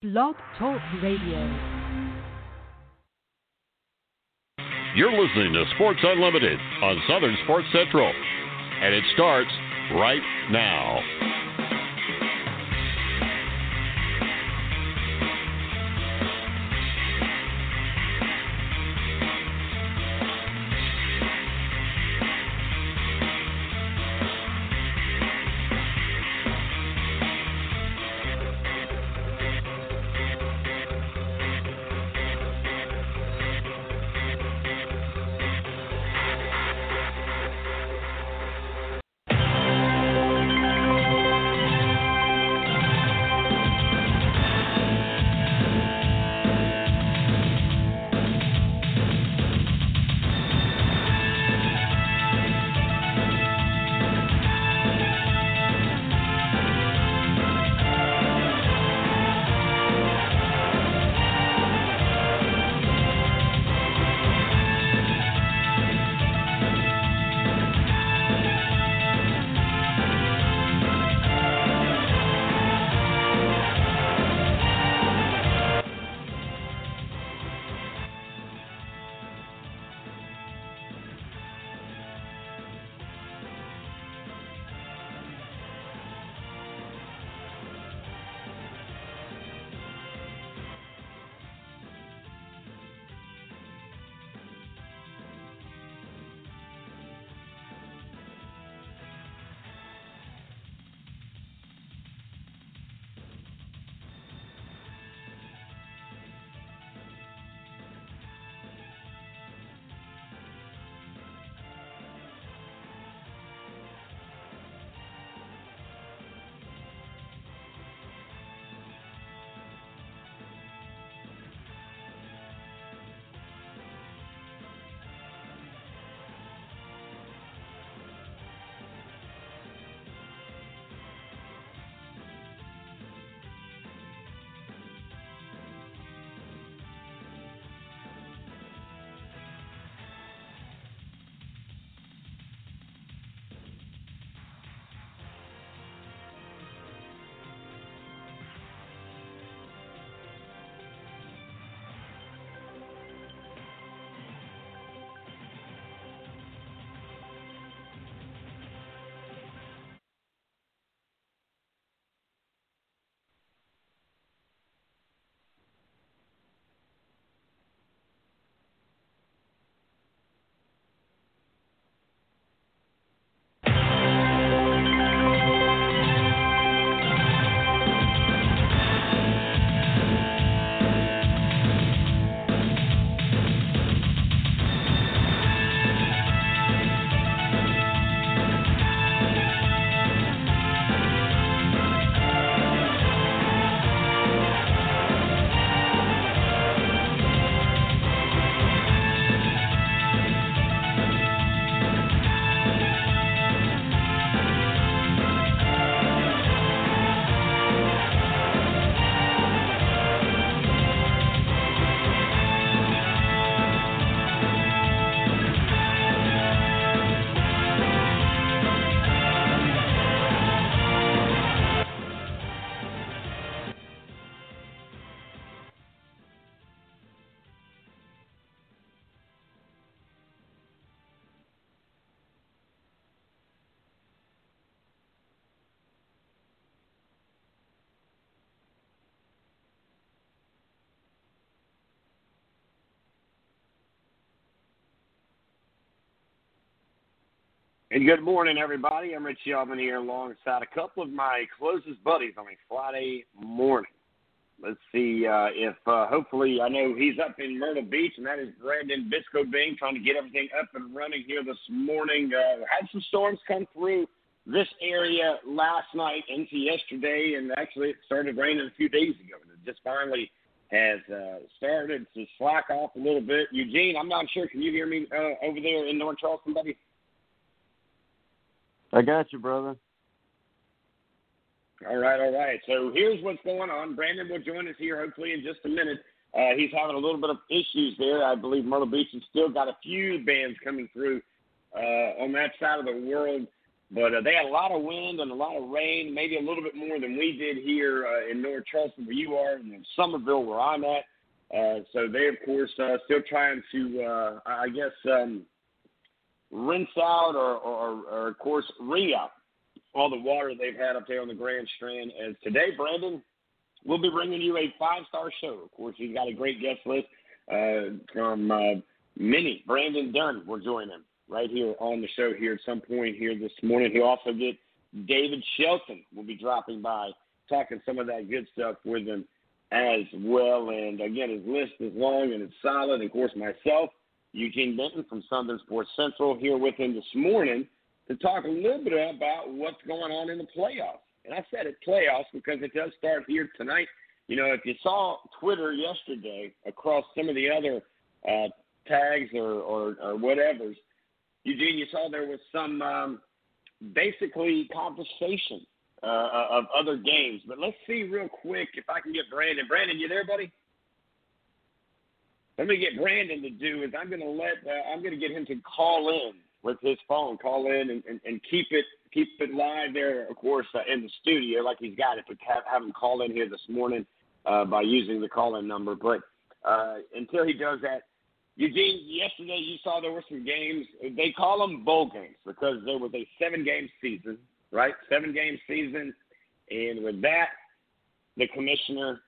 Blog Talk Radio. You're listening to Sports Unlimited on Southern Sports Central, and it starts right now. And good morning, everybody. I'm Rich Yeoman here alongside a couple of my closest buddies on a Friday morning. Let's see uh, if uh, hopefully I know he's up in Myrtle Beach, and that is Brandon Biskobing trying to get everything up and running here this morning. Uh, had some storms come through this area last night into yesterday, and actually it started raining a few days ago, and it just finally has uh, started to slack off a little bit. Eugene, I'm not sure. Can you hear me uh, over there in North Charleston, buddy? I got you, brother. All right, all right. So here's what's going on. Brandon will join us here hopefully in just a minute. Uh, he's having a little bit of issues there. I believe Myrtle Beach has still got a few bands coming through uh, on that side of the world. but uh, they had a lot of wind and a lot of rain, maybe a little bit more than we did here uh, in North Charleston, where you are, and in Summerville, where I'm at. Uh, so they, of course, uh, still trying to, uh, I guess, um, rinse out or, or, or, of course, re out all the water they've had up there on the Grand Strand. As today, Brandon, we'll be bringing you a five star show. Of course, we've got a great guest list uh, from uh, Mini. Brandon Dunn will join him right here on the show here at some point here this morning. He'll also get David Shelton will be dropping by, talking some of that good stuff with him as well. And again, his list is long and it's solid. Of course, myself, Eugene Benton from Southern Sports Central, here with him this morning to talk a little bit about what's going on in the playoffs. And I said it playoffs because it does start here tonight. You know, if you saw Twitter yesterday across some of the other uh, tags or, or, or whatever's, Eugene, you saw there was some um, basically conversation uh, of other games. But let's see real quick if I can get Brandon. Brandon, you there, buddy? Let me get Brandon to do is I'm to let uh, I'm to get him to call in with his phone, call in and, and, and keep it keep it live there, of course, uh, in the studio like he's got it. But have, have him call in here this morning uh, by using the call in number. But uh, until he does that, Eugene, yesterday you saw there were some games. They call them bowl games because there was a seven game season, right? Seven game season. And with that, the commissioner,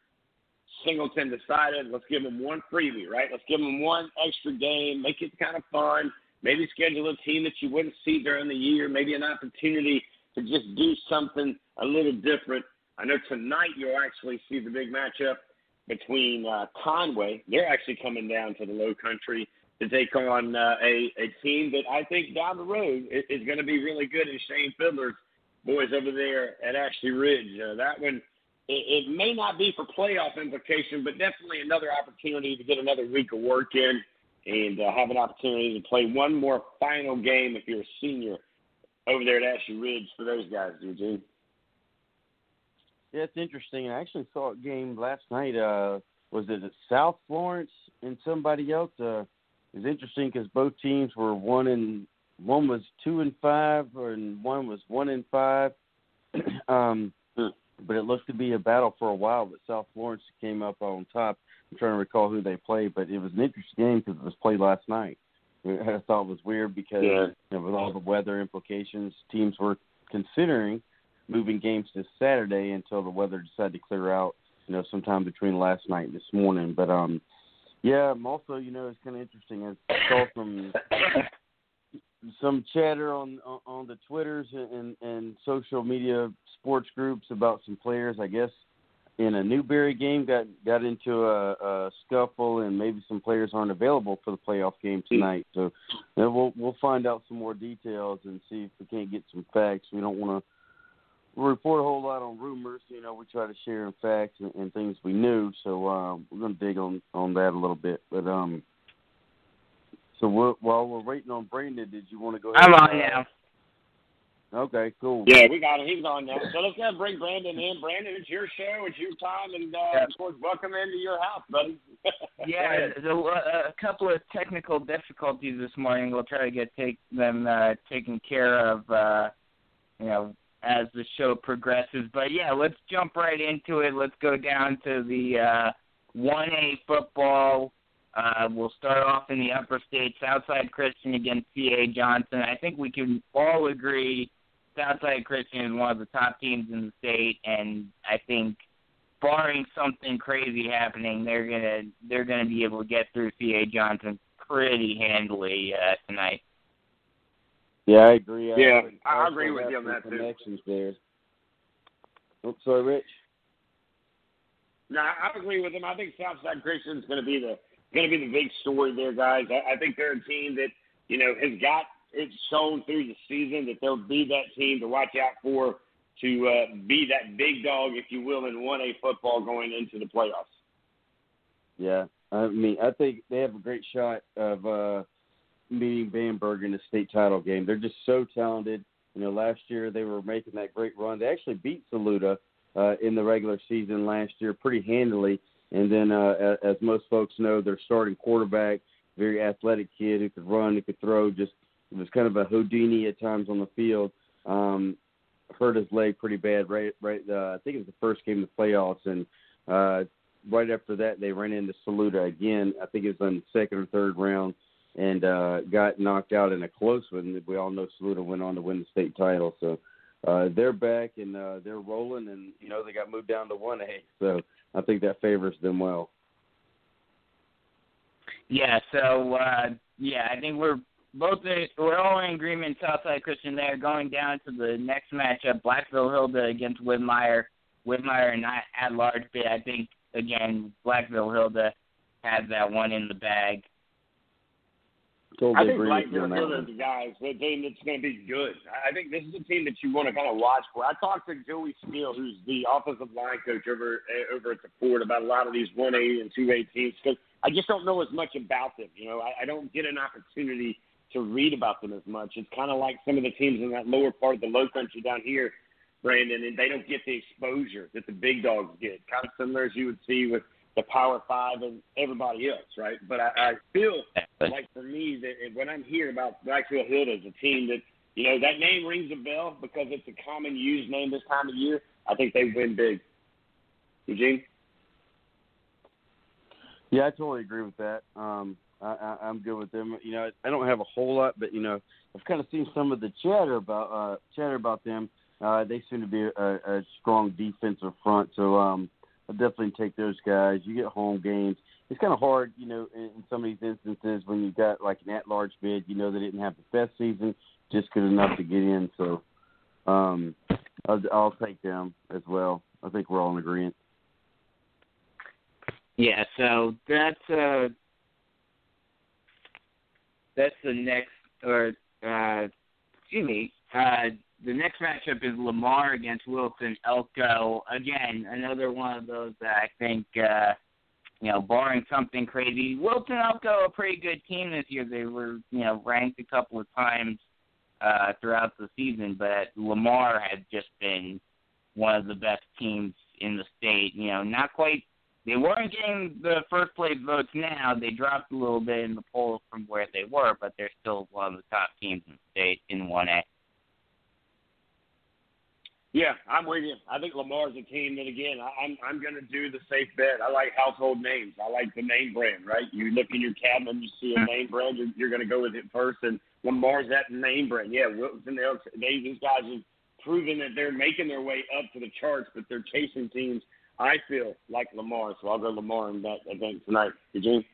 Singleton, decided let's give them one freebie, right? Let's give them one extra game, make it kind of fun. Maybe schedule a team that you wouldn't see during the year, maybe an opportunity to just do something a little different. I know tonight you'll actually see the big matchup between uh, Conway. They're actually coming down to the Low Country to take on uh, a a team that I think down the road is, is going to be really good. And Shane Fiddler's boys over there at Ashley Ridge. Uh, that one. It, it may not be for playoff implication, but definitely another opportunity to get another week of work in and uh, have an opportunity to play one more final game if you're a senior over there at Ashley Ridge for those guys, Eugene. Yeah, it's interesting. I actually saw a game last night. Uh, was it at South Florence and somebody else? Uh, it was interesting because both teams were one and one was two and five, and one was one and five. um. But it looked to be a battle for a while. But South Florence came up on top. I'm trying to recall who they played, but it was an interesting game because it was played last night. I thought it was weird because yeah. you know, with all the weather implications, teams were considering moving games to Saturday until the weather decided to clear out. You know, sometime between last night and this morning. But um, yeah, I'm also you know it's kind of interesting. I saw some some chatter on on the twitters and and social media sports groups about some players. I guess in a Newberry game got got into a, a scuffle and maybe some players aren't available for the playoff game tonight. So we'll we'll find out some more details and see if we can't get some facts. We don't want to report a whole lot on rumors. You know, we try to share facts and, and things we knew. So um, we're going to dig on on that a little bit. But um, so we're, while we're waiting on Brandon, did you want to go? Ahead I'm on now. Okay, cool. Yeah, we got him. He's on now. So let's go bring Brandon in. Brandon, it's your show. It's your time, and uh, yeah. of course, welcome into your house, buddy. yeah, a, a couple of technical difficulties this morning. We'll try to get take them uh, taken care of. Uh, you know, as the show progresses. But yeah, let's jump right into it. Let's go down to the uh, 1A football. Uh, we'll start off in the upper state, Southside Christian against CA Johnson. I think we can all agree Southside Christian is one of the top teams in the state, and I think barring something crazy happening, they're gonna they're gonna be able to get through CA Johnson pretty handily uh, tonight. Yeah, I agree. Yeah, I, I agree with you on that connections too. there. Oh, sorry, Rich. No, I agree with him. I think Southside Christian is going to be the going to be the big story there, guys. I, I think they're a team that you know has got it shown through the season that they'll be that team to watch out for to uh, be that big dog, if you will, in one A football going into the playoffs. Yeah, I mean, I think they have a great shot of. uh meeting Bamberg in the state title game. They're just so talented. You know, last year they were making that great run. They actually beat Saluda uh, in the regular season last year pretty handily. And then, uh, as most folks know, their starting quarterback, very athletic kid who could run, who could throw, just was kind of a Houdini at times on the field. um, hurt his leg pretty bad. Right, right. Uh, I think it was the first game of the playoffs, and uh, right after that they ran into Saluda again. I think it was on the second or third round, and uh, got knocked out in a close one. We all know Saluda went on to win the state title, so. Uh, they're back and uh, they're rolling, and you know they got moved down to one A, so I think that favors them well. Yeah, so uh yeah, I think we're both we're all in agreement. Southside Christian there. Going down to the next matchup, Blackville Hilda against Whitmire. Whitmire not at large bid. I think again Blackville Hilda has that one in the bag. Totally I think agree with you on that Hill one. is the guys, the team that's going to be good. I think this is a team that you want to kind of watch for. I talked to Joey Steele, who's the offensive line coach over uh, over at the Ford, about a lot of these one A and two A teams because I just don't know as much about them. You know, I, I don't get an opportunity to read about them as much. It's kind of like some of the teams in that lower part of the Low Country down here, Brandon, and they don't get the exposure that the big dogs get. Kind of similar as you would see with the Power Five and everybody else, right? But I, I feel like for me that when I'm hearing about Blackville Hill as a team that you know that name rings a bell because it's a common used name this time of year. I think they win big. Eugene. Yeah, I totally agree with that. Um, I, I, I'm good with them. You know, I don't have a whole lot, but you know, I've kind of seen some of the chatter about uh, chatter about them. Uh, they seem to be a, a strong defensive front, so um, I'll definitely take those guys. You get home games. It's kind of hard, you know, in, in some of these instances when you got like an at-large bid. You know, they didn't have the best season, just good enough to get in. So, um, I'll, I'll take them as well. I think we're all in agreement. Yeah, so that's uh that's the next or uh excuse me, uh the next matchup is Lamar against Williston Elko. Again, another one of those that I think uh you know, barring something crazy. Williston Elko a pretty good team this year. They were, you know, ranked a couple of times uh throughout the season, but Lamar had just been one of the best teams in the state. You know, not quite they weren't getting the first place votes now. They dropped a little bit in the polls from where they were, but they're still one of the top teams in the state in 1A. Yeah, I'm with you. I think Lamar's a team that again, I, I'm I'm going to do the safe bet. I like household names. I like the name brand, right? You look in your cabinet, and you see a name brand, you're, you're going to go with it first. And Lamar's that name brand. Yeah, Wilson, Elks, they these guys have proven that they're making their way up to the charts, but they're chasing teams. I feel like Lamar, so I'll go Lamar in that event tonight. Eugene?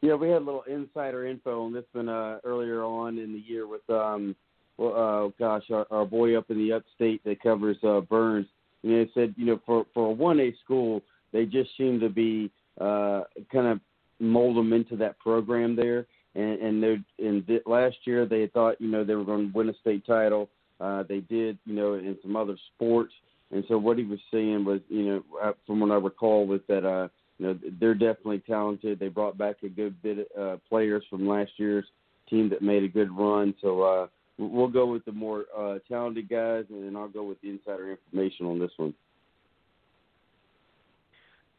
Yeah, we had a little insider info on this one uh, earlier on in the year with, um, well, uh, gosh, our, our boy up in the upstate that covers uh, Burns. And they said, you know, for for a one A school, they just seem to be uh, kind of mold them into that program there. And and they and th- last year they thought, you know, they were going to win a state title. Uh, they did, you know, in some other sports. And so what he was saying was, you know, uh, from what I recall, was that uh, you know they're definitely talented. They brought back a good bit of uh, players from last year's team that made a good run. So uh, we'll go with the more uh, talented guys, and then I'll go with the insider information on this one.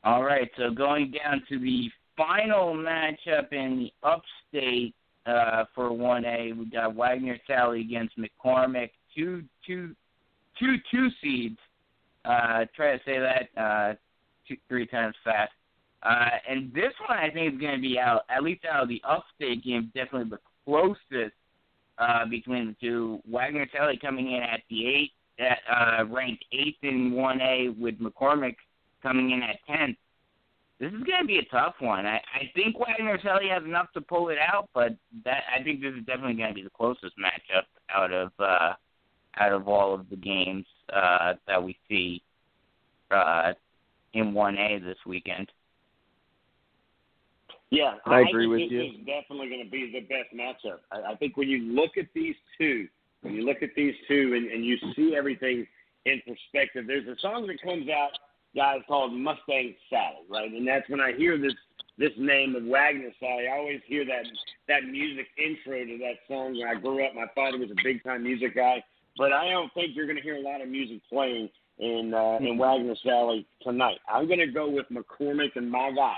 All right, so going down to the final matchup in the upstate uh, for 1A, we got Wagener Salley against McCormick, two two two two seeds. Uh, try to say that uh, two, three times fast. Uh, and this one I think is going to be out, at least out of the upstate game, definitely the closest uh, between the two. Wagener Salley coming in at the eight, at, uh, ranked eighth in 1A, with McCormick coming in at 10th. This is going to be a tough one. I, I think Wagener Salley has enough to pull it out, but that I think this is definitely going to be the closest matchup out of uh, out of all of the games uh, that we see uh, in 1A this weekend. Yeah, I agree think with this you. is definitely going to be the best matchup. I, I think when you look at these two, when you look at these two, and, and you see everything in perspective, there's a song that comes out, guys, called Mustang Sally, right? And that's when I hear this this name of Wagener Salley. I always hear that that music intro to that song. When I grew up, my father was a big time music guy, but I don't think you're going to hear a lot of music playing in uh, in Wagener Salley tonight. I'm going to go with McCormick and my guy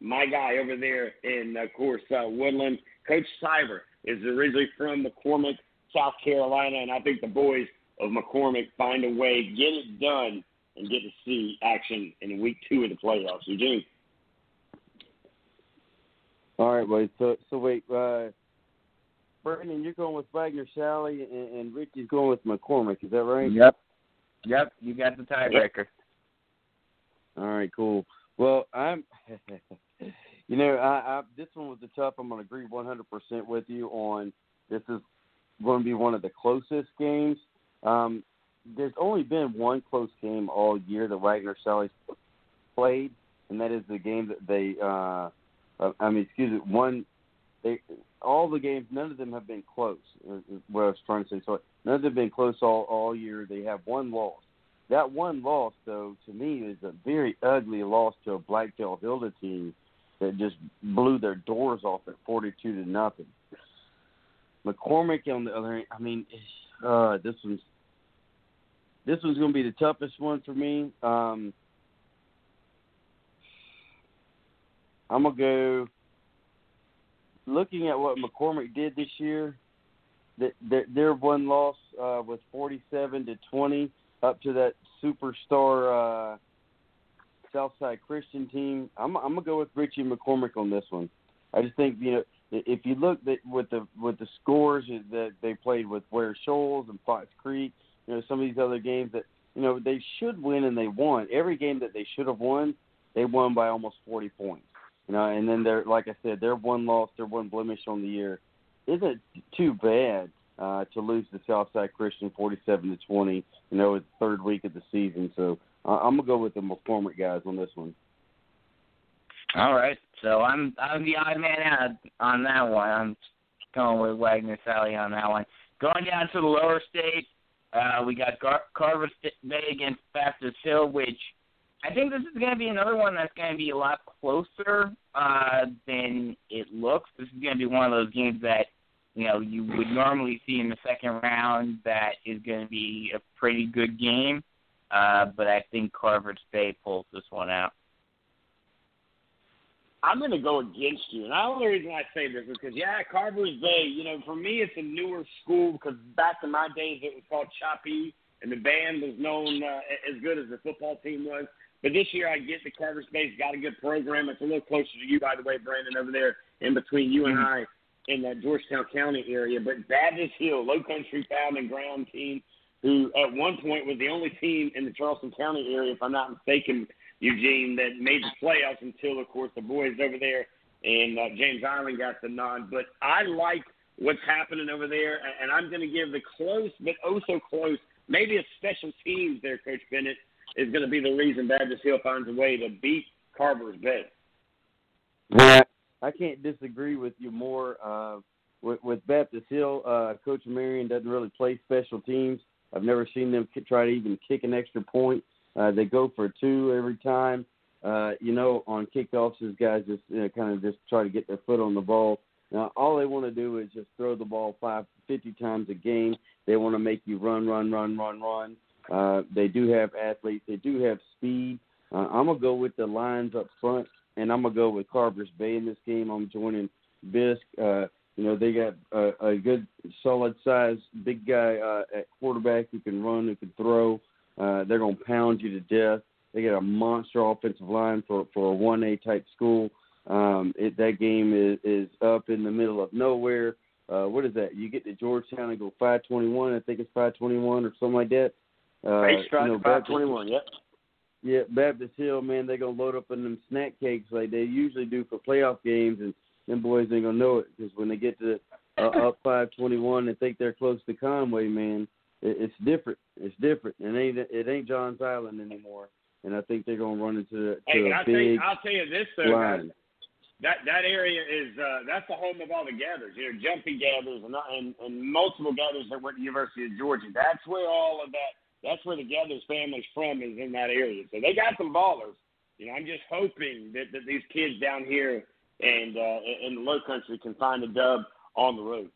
my guy over there in, of course, uh, Woodland, Coach Cyber is originally from McCormick, South Carolina, and I think the boys of McCormick find a way, get it done, and get to see action in week two of the playoffs. Eugene. All right, wait. So, so wait, uh, Brandon, you're going with Wagener Salley, and, and Richie's going with McCormick. Is that right? Yep. Yep. You got the tiebreaker. All right, cool. Well, I'm, you know, I, I this one was a tough. I'm going to agree 100% with you on this is going to be one of the closest games. Um, there's only been one close game all year that Wagener Salley's played, and that is the game that they. Uh, uh, I mean, excuse me, one. They all the games, none of them have been close. Is what I was trying to say. So none of them have been close all all year. They have one loss. That one loss, though, to me is a very ugly loss to a Blackville Hilda team that just blew their doors off at forty-two to nothing. McCormick, on the other hand, I mean, uh, this one's this one's going to be the toughest one for me. Um, I'm gonna go. Looking at what McCormick did this year, that their one loss uh, was 47 to 20 up to that superstar uh, Southside Christian team. I'm, I'm gonna go with Richie McCormick on this one. I just think you know if you look at with the with the scores that they played with Ware Shoals and Fox Creek, you know some of these other games that you know they should win and they won. Every game that they should have won, they won by almost 40 points. You know, and then they're like I said, their one loss, their one blemish on the year isn't too bad uh, to lose to Southside Christian 47 to 20. You know, it's third week of the season, so I'm gonna go with the McCormick guys on this one. All right, so I'm I'm the odd man out on that one. I'm going with Wagener Salley on that one. Going down to the lower state, uh, we got Gar- Carver Bay against Baptist Hill, which I think this is going to be another one that's going to be a lot closer uh, than it looks. This is going to be one of those games that you know you would normally see in the second round. That is going to be a pretty good game, uh, but I think Carver Bay pulls this one out. I'm going to go against you, and the only reason I say this is because yeah, Carver's Bay. You know, for me, it's a newer school because back in my days it was called Choppee, and the band was known uh, as good as the football team was. But this year, I get the Carver Bay's got a good program. It's a little closer to you, by the way, Brandon, over there in between you and mm-hmm. I in that Georgetown County area. But Baptist Hill, low country pound and ground team, who at one point was the only team in the Charleston County area, if I'm not mistaken, Eugene, that made the playoffs until, of course, the boys over there and uh, James Island got the nod. But I like what's happening over there, and I'm going to give the close, but oh so close, maybe a special teams there, Coach Bennett, is going to be the reason Baptist Hill finds a way to beat Carver's Bay. Yeah, I can't disagree with you more. Uh, with, with Baptist Hill, uh, Coach Marion doesn't really play special teams. I've never seen them try to even kick an extra point. Uh, they go for two every time. Uh, you know, on kickoffs, these guys just you know, kind of just try to get their foot on the ball. Now, all they want to do is just throw the ball five, fifty times a game. They want to make you run, run, run, run, run. Uh, they do have athletes. They do have speed. Uh, I'm gonna go with the lines up front, and I'm gonna go with Carver's Bay in this game. I'm joining Bisk. Uh, you know they got a, a good, solid size, big guy uh, at quarterback who can run, who can throw. Uh, they're gonna pound you to death. They got a monster offensive line for for a one A type school. Um, it, that game is, is up in the middle of nowhere. Uh, what is that? You get to Georgetown and go 521. I think it's 521 or something like that. Uh, you know, Baptist, yep. Yeah, Baptist Hill, man, they're gonna load up on them snack cakes like they usually do for playoff games, and them boys ain't gonna know it because when they get to uh, up five twenty one and think they're close to Conway, man, it, it's different. It's different. It ain't it ain't Johns Island anymore, and I think they're gonna run into to hey, a I'll big tell you, I'll tell you this though, line. guys. That that area is uh, that's the home of all the Geathers, you know, Jumpy Geathers and, and and multiple Geathers that went to University of Georgia. That's where all of that that's where the Geathers family's from is in that area. So they got some ballers. You know, I'm just hoping that, that these kids down here and uh, in the Low Country can find a dub on the road.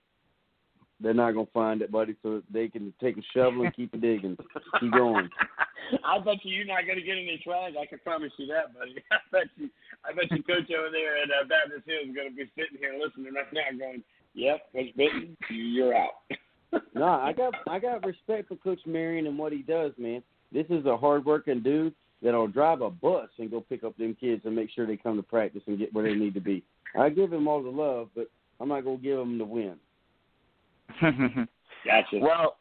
They're not gonna find it, buddy. So they can take a shovel and keep digging. keep going. I bet you you're not gonna get any trash. I can promise you that, buddy. I bet you. I bet you, Coach over there at uh, Baptist Hill is gonna be sitting here listening right now, going, "Yep, Coach Bitten, you're out." no, I got I got respect for Coach Marion and what he does, man. This is a hardworking dude that'll drive a bus and go pick up them kids and make sure they come to practice and get where they need to be. I give him all the love, but I'm not gonna give him the win. gotcha. Well,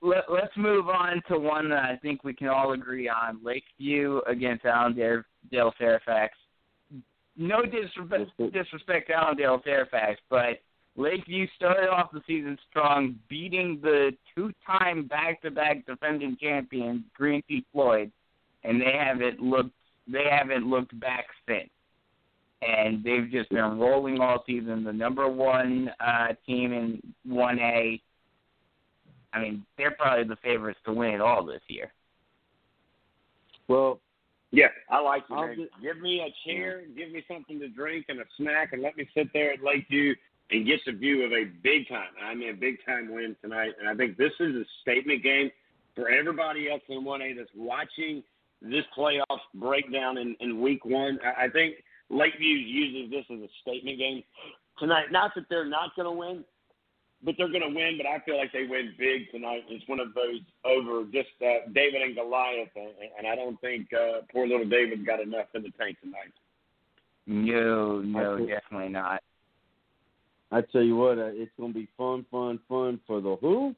let, let's move on to one that I think we can all agree on: Lakeview against Allendale Fairfax. No disrespect, disrespect to Allendale Fairfax, but Lakeview started off the season strong, beating the two-time back-to-back defending champion Green Sea Floyd, and they haven't looked they haven't looked back since. And they've just been rolling all season. The number one uh, team in 1A. I mean, they're probably the favorites to win it all this year. Well, yeah, I like it. I'll Man. just- Give me a chair, give me something to drink and a snack, and let me sit there at Lakeview and get the view of a big time. I mean, a big time win tonight. And I think this is a statement game for everybody else in 1A that's watching this playoff breakdown in, in week one. I, I think Lakeview uses this as a statement game tonight. Not that they're not going to win, but they're going to win. But I feel like they win big tonight. It's one of those over just uh, David and Goliath, and, and I don't think uh, poor little David got enough in the tank tonight. No, no, think- definitely not. I tell you what, uh, it's gonna be fun, fun, fun for the who?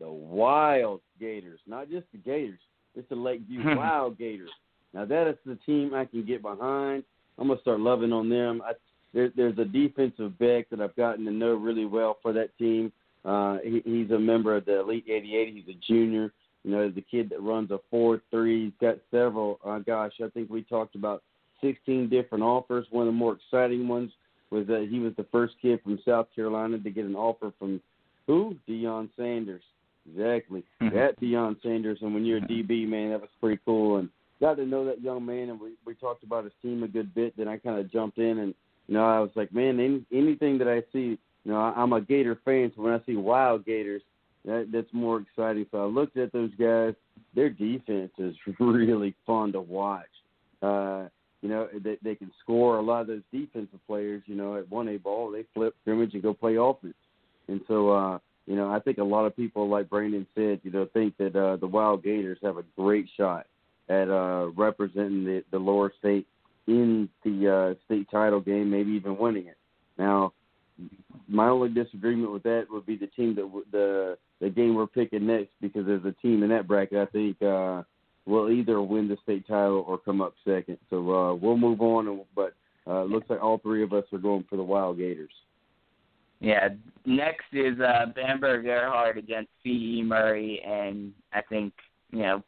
The Wild Gators, not just the Gators. It's the Lakeview Wild Gators. Now that is the team I can get behind. I'm gonna start loving on them. I, there, there's a defensive back that I've gotten to know really well for that team. Uh, he, he's a member of the Elite 88. He's a junior. You know, the kid that runs a four-three. He's got several. Uh, gosh, I think we talked about 16 different offers. One of the more exciting ones was that he was the first kid from South Carolina to get an offer from who? Deion Sanders. Exactly. that Deion Sanders. And when you're a DB, man, that was pretty cool. And got to know that young man, and we we talked about his team a good bit. Then I kind of jumped in, and you know, I was like, man, any, anything that I see, you know, I, I'm a Gator fan, so when I see Wild Gators, that that's more exciting. So I looked at those guys. Their defense is really fun to watch. Uh, you know, they, they can score a lot of those defensive players, you know, at one A ball, they flip scrimmage and go play offense. And so, uh, you know, I think a lot of people, like Brandon said, you know, think that uh, the Wild Gators have a great shot at uh, representing the, the lower state in the uh, state title game, maybe even winning it. Now, my only disagreement with that would be the team that w- the the game we're picking next, because there's a team in that bracket I think uh, will either win the state title or come up second. So uh, we'll move on, but uh, looks like all three of us are going for the Wild Gators. Yeah. Next is uh Bamberg Ehrhardt against C.E. Murray, and I think you know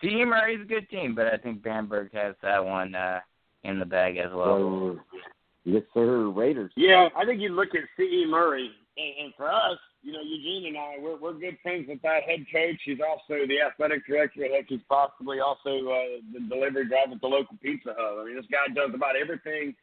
C.E. Murray's a good team, but I think Bamberg has that one uh in the bag as well. So, yes, sir, Raiders. Yeah, I think you look at C.E. Murray, and, and for us, you know, Eugene and I, we're we're good friends with that head coach. He's also the athletic director. I think he's possibly also uh, the delivery driver at the local Pizza Hut. I mean, this guy does about everything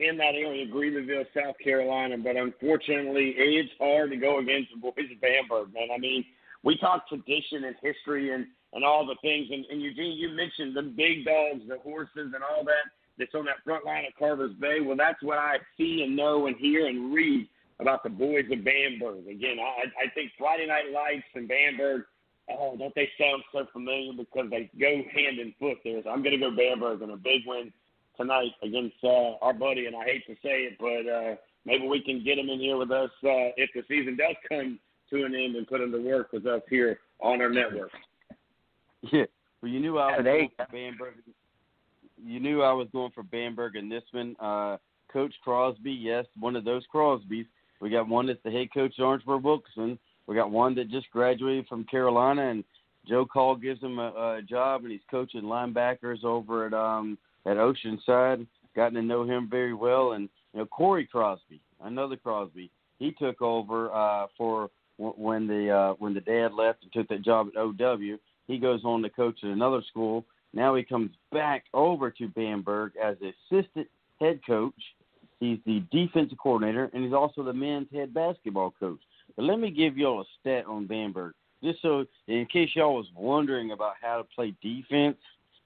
in that area, Greenville, South Carolina. But unfortunately, it's hard to go against the boys of Bamberg, man. I mean, we talk tradition and history and and all the things. And, and Eugene, you mentioned the big dogs, the horses, and all that that's on that front line of Carver's Bay. Well, that's what I see and know and hear and read about the boys of Bamberg. Again, I, I think Friday Night Lights and Bamberg, oh, don't they sound so familiar because they go hand in foot there. So I'm going to go Bamberg in a big win tonight against uh, our buddy, and I hate to say it, but uh, maybe we can get him in here with us uh, if the season does come to an end and put him to work with us here on our network. Yeah. Well, you knew I was going you for Bamberg. You knew I was going for Bamberg in this one. Uh, coach Crosby, yes, one of those Crosbys. We got one that's the head coach at Orangeburg Wilkinson. We got one that just graduated from Carolina, and Joe Call gives him a, a job, and he's coaching linebackers over at um at Oceanside. Gotten to know him very well, and you know Corey Crosby, another Crosby. He took over uh, for w- when the uh, when the dad left and took that job at OW. He goes on to coach at another school. Now he comes back over to Bamberg as assistant head coach. He's the defensive coordinator, and he's also the men's head basketball coach. But let me give y'all a stat on Bamberg, just so in case y'all was wondering about how to play defense.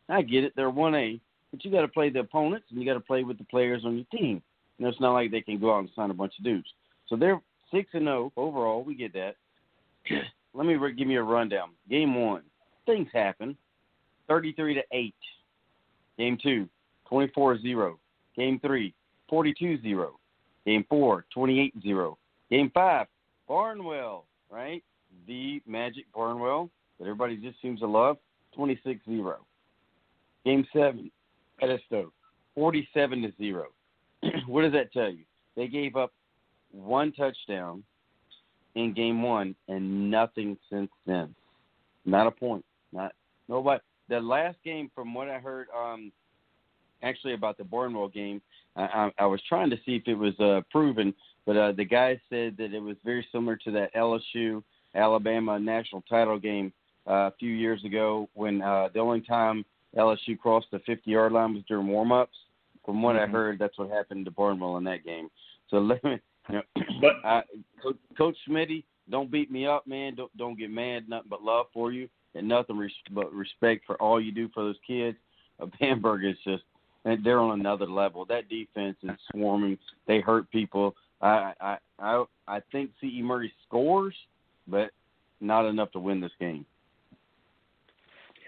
I get it, they're one A, but you got to play the opponents and you got to play with the players on your team. You know, it's not like they can go out and sign a bunch of dudes. So they're six and zero overall. We get that. let me give you a rundown. Game one, things happen. 33 to 8. Game two, 24 0. Game three, 42 0. Game four, 28 0. Game five, Barnwell, right? The Magic Barnwell that everybody just seems to love, 26 0. Game seven, Edisto, 47 to 0. what does that tell you? They gave up one touchdown in game one and nothing since then. Not a point. Not nobody. The last game, from what I heard, um, actually about the Barnwell game, I, I, I was trying to see if it was uh, proven, but uh, the guy said that it was very similar to that LSU Alabama national title game uh, a few years ago when uh, the only time LSU crossed the 50 yard line was during warm ups. From what mm-hmm. I heard, that's what happened to Barnwell in that game. So let me, you know, but I, Coach, Coach Smitty, don't beat me up, man. Don't don't get mad. Nothing but love for you, and nothing res- but respect for all you do for those kids. Uh, Bamberg is just they're on another level. That defense is swarming. They hurt people. I I I, I think C.E. Murray scores, but not enough to win this game.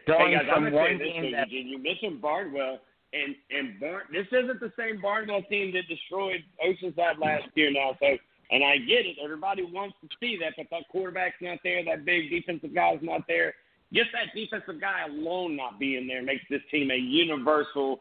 Going hey guys, from one game that you mentioned Barnwell, and and Barn. This isn't the same Barnwell team that destroyed Oceanside last hmm. year now. So, and I get it. Everybody wants to see that, but that quarterback's not there. That big defensive guy's not there. Just that defensive guy alone not being there makes this team a universal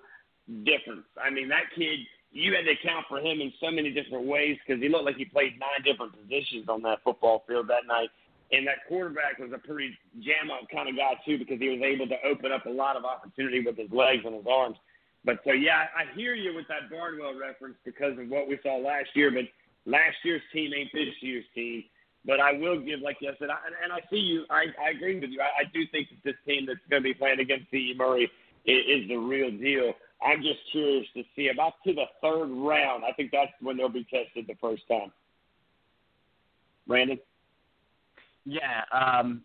difference. I mean, that kid. You had to account for him in so many different ways because he looked like he played nine different positions on that football field that night. And that quarterback was a pretty jam up kind of guy too because he was able to open up a lot of opportunity with his legs and his arms. But so yeah, I hear you with that Barnwell reference because of what we saw last year. But last year's team ain't this year's team. But I will give, like I said, I, and I see you. I, I agree with you. I, I do think that this team that's going to be playing against C.E. Murray is, is the real deal. I'm just curious to see about to the third round. I think that's when they'll be tested the first time. Brandon. Yeah. Um,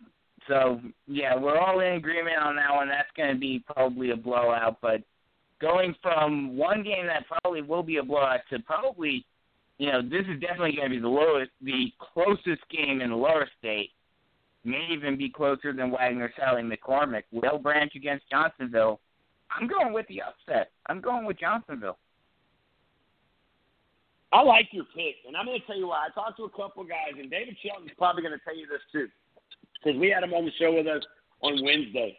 so yeah, we're all in agreement on that one. That's going to be probably a blowout, but going from one game that probably will be a blowout to probably, you know, this is definitely going to be the lowest, the closest game in the lower state. May even be closer than Wagener Salley McCormick. Whale Branch against Johnsonville. I'm going with the upset. I'm going with Johnsonville. I like your pick, and I'm going to tell you why. I talked to a couple guys, and David Shelton's probably going to tell you this too, because we had him on the show with us on Wednesday.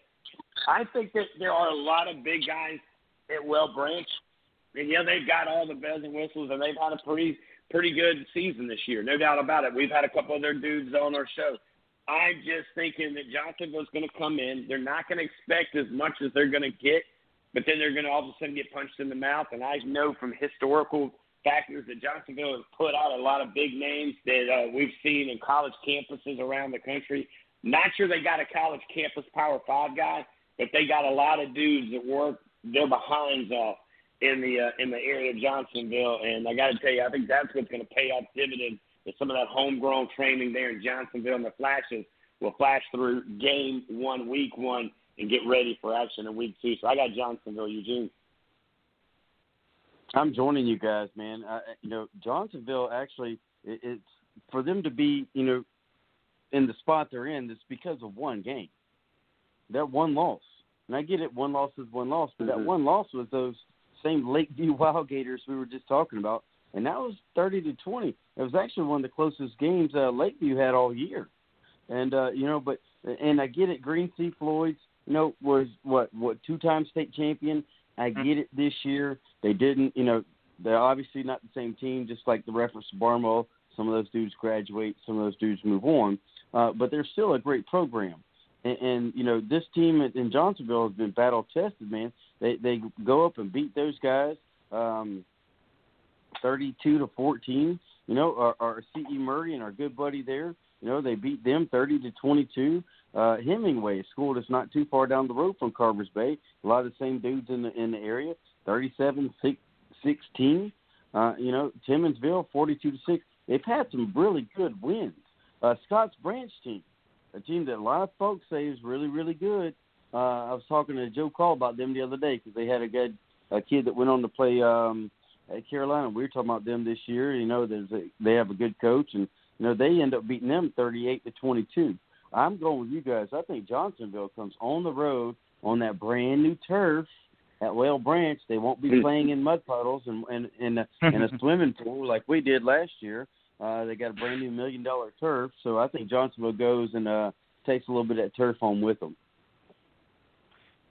I think that there are a lot of big guys at Whale Branch. And yeah, they've got all the bells and whistles, and they've had a pretty pretty good season this year, no doubt about it. We've had a couple of their dudes on our show. I'm just thinking that Johnsonville's going to come in. They're not going to expect as much as they're going to get, but then they're going to all of a sudden get punched in the mouth. And I know from historical factors that Johnsonville has put out a lot of big names that uh, we've seen in college campuses around the country. Not sure they got a college campus Power Five guy, but they got a lot of dudes that work their behinds off in the uh, in the area of Johnsonville. And I got to tell you, I think that's what's going to pay off dividends. Is some of that homegrown training there in Johnsonville and the flashes will flash through game one, week one, and get ready for action in week two. So I got Johnsonville, Eugene. I'm joining you guys, man. I, you know, Johnsonville actually, it, it's for them to be, you know, in the spot they're in. It's because of one game, that one loss. And I get it, one loss is one loss, but mm-hmm. that one loss was those same Lakeview Wild Gators we were just talking about, and that was thirty to twenty. It was actually one of the closest games uh, Lakeview had all year, and uh, you know, but and I get it, Green Sea Floyd's, you know, was what what two time state champion. I mm-hmm. get it this year. They didn't, you know, they're obviously not the same team, just like the reference to Barmo. Some of those dudes graduate, some of those dudes move on, uh, but they're still a great program. And, and you know, this team in Johnsonville has been battle tested, man. They they go up and beat those guys, um, thirty-two to fourteen. You know, our, our C.E. Murray and our good buddy there. You know, they beat them thirty to twenty-two. Uh, Hemingway, school that's not too far down the road from Carvers Bay. A lot of the same dudes in the in the area. Thirty-seven, sixteen. Uh, you know, Timmonsville, forty-two to six. They've had some really good wins. Uh, Scotts Branch team, a team that a lot of folks say is really, really good. Uh, I was talking to Joe Call about them the other day because they had a good a kid that went on to play um, at Carolina. We were talking about them this year. You know, there's a, they have a good coach, and you know, they end up beating them 38 to 22. I'm going with you guys. I think Johnsonville comes on the road on that brand new turf at Whale Branch. They won't be Mm. playing in mud puddles and and in a, in a swimming pool like we did last year. Uh, they got a brand new million dollar turf, so I think Johnsonville goes and uh, takes a little bit of that turf home with them.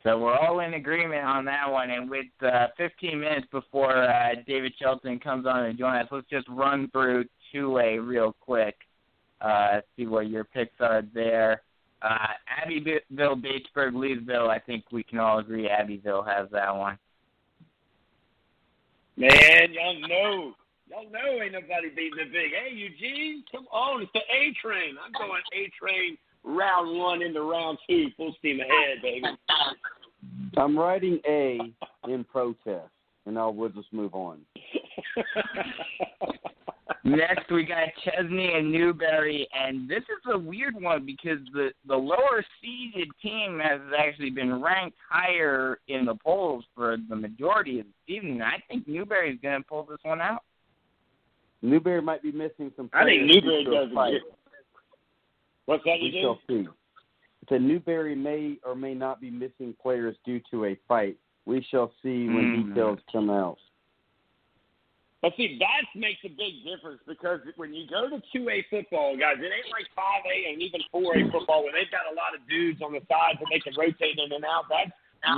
So we're all in agreement on that one. And with uh, 15 minutes before uh, David Shelton comes on and join us, let's just run through two A real quick. Uh, see what your picks are there. Uh, Abbeville, Batesburg, Leesville. I think we can all agree Abbeville has that one. Man, y'all know. Y'all know ain't nobody beating the big. Hey, Eugene, come on. It's the A train. I'm going A train round one into round two. Full steam ahead, baby. I'm writing A in protest, and I'll we'll just move on. Next, we got Chesnee and Newberry, and this is a weird one because the the lower seeded team has actually been ranked higher in the polls for the majority of the season. I think Newberry's going to pull this one out. Newberry might be missing some. I think Newberry due to a does fight. it. What's that, We Eugene? shall see. The Newberry may or may not be missing players due to a fight. We shall see when Mhm. details come out. But see, that makes a big difference because when you go to two A football, guys, it ain't like five A and even four A football where they've got a lot of dudes on the sides that they can rotate in and out. That's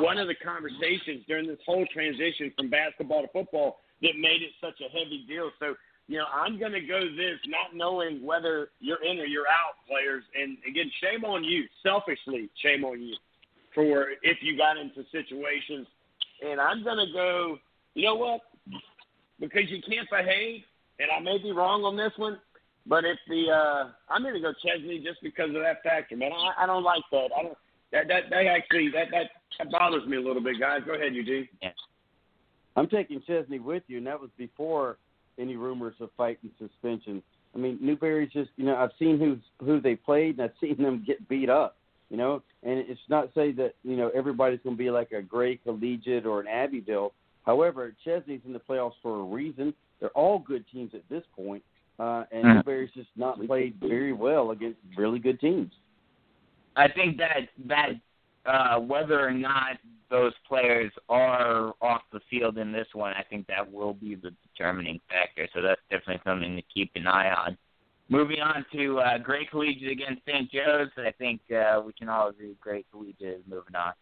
one of the conversations during this whole transition from basketball to football that made it such a heavy deal. So, you know, I'm going to go this not knowing whether you're in or you're out, players. And again, shame on you, selfishly, shame on you for if you got into situations. And I'm going to go, you know what? because you can't behave, and I may be wrong on this one, but if the uh I'm going to go Chesnee just because of that factor, man. I, I don't like that. I don't. That that that actually that that that bothers me a little bit, guys. Go ahead, Eugene. I'm taking Chesnee with you, and that was before any rumors of fight and suspension. I mean, Newberry's just you know I've seen who who they played, and I've seen them get beat up. You know, and it's not say that you know everybody's going to be like a Gray Collegiate or an Abbeville. However, Chesnee's in the playoffs for a reason. They're all good teams at this point, uh, and Mm. Newberry's just not played very well against really good teams. I think that that uh, whether or not those players are off the field in this one, I think that will be the determining factor. So that's definitely something to keep an eye on. Moving on to uh, Gray Collegiate against St. Joe's, I think uh, we can all agree Gray Collegiate is moving on.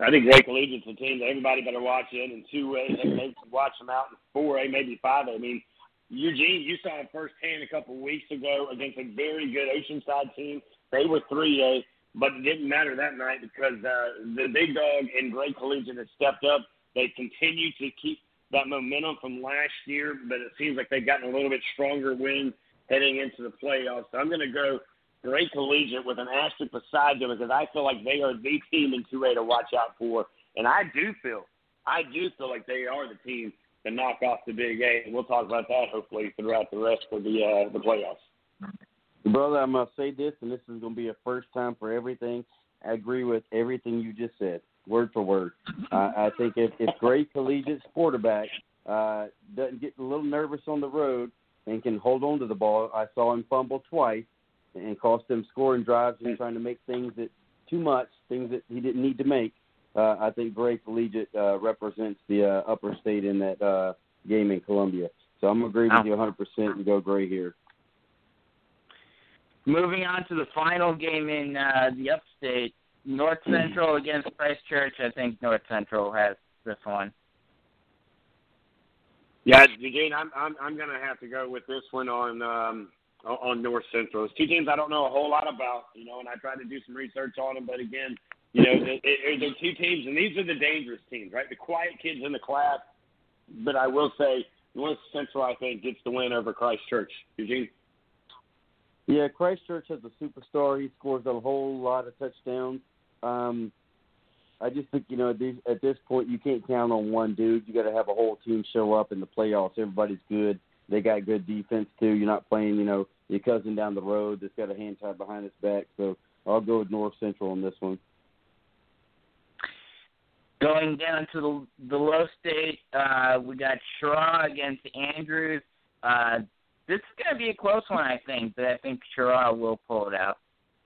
I think Gray Collegiate's a team that everybody better watch in, and two A they, they watch them out in four A, maybe five A. I mean, Eugene, you saw it firsthand a couple weeks ago against a very good Oceanside team. They were three A, but it didn't matter that night because uh, the big dog in Gray Collegiate has stepped up. They continue to keep that momentum from last year, but it seems like they've gotten a little bit stronger win heading into the playoffs. So I'm going to go Gray Collegiate with an asterisk beside them because I feel like they are the team in 2A to watch out for. And I do feel, I do feel like they are the team to knock off the Big A. And we'll talk about that hopefully throughout the rest of the uh, the playoffs. Brother, I'm gonna say this, and this is gonna be a first time for everything. I agree with everything you just said, word for word. Uh, I think if if Gray Collegiate's quarterback uh, doesn't get a little nervous on the road and can hold on to the ball, I saw him fumble twice and cost them scoring drives and trying to make things that too much, things that he didn't need to make. Uh, I think Gray Collegiate uh, represents the uh, upper state in that uh, game in Columbia. So I'm gonna agree with you 100% and go Gray here. Moving on to the final game in uh, the upstate, North Central against Christchurch. I think North Central has this one. Yeah, Eugene, I'm I'm I'm to have to go with this one on um, on North Central. It's two teams I don't know a whole lot about, you know, and I tried to do some research on them, but again, you know, it, it, they're two teams, and these are the dangerous teams, right? The quiet kids in the class. But I will say, North Central, I think, gets the win over Christchurch. Eugene. Yeah, Christchurch has a superstar. He scores a whole lot of touchdowns. Um, I just think you know at this, at this point you can't count on one dude. You got to have a whole team show up in the playoffs. Everybody's good. They got good defense too. You're not playing you know your cousin down the road that's got a hand tied behind his back. So I'll go with North Central on this one. Going down to the the low state, uh, we got Cheraw against Andrews. Uh, this is going to be a close one, I think, but I think Cheraw will pull it out.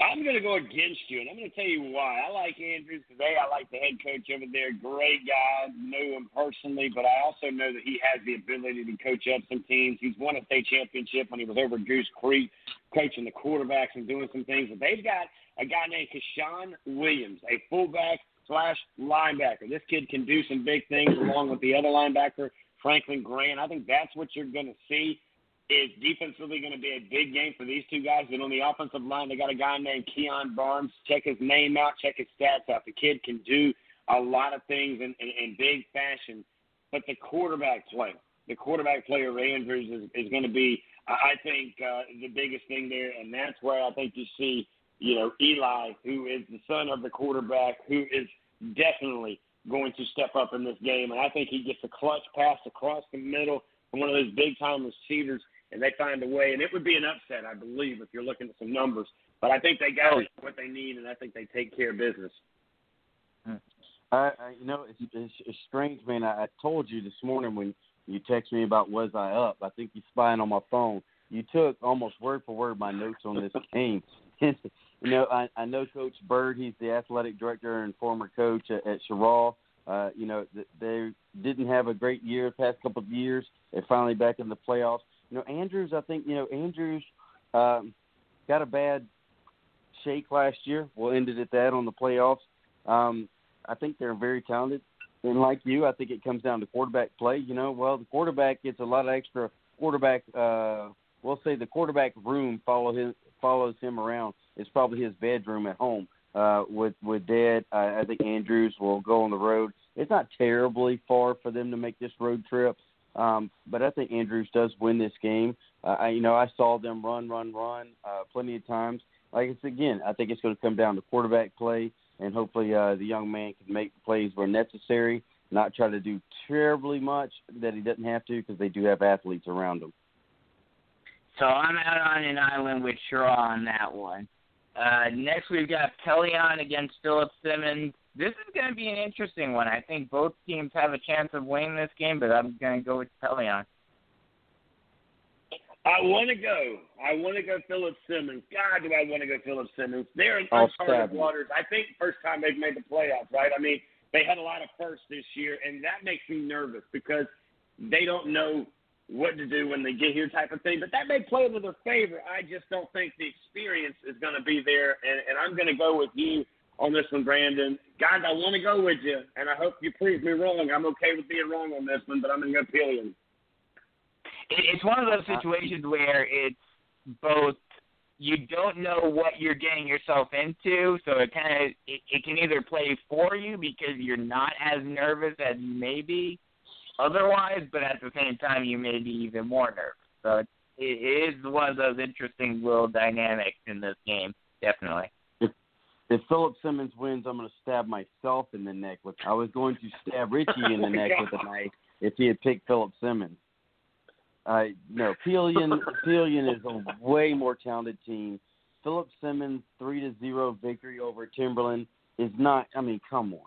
I'm going to go against you, and I'm going to tell you why. I like Andrews today. I like the head coach over there. Great guy. Know him personally, but I also know that he has the ability to coach up some teams. He's won a state championship when he was over at Goose Creek, coaching the quarterbacks and doing some things. But they've got a guy named Kashawn Williams, a fullback slash linebacker. This kid can do some big things along with the other linebacker, Franklin Grant. I think that's what you're going to see is defensively going to be a big game for these two guys. But on the offensive line, they got a guy named Keon Barnes. Check his name out. Check his stats out. The kid can do a lot of things in, in, in big fashion. But the quarterback play, the quarterback play of Andrews is, is going to be, I think, uh, the biggest thing there. And that's where I think you see, you know, Eli, who is the son of the quarterback, who is definitely going to step up in this game. And I think he gets a clutch pass across the middle from one of those big time receivers and they find a way. And it would be an upset, I believe, if you're looking at some numbers. But I think they got oh. what they need, and I think they take care of business. I, I you know, it's, it's, it's strange, man. I, I told you this morning when you texted me about was I up. I think you spying on my phone. You took almost word for word my notes on this game. you know, I, I know Coach Bird. He's the athletic director and former coach at, at Cheraw. Uh, you know, they didn't have a great year the past couple of years. They're finally back in the playoffs. You know, Andrews, I think, you know, Andrews um, got a bad shake last year. Well, ended at that on the playoffs. Um, I think they're very talented. And like you, I think it comes down to quarterback play. You know, well, the quarterback gets a lot of extra quarterback. Uh, we'll say the quarterback room follow him follows him around. It's probably his bedroom at home. Uh, with with Dad, I, I think Andrews will go on the road. It's not terribly far for them to make this road trip. Um, but I think Andrews does win this game. Uh, I, you know, I saw them run, run, run uh, plenty of times. Like it's again, I think it's going to come down to quarterback play, and hopefully uh, the young man can make plays where necessary, not try to do terribly much that he doesn't have to because they do have athletes around him. So I'm out on an island with Cheraw on that one. Uh, next, we've got Pelion against Philip Simmons this is going to be an interesting one. I think both teams have a chance of winning this game, but I'm going to go with Pelion. I want to go. I want to go Philip Simmons. God, do I want to go Philip Simmons? They're in uncharted waters. I think first time they've made the playoffs, right? I mean, they had a lot of firsts this year, and that makes me nervous because they don't know what to do when they get here type of thing. But that may play into their favor. I just don't think the experience is going to be there, and, and I'm going to go with you on this one, Brandon. Guys, I want to go with you, and I hope you prove me wrong. I'm okay with being wrong on this one, but I'm going to go Pelion. It's one of those uh, situations where it's both you don't know what you're getting yourself into, so it kind of it, it can either play for you because you're not as nervous as you may be otherwise, but at the same time you may be even more nervous. So it, it is one of those interesting little dynamics in this game, definitely if Philip Simmons wins, I'm going to stab myself in the neck with. I was going to stab Richie in the neck with a knife if he had picked Philip Simmons. Uh, no, Pelion Pelion is a way more talented team. Philip Simmons three to zero victory over Timberland is not. I mean, come on.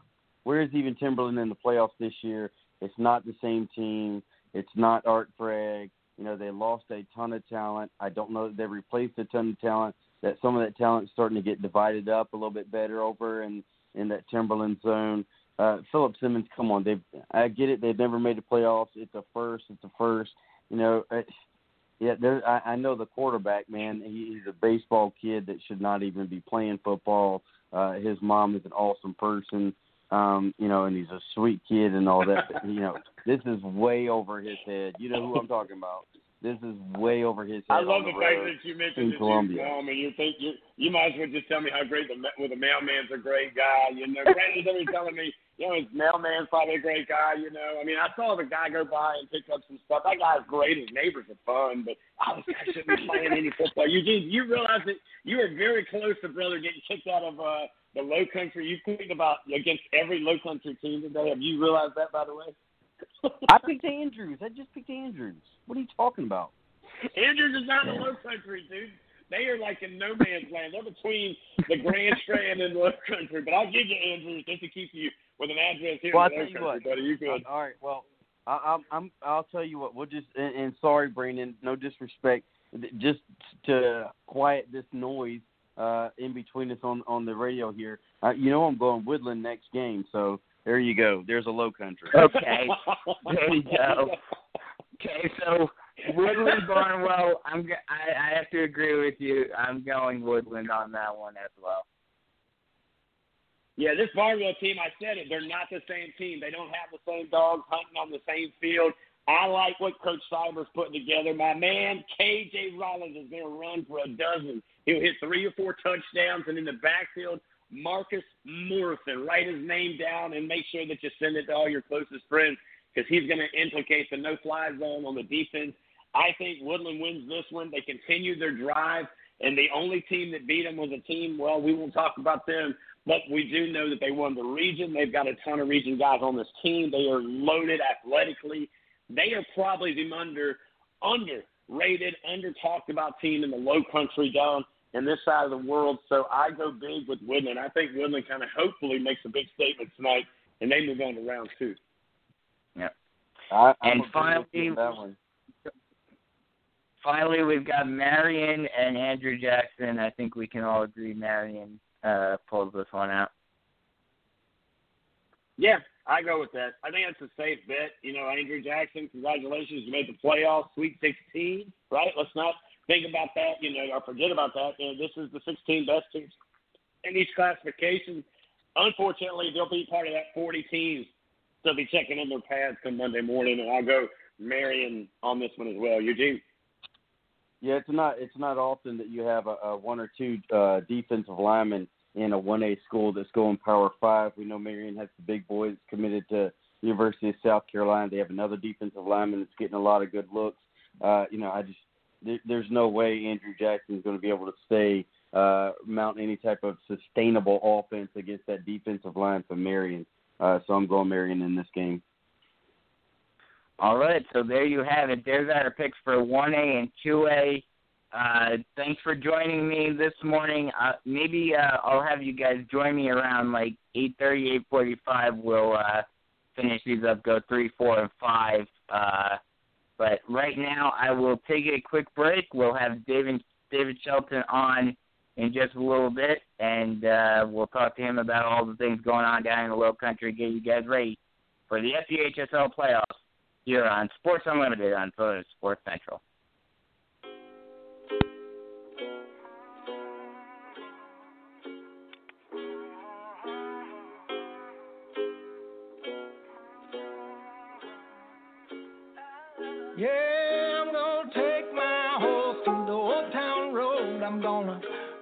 Where is even Timberland in the playoffs this year? It's not the same team. It's not Art Craig. You know, they lost a ton of talent. I don't know that they replaced a ton of talent that some of that talent is starting to get divided up a little bit better over in in that Timberland zone. Uh, Philip Simmons, come on, they I get it. They've never made the playoffs. It's a first. It's a first. You know, it, yeah. There, I, I know the quarterback man. He, he's a baseball kid that should not even be playing football. Uh, his mom is an awesome person. Um, you know, and he's a sweet kid and all that. But, you know, this is way over his head. You know who I'm talking about. This is way over his head. I love the, the fact that you mentioned in Columbia. mom, and you think you you might as well just tell me how great the well, the mailman's a great guy. You know, Brandon's always telling me, you know, his mailman's probably a great guy. You know, I mean, I saw the guy go by and pick up some stuff. That guy's great. His neighbors are fun, but I was I shouldn't be playing any football. You did you realize that you were very close to brother getting kicked out of uh the low country. You've picked about against every low country team today. Have you realized that, by the way? I picked Andrews. I just picked Andrews. What are you talking about? Andrews is not in the low country, dude. They are like in no man's land. They're between the Grand Strand and the low country. But I'll give you Andrews just to keep you with an address here well, in low country, what, buddy. You good? All right. Well, I, I'm, I'm, I'll tell you what. We'll just and, and sorry, Brandon. No disrespect. Just to quiet this noise uh, in between us on on the radio here. Uh, you know, I'm going Woodland next game, so there you go. There's a low country. Okay, there you go. Okay, so Woodland Barnwell. I'm. g- I, I have to agree with you. I'm going Woodland on that one as well. Yeah, this Barnwell team, I said it, they're not the same team. They don't have the same dogs hunting on the same field. I like what Coach Cyber's putting together. My man, KJ Rollins, is going to run for a dozen. He'll hit three or four touchdowns, and in the backfield, Marcus Morrison. Write his name down and make sure that you send it to all your closest friends because he's going to implicate the no-fly zone on the defense. I think Woodland wins this one. They continue their drive, and the only team that beat them was a team, well, we won't talk about them, but we do know that they won the region. They've got a ton of region guys on this team. They are loaded athletically. They are probably the under underrated, under talked about team in the low country down in this side of the world. So I go big with Woodland. I think Woodland kind of hopefully makes a big statement tonight, and they move on to round two. I, I'm And agreeing with you finally- on that one. Finally, we've got Marion and Andrew Jackson. I think we can all agree Marion uh, pulls this one out. Yeah, I go with that. I think that's a safe bet. You know, Andrew Jackson, congratulations, you made the playoffs, Sweet 16, right? Let's not think about that, you know, or forget about that. You know, this is the 16 best teams in each classification. Unfortunately, they'll be part of that 40 teams. They'll be checking in their pads come Monday morning, and I'll go Marion on this one as well. Eugene. Yeah, it's not it's not often that you have a, a one or two uh, defensive linemen in a one A school that's going Power Five. We know Marion has the big boys committed to University of South Carolina. They have another defensive lineman that's getting a lot of good looks. Uh, you know, I just there, there's no way Andrew Jackson is going to be able to stay uh, mount any type of sustainable offense against that defensive line for Marion. Uh, so I'm going Marion in this game. All right, so there you have it. There's our picks for 1A and 2A. Uh, thanks for joining me this morning. Uh, maybe uh, I'll have you guys join me around like 8:30, 8:45. We'll uh, finish these up, go three, four, and five. Uh, but right now, I will take a quick break. We'll have David David Shelton on in just a little bit, and uh, we'll talk to him about all the things going on down in the Low Country. Get you guys ready for the SCHSL playoffs here on Sports Unlimited on Sports Central.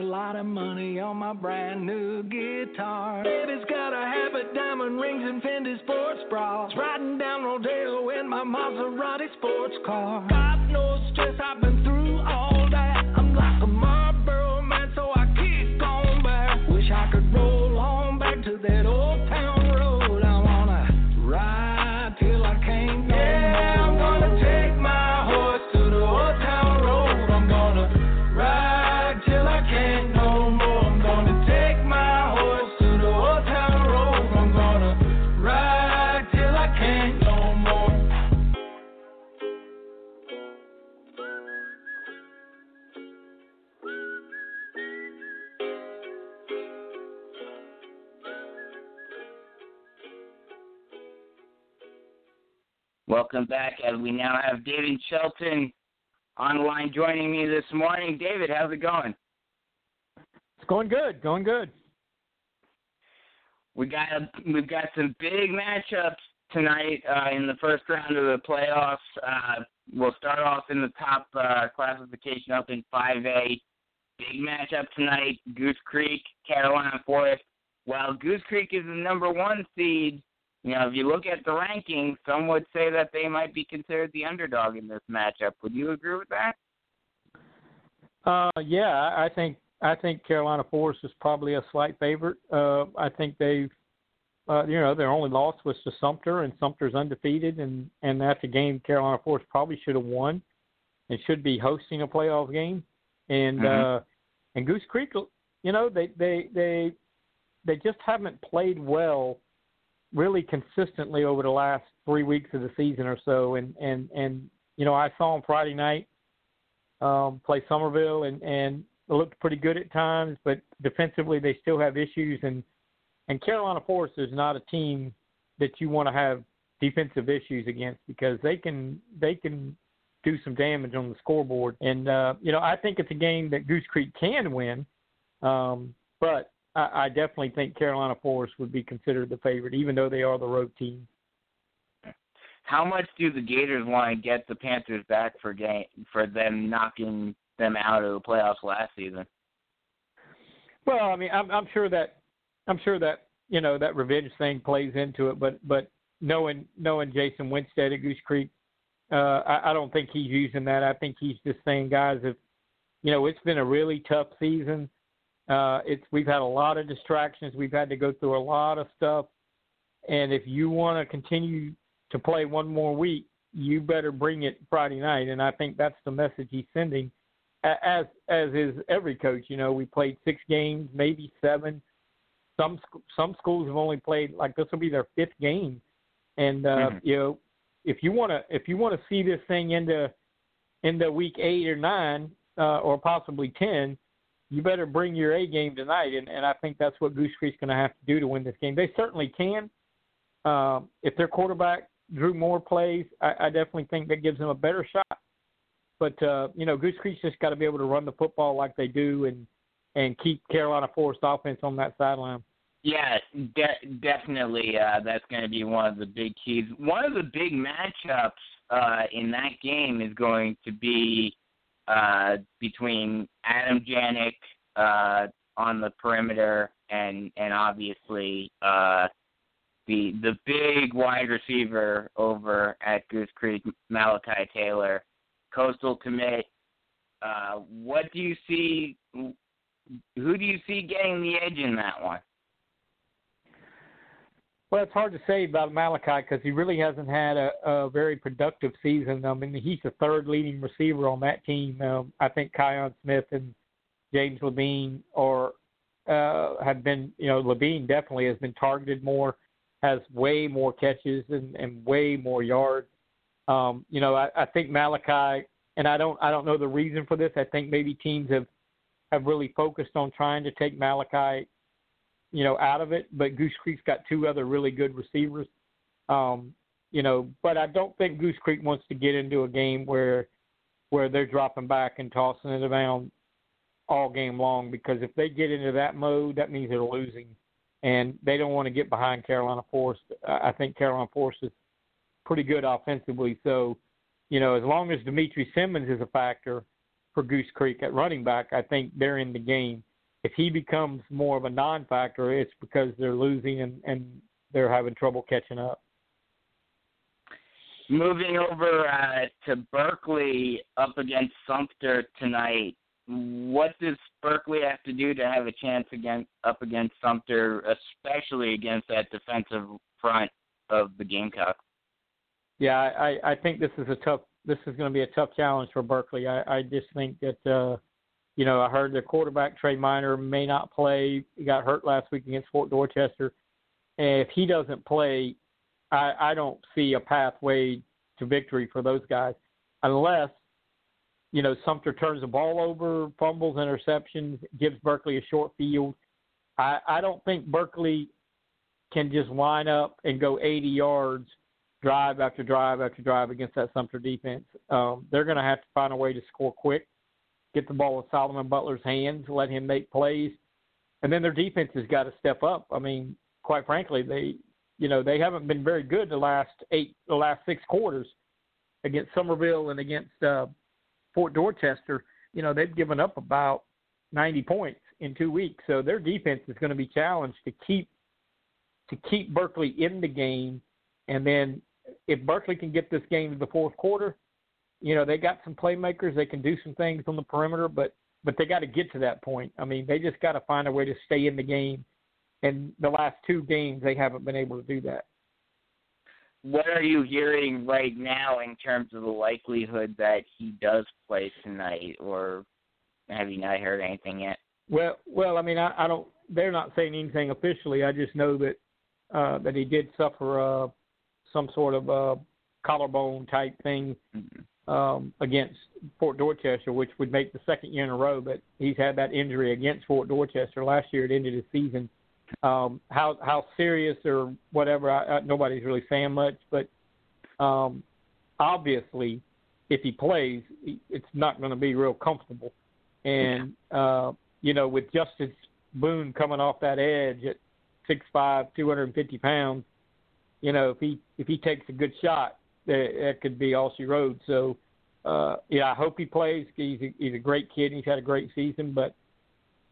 a lot of money on my brand new guitar. Baby's got a habit, diamond rings, and Fendi sports bras. Riding down Rodeo in my Maserati sports car. Got no stress, I've been through all Welcome back, as we now have David Shelton online joining me this morning. David, how's it going? It's going good, going good. We got a, we've got some big matchups tonight uh, in the first round of the playoffs. Uh, we'll start off in the top uh, classification up in 5A. Big matchup tonight: Goose Creek, Carolina Forest. While Goose Creek is the number one seed, you know if you look at the rankings, some would say that they might be considered the underdog in this matchup. Would you agree with that? Uh, yeah, I think I think Carolina Forest is probably a slight favorite. Uh, I think they've, uh, you know, their only loss was to Sumter, and Sumter's undefeated, and and that's a game Carolina Forest probably should have won, and should be hosting a playoff game, and Mhm. uh, and Goose Creek, you know, they they they they just haven't played well, really consistently over the last three weeks of the season or so, and and and you know, I saw them Friday night um, play Summerville, and and it looked pretty good at times, but defensively they still have issues. And and Carolina Forest is not a team that you want to have defensive issues against because they can they can do some damage on the scoreboard. And uh, you know I think it's a game that Goose Creek can win, um, but I, I definitely think Carolina Forest would be considered the favorite, even though they are the road team. How much do the Gators want to get the Panthers back for game for them knocking them out of the playoffs last season? Well, I mean, I'm, I'm sure that I'm sure that you know that revenge thing plays into it, but but knowing knowing Jason Winstead at Goose Creek, uh, I, I don't think he's using that. I think he's just saying, guys, if you know, it's been a really tough season. Uh, it's we've had a lot of distractions. We've had to go through a lot of stuff, and if you want to continue to play one more week, you better bring it Friday night. And I think that's the message he's sending as as is every coach. You know, we played six games, maybe seven. Some some schools have only played like this will be their fifth game, and uh, Mhm. you know, if you want to if you want to see this thing into into week eight or nine uh, or possibly ten, you better bring your A game tonight. And and I think that's what Goose Creek's going to have to do to win this game. They certainly can. Um, if their quarterback Drew Moore plays, I, I definitely think that gives them a better shot. But uh, you know, Goose Creek's just got to be able to run the football like they do, and and keep Carolina Forest offense on that sideline. Yeah, de- definitely. Uh, that's going to be one of the big keys. One of the big matchups uh, in that game is going to be uh, between Adam Janik uh, on the perimeter and and obviously uh, the the big wide receiver over at Goose Creek, Malachi Taylor, coastal commit. Uh, what do you see? Who do you see getting the edge in that one? Well, it's hard to say about Malachi because he really hasn't had a, a very productive season. I mean, he's the third leading receiver on that team. Um, I think Kion Smith and James Levine or uh, have been, you know, Levine definitely has been targeted more, has way more catches and, and way more yards. Um, you know, I, I think Malachi, and I don't, I don't know the reason for this. I think maybe teams have have really focused on trying to take Malachi you know, out of it. But Goose Creek's got two other really good receivers. Um, you know, but I don't think Goose Creek wants to get into a game where where they're dropping back and tossing it around all game long because if they get into that mode, that means they're losing, and they don't want to get behind Carolina Forest. I think Carolina Forest is pretty good offensively, so you know, as long as Dimitri Simmons is a factor for Goose Creek at running back, I think they're in the game if he becomes more of a non-factor, it's because they're losing and, and they're having trouble catching up. Moving over uh, to Berkeley up against Sumter tonight. What does Berkeley have to do to have a chance against up against Sumter, especially against that defensive front of the Gamecocks? Yeah, I, I think this is a tough. This is going to be a tough challenge for Berkeley. I, I just think that uh, you know, I heard the quarterback Trey Miner may not play. He got hurt last week against Fort Dorchester. And if he doesn't play, I, I don't see a pathway to victory for those guys unless, you know, Sumter turns the ball over, fumbles, interceptions, gives Berkeley a short field. I, I don't think Berkeley can just line up and go 80 yards drive after drive after drive against that Sumter defense. Um, they're going to have to find a way to score quick, get the ball in Solomon Butler's hands, let him make plays, and then their defense has got to step up. I mean, quite frankly, they you know they haven't been very good the last eight the last six quarters against Summerville and against uh, Fort Dorchester. You know they've given up about 90 points in two weeks, so their defense is going to be challenged to keep to keep Berkeley in the game, and then if Berkeley can get this game to the fourth quarter, you know they got some playmakers. They can do some things on the perimeter, but but they got to get to that point. I mean, they just got to find a way to stay in the game and the last two games they haven't been able to do that. What are you hearing right now in terms of the likelihood that he does play tonight, or have you not heard anything yet? Well, well, I mean, I, I don't. They're not saying anything officially. I just know that uh, that he did suffer uh, some sort of uh, collarbone type thing Mm-hmm. Um, against Fort Dorchester, which would make the second year in a row. But he's had that injury against Fort Dorchester last year. It ended his season um, how how serious or whatever, I, I, nobody's really saying much. But um, obviously, if he plays, it's not going to be real comfortable. And uh, you know, with Justice Boone coming off that edge at six five, two hundred and fifty pounds, you know, if he if he takes a good shot, that, that could be all she wrote. So, uh, yeah, I hope he plays. He's a, he's a great kid. He's had a great season, but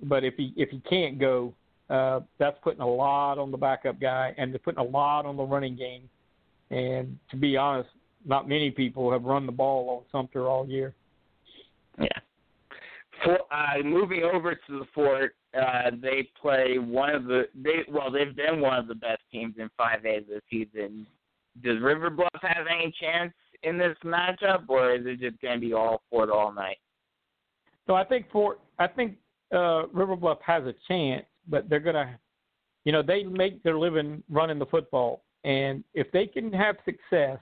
but if he if he can't go, uh, that's putting a lot on the backup guy and they're putting a lot on the running game. And to be honest, not many people have run the ball on Sumter all year. Yeah. For, uh, moving over to the fort, uh, they play one of the they well they've been one of the best teams in 5A this season. Does River Bluff have any chance in this matchup, or is it just going to be all Fort all night? So I think Fort, I think uh, River Bluff has a chance, but they're gonna, you know, they make their living running the football, and if they can have success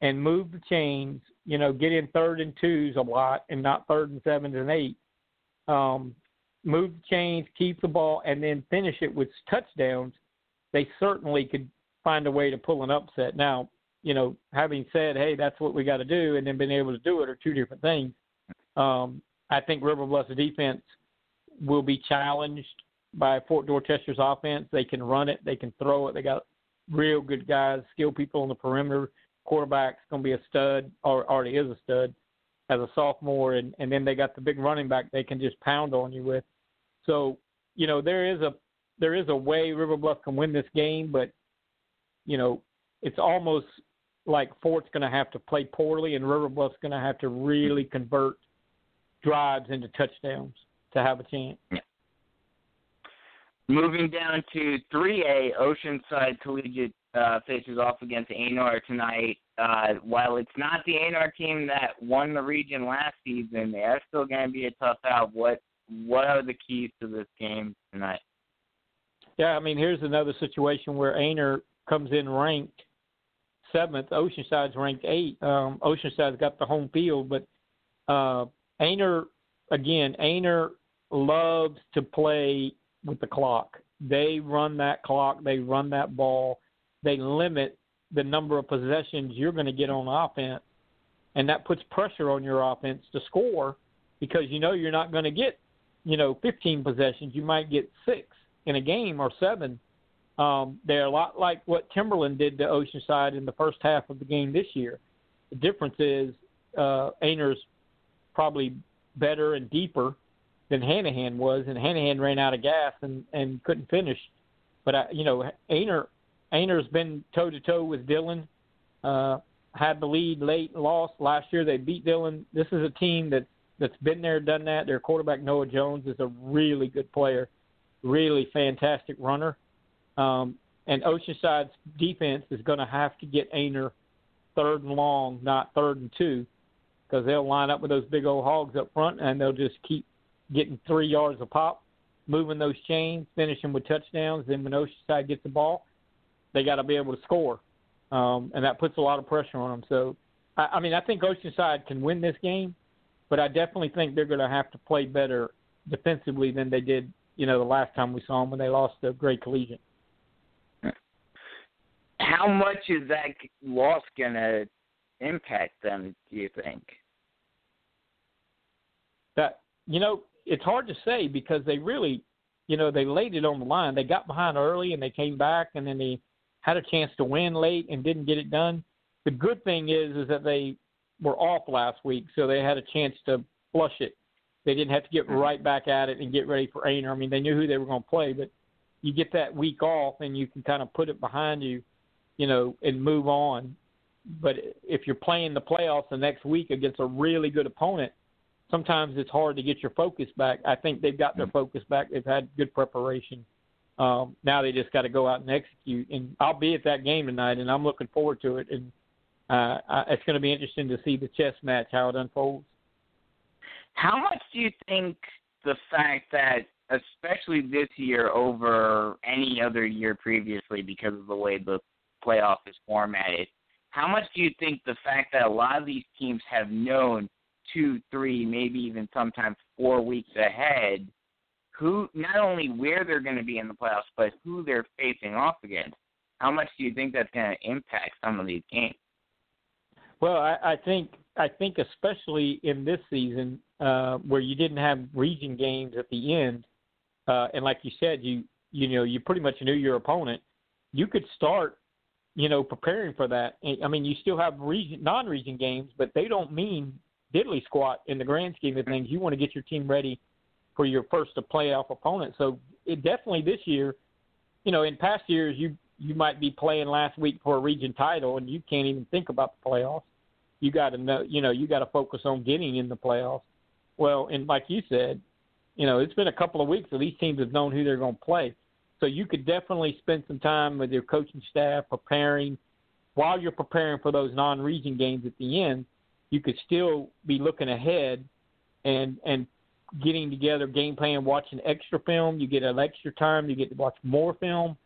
and move the chains, you know, get in third and twos a lot and not third and sevens and eight, um, move the chains, keep the ball, and then finish it with touchdowns, they certainly could find a way to pull an upset. Now, you know, having said, hey, that's what we got to do, and then being able to do it are two different things. Um, I think River Bluff's defense will be challenged by Fort Dorchester's offense. They can run it, they can throw it. They got real good guys, skilled people on the perimeter. Quarterback's going to be a stud, or already is a stud, as a sophomore, and and then they got the big running back they can just pound on you with. So you know there is a there is a way River Bluff can win this game, but you know it's almost like Fort's going to have to play poorly, and River Bluff's going to have to really convert drives into touchdowns to have a chance. Moving down to 3A, Oceanside Collegiate uh, faces off against Aynor tonight. Uh, while it's not the Aynor team that won the region last season, they are still going to be a tough out. What what are the keys to this game tonight? Yeah, I mean, here's another situation where Aynor comes in ranked seventh. Oceanside's ranked eight. Um, Oceanside's got the home field, but uh, Aynor, again, Aynor loves to play with the clock. They run that clock. They run that ball. They limit the number of possessions you're going to get on offense, and that puts pressure on your offense to score because you know you're not going to get, you know, 15 possessions. You might get six in a game or seven. Um, they're a lot like what Timberland did to Oceanside in the first half of the game this year. The difference is uh, Aynor's probably better and deeper than Hanahan was, and Hanahan ran out of gas and and couldn't finish. But I, you know, Aynor Aynor's been toe to toe with Dillon. Uh, had the lead late, lost last year. They beat Dillon. This is a team that that's been there, done that. Their quarterback Noah Jones is a really good player, really fantastic runner. Um, and Oceanside's defense is going to have to get Aynor third and long, not third and two, because they'll line up with those big old hogs up front, and they'll just keep getting three yards a pop, moving those chains, finishing with touchdowns. Then when Oceanside gets the ball, they got to be able to score, um, and that puts a lot of pressure on them. So, I, I mean, I think Oceanside can win this game, but I definitely think they're going to have to play better defensively than they did, you know, the last time we saw them when they lost to Gray Collegiate. How much is that loss going to impact them? Do you think? That you know, it's hard to say because they really, you know, they laid it on the line. They got behind early and they came back, and then they had a chance to win late and didn't get it done. The good thing is, is that they were off last week, so they had a chance to flush it. They didn't have to get mm-hmm. right back at it and get ready for Aynor. I mean, they knew who they were going to play, but you get that week off and you can kind of put it behind you, you know, and move on. But if you're playing the playoffs the next week against a really good opponent, sometimes it's hard to get your focus back. I think they've got their focus back. They've had good preparation. Um, now they just got to go out and execute. And I'll be at that game tonight, and I'm looking forward to it. And uh, I, it's going to be interesting to see the chess match how it unfolds. How much do you think the fact that, especially this year over any other year previously, because of the way the playoff is formatted, how much do you think the fact that a lot of these teams have known two, three, maybe even sometimes four weeks ahead who not only where they're going to be in the playoffs, but who they're facing off against? How much do you think that's going to impact some of these games? Well, I, I think I think especially in this season uh, where you didn't have region games at the end, uh, and like you said, you you know you pretty much knew your opponent. You could start, you know, preparing for that. I mean, you still have region non-region games, but they don't mean diddly squat in the grand scheme of things. You want to get your team ready for your first to playoff opponent. So it definitely this year, you know, in past years you you might be playing last week for a region title and you can't even think about the playoffs you got to know, you know, you got to focus on getting in the playoffs. Well, and like you said, you know, it's been a couple of weeks, so these teams have known who they're going to play. So you could definitely spend some time with your coaching staff preparing. While you're preparing for those non-region games at the end, you could still be looking ahead and and getting together game plan, watching extra film. You get an extra time. You get to watch more film.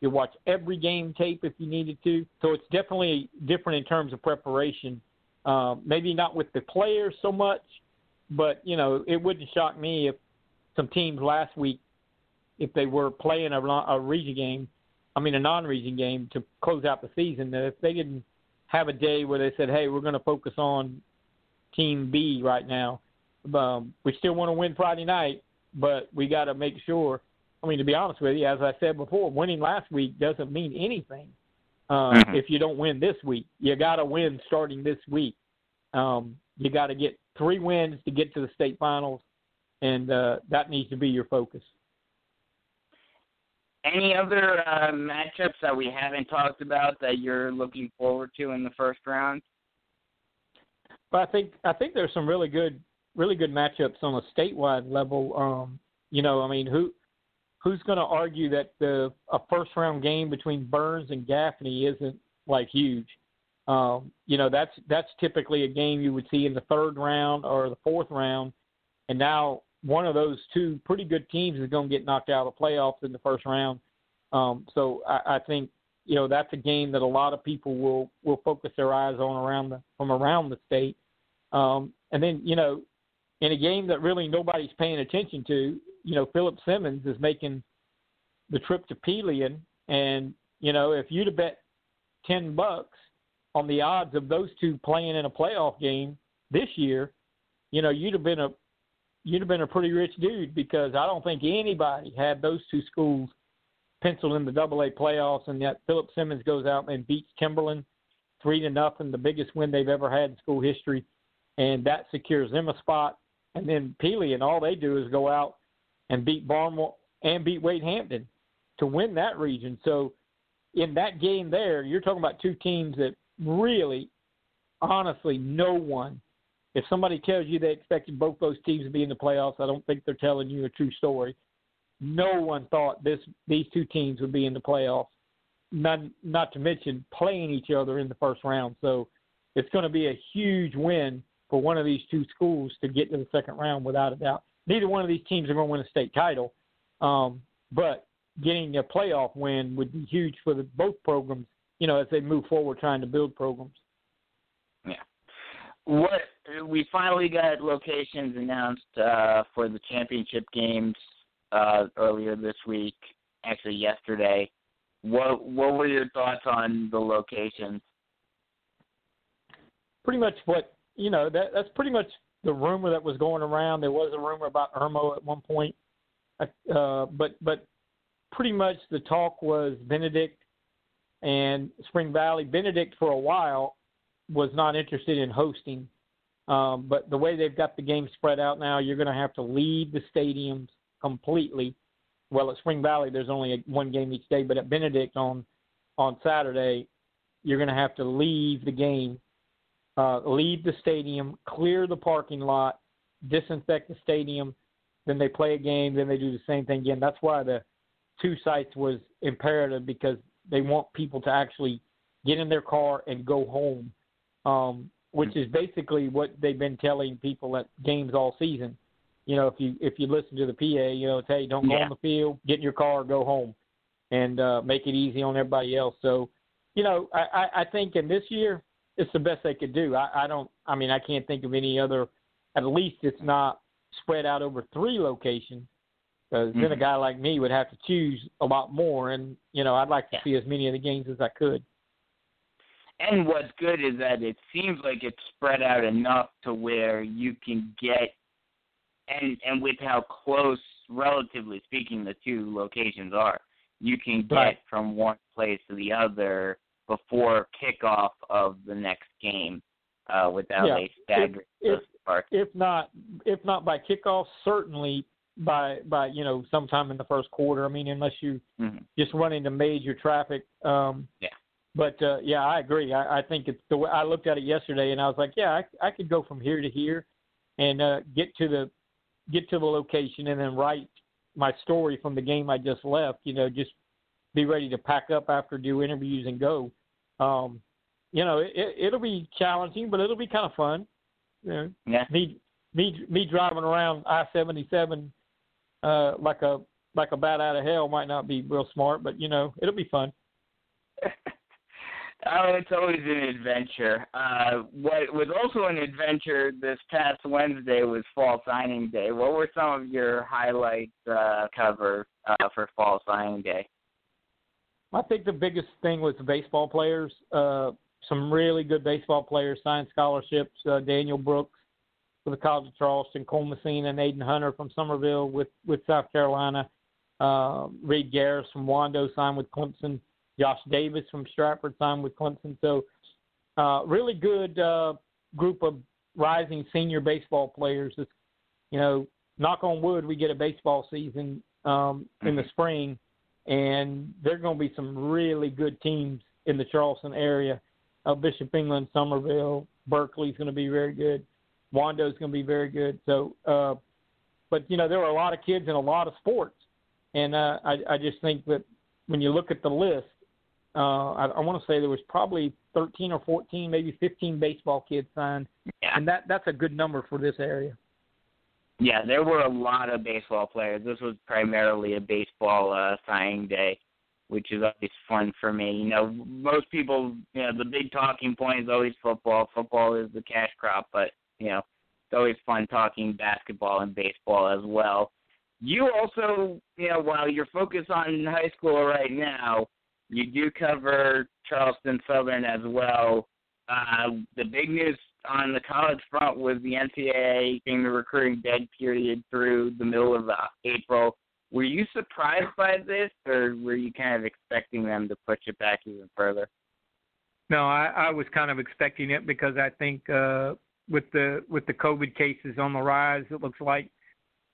You watch every game tape if you needed to. So it's definitely different in terms of preparation uh, maybe not with the players so much, but you know it wouldn't shock me if some teams last week, if they were playing a, a region game, I mean a non-region game to close out the season, that if they didn't have a day where they said, "Hey, we're going to focus on Team B right now," um, we still want to win Friday night, but we got to make sure. I mean, to be honest with you, as I said before, winning last week doesn't mean anything uh, mm-hmm. if you don't win this week. You got to win starting this week. Um, you got to get three wins to get to the state finals, and uh, that needs to be your focus. Any other uh, matchups that we haven't talked about that you're looking forward to in the first round? But I think I think there's some really good really good matchups on a statewide level. Um, you know, I mean, who who's going to argue that the a first round game between Burns and Gaffney isn't like huge? Um, you know, that's that's typically a game you would see in the third round or the fourth round, and now one of those two pretty good teams is going to get knocked out of the playoffs in the first round. Um, so I, I think you know that's a game that a lot of people will will focus their eyes on around the from around the state. Um, and then you know, in a game that really nobody's paying attention to, you know, Philip Simmons is making the trip to Pelion, and you know, if you'd have bet ten bucks on the odds of those two playing in a playoff game this year, you know, you'd have been a you'd have been a pretty rich dude because I don't think anybody had those two schools penciled in the Double A playoffs, and yet Philip Simmons goes out and beats Timberland three to nothing, the biggest win they've ever had in school history, and that secures them a spot. And then Pelion all they do is go out and beat Barnwell and beat Wade Hampton to win that region. So in that game there, you're talking about two teams that really, honestly, no one. If somebody tells you they expected both those teams to be in the playoffs, I don't think they're telling you a true story. No one thought this these two teams would be in the playoffs. Not not to mention playing each other in the first round. So it's going to be a huge win for one of these two schools to get to the second round without a doubt. Neither one of these teams are going to win a state title, um, but getting a playoff win would be huge for the, both programs you know, as they move forward trying to build programs. Yeah. What we finally got locations announced uh, for the championship games uh, earlier this week, actually yesterday. what what were your thoughts on the locations? Pretty much what you know. That that's pretty much the rumor that was going around. There was a rumor about Irmo at one point, uh, but but pretty much the talk was Benedict and Spring Valley. Benedict for a while was not interested in hosting, um, but the way they've got the game spread out now, you're going to have to leave the stadiums completely. Well, at Spring Valley, there's only a, one game each day, but at Benedict on on Saturday, you're going to have to leave the game, uh, leave the stadium, clear the parking lot, disinfect the stadium. Then they play a game. Then they do the same thing again. That's why the two sites was imperative because they want people to actually get in their car and go home, um, which is basically what they've been telling people at games all season. You know, if you if you listen to the PA, you know, it's hey, don't go Yeah. on the field, get in your car, go home, and uh, make it easy on everybody else. So, you know, I, I, I think in this year it's the best they could do. I, I don't. I mean, I can't think of any other. At least it's not spread out over three locations. Because then a Mhm. guy like me would have to choose a lot more, and you know I'd like to Yeah. see as many of the games as I could. And what's good is that it seems like it's spread out enough to where you can get and and with how close relatively speaking the two locations are, you can get Right. from one place to the other before kickoff of the next game uh without Yeah. a staggered If- park. If not, if not by kickoff, certainly by by you know sometime in the first quarter. I mean, unless you Mhm. just run into major traffic. Um, Yeah. But uh, yeah, I agree. I, I think it's the way I looked at it yesterday, and I was like, yeah, I, I could go from here to here, and uh, get to the get to the location, and then write my story from the game I just left. You know, just be ready to pack up after do interviews and go. Um, you know, it, it'll be challenging, but it'll be kind of fun. You know, Yeah. me me me driving around I seventy seven uh like a like a bat out of hell might not be real smart, but you know, it'll be fun. Oh, it's always an adventure. Uh, what was also an adventure this past Wednesday was Fall Signing Day. What were some of your highlights uh, cover uh, for Fall Signing Day? I think the biggest thing was the baseball players. Uh some really good baseball players signed scholarships. Uh, Daniel Brooks for the College of Charleston, Cole Messina and Aiden Hunter from Summerville with, with South Carolina. Uh, Reed Garris from Wando signed with Clemson. Josh Davis from Stratford signed with Clemson. So, uh, really good uh, group of rising senior baseball players. It's, you know, knock on wood, we get a baseball season um, in the spring, and there are going to be some really good teams in the Charleston area. Uh, Bishop England, Summerville, Berkeley's going to be very good. Wando's going to be very good. So, uh, but you know, there were a lot of kids in a lot of sports, and uh, I, I just think that when you look at the list, uh, I, I want to say there was probably 13 or 14, maybe 15 baseball kids signed, Yeah. and that that's a good number for this area. Yeah, there were a lot of baseball players. This was primarily a baseball uh, signing day, which is always fun for me. You know, most people, you know, the big talking point is always football. Football is the cash crop, but you know, it's always fun talking basketball and baseball as well. You also, you know, while you're focused on high school right now, you do cover Charleston Southern as well. Uh, the big news on the college front was the NCAA being the recruiting dead period through the middle of April. Were you surprised by this, or were you kind of expecting them to push it back even further? No, I, I was kind of expecting it because I think uh, with the with the COVID cases on the rise, it looks like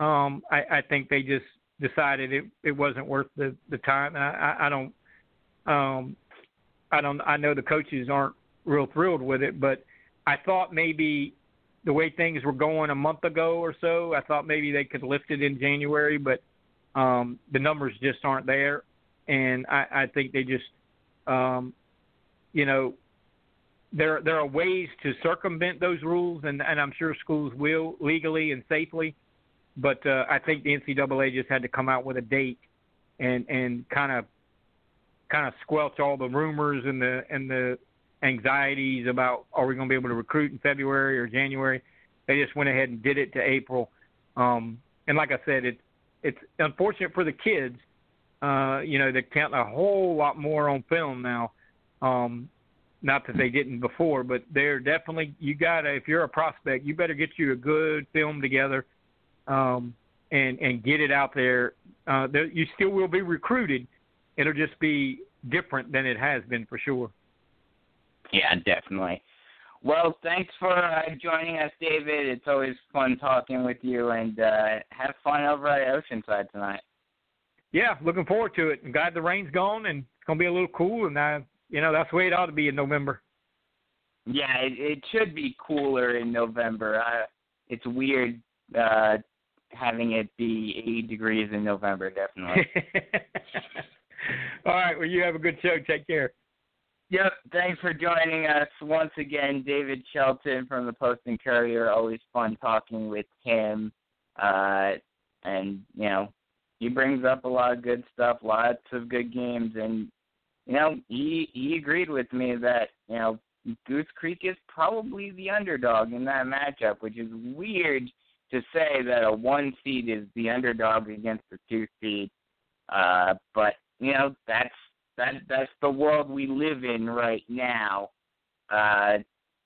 um, I, I think they just decided it it wasn't worth the the time. I, I don't um, I don't I know the coaches aren't real thrilled with it, but I thought maybe the way things were going a month ago or so, I thought maybe they could lift it in January, but um, the numbers just aren't there, and I, I think they just um, you know, there there are ways to circumvent those rules, and and I'm sure schools will legally and safely. But uh, I think the NCAA just had to come out with a date and and kind of kind of squelch all the rumors and the and the anxieties about are we going to be able to recruit in February or January. They just went ahead and did it to April. Um, and like I said, it it's unfortunate for the kids Uh, you know, they're counting a whole lot more on film now. Um, not that they didn't before, but they're definitely you gotta if you're a prospect, you better get you a good film together, um, and and get it out there. Uh, there, you still will be recruited. It'll just be different than it has been for sure. Yeah, definitely. Well, thanks for uh, joining us, David. It's always fun talking with you, and uh, have fun over at Oceanside tonight. Yeah, looking forward to it. I'm glad the rain's gone, and it's gonna be a little cool, and I, you know, that's the way it ought to be in November. Yeah, it, it should be cooler in November. Uh, it's weird uh, having it be 80 degrees in November, definitely. All right, well, you have a good show. Take care. Yep. Thanks for joining us once again, David Shelton from the Post and Courier. Always fun talking with him. Uh, and, you know, he brings up a lot of good stuff, lots of good games. And, you know, he, he agreed with me that, you know, Goose Creek is probably the underdog in that matchup, which is weird to say that a one seed is the underdog against the two seed. Uh, but, you know, that's that that's the world we live in right now, uh,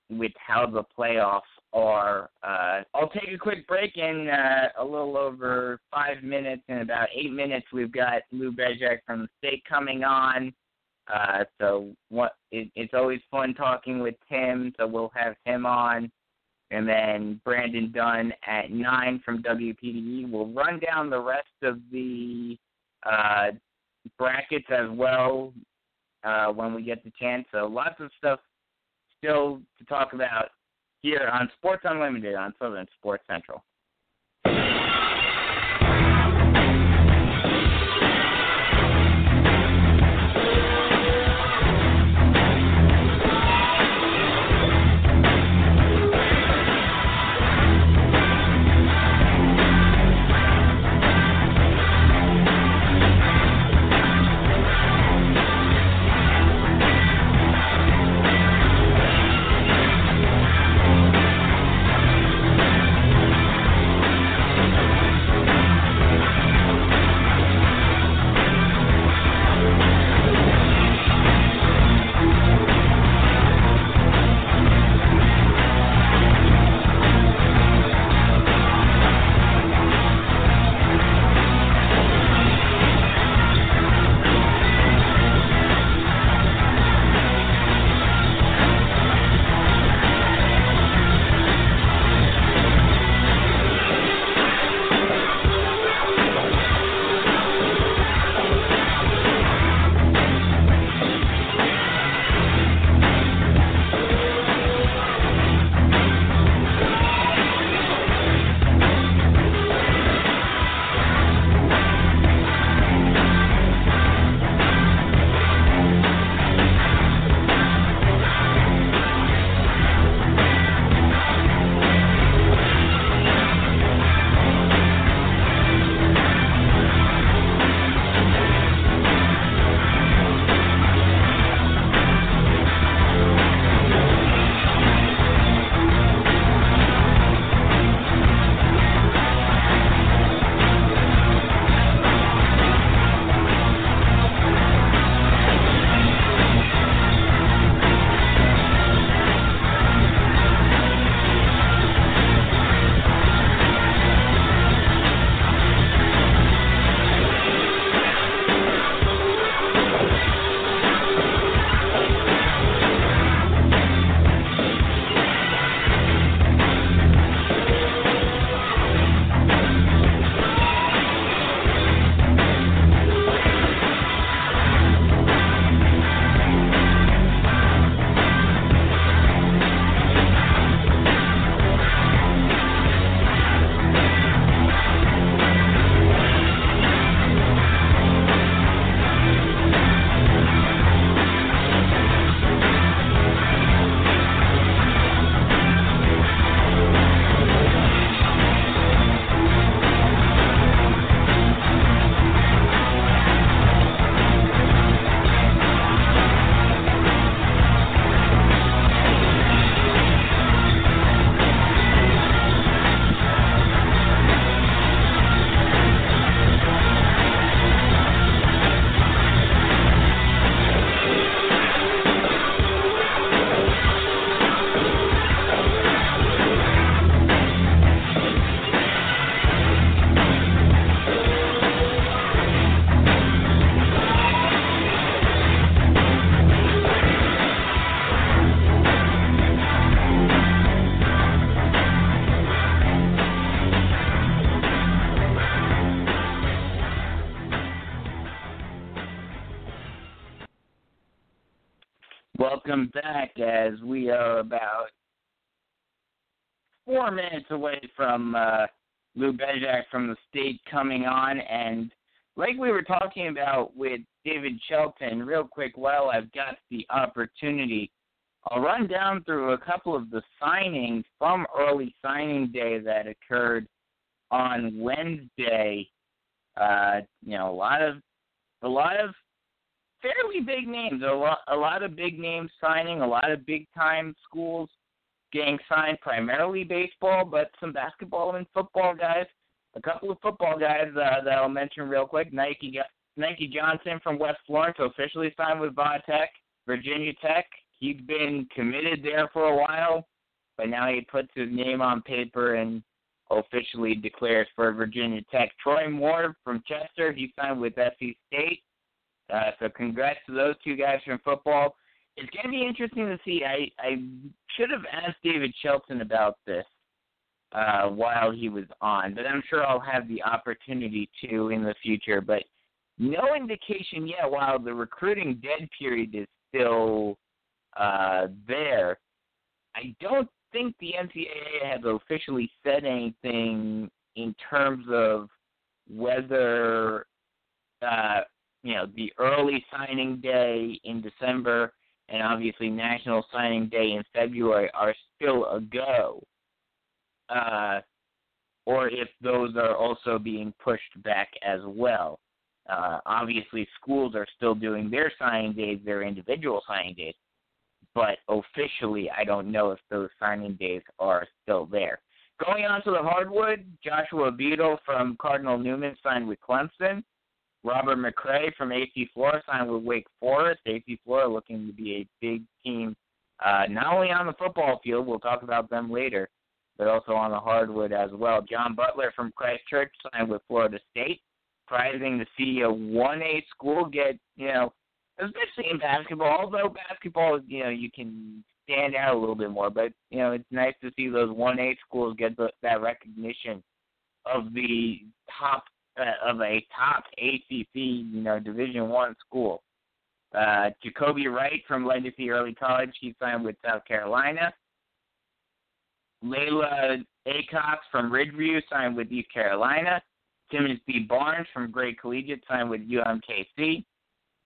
with how the playoffs are. Uh, I'll take a quick break in uh, a little over five minutes. In about eight minutes, we've got Lou Bezjak from the state coming on. Uh, so what? It, it's always fun talking with Tim. So we'll have him on, and then Brandon Dunn at nine from WPDE. We'll run down the rest of the uh, brackets as well uh, when we get the chance. So lots of stuff still to talk about here on Sports Unlimited on Southern Sports Central. Welcome back as we are about four minutes away from uh, Lou Bezjak from the state coming on. And like we were talking about with David Shelton, real quick, while I've got the opportunity, I'll run down through a couple of the signings from early signing day that occurred on Wednesday. Uh, you know, a lot of a lot of fairly big names, a lot a lot of big names signing, a lot of big time schools getting signed, primarily baseball, but some basketball and football guys. A couple of football guys uh, that I'll mention real quick. Nike Nike Johnson from West Florence officially signed with Va Tech, Virginia Tech. He'd been committed there for a while, but now he puts his name on paper and officially declares for Virginia Tech. Troy Moore from Chester, he signed with SC State. Uh, so congrats to those two guys from football. It's going to be interesting to see. I I should have asked David Shelton about this uh, while he was on, but I'm sure I'll have the opportunity to in the future. But no indication yet. While the recruiting dead period is still uh, there, I don't think the NCAA has officially said anything in terms of whether uh, you know the early signing day in December and obviously National Signing Day in February are still a go, uh, or if those are also being pushed back as well. Uh, obviously, schools are still doing their signing days, their individual signing days, but officially, I don't know if those signing days are still there. Going on to the hardwood, Joshua Beadle from Cardinal Newman signed with Clemson. Robert McCray from AC Flora signed with Wake Forest. AC Flora looking to be a big team, uh, not only on the football field, we'll talk about them later, but also on the hardwood as well. John Butler from Christchurch signed with Florida State. Surprising to see a 1A school get, you know, especially in basketball. Although basketball, you know, you can stand out a little bit more, but you know, it's nice to see those 1A schools get the, that recognition of the top uh, of a top ACC, you know, Division One school. Uh, Jacoby Wright from Legacy Early College, he signed with South Carolina. Layla Acox from Ridgeview signed with East Carolina. Timothy Barnes from Gray Collegiate signed with UMKC.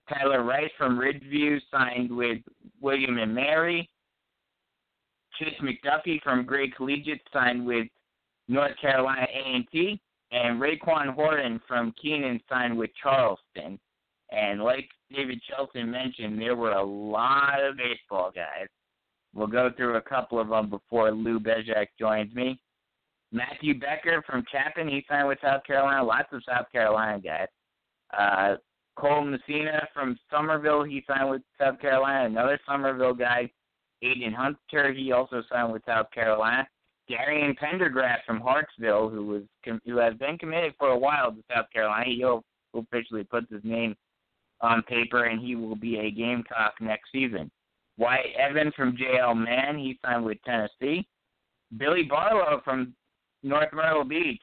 Tyler Rice from Ridgeview signed with William and Mary. Chase McDuffie from Gray Collegiate signed with North Carolina A&T, and Raquan Horton from Keenan signed with Charleston. And like David Shelton mentioned, there were a lot of baseball guys. We'll go through a couple of them before Lou Bezjak joins me. Matthew Becker from Chapin, he signed with South Carolina. Lots of South Carolina guys. Uh, Cole Messina from Summerville, he signed with South Carolina. Another Summerville guy, Aiden Hunter, he also signed with South Carolina. Darian Pendergrass from Hartsville, who was who has been committed for a while to South Carolina, he officially puts his name on paper, and he will be a Gamecock next season. Wyatt Evan from JL Mann, he signed with Tennessee. Billy Barlow from North Myrtle Beach,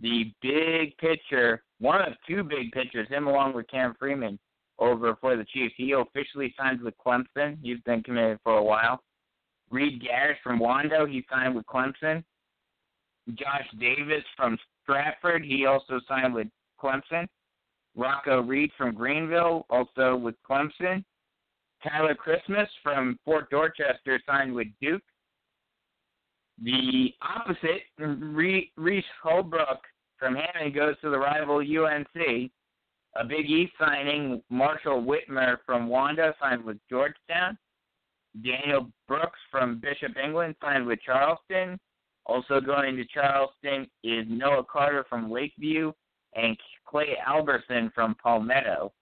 the big pitcher, one of two big pitchers, him along with Cam Freeman over for the Chiefs. He officially signed with Clemson. He's been committed for a while. Reed Garrett from Wando, he signed with Clemson. Josh Davis from Stratford, he also signed with Clemson. Rocco Reed from Greenville, also with Clemson. Tyler Christmas from Fort Dorchester signed with Duke. The opposite, Reese Holbrook from Hammond goes to the rival UNC. A Big East signing, Marshall Whitmer from Wando signed with Georgetown. Daniel Brooks from Bishop England signed with Charleston. Also going to Charleston is Noah Carter from Lakeview and Clay Alberson from Palmetto.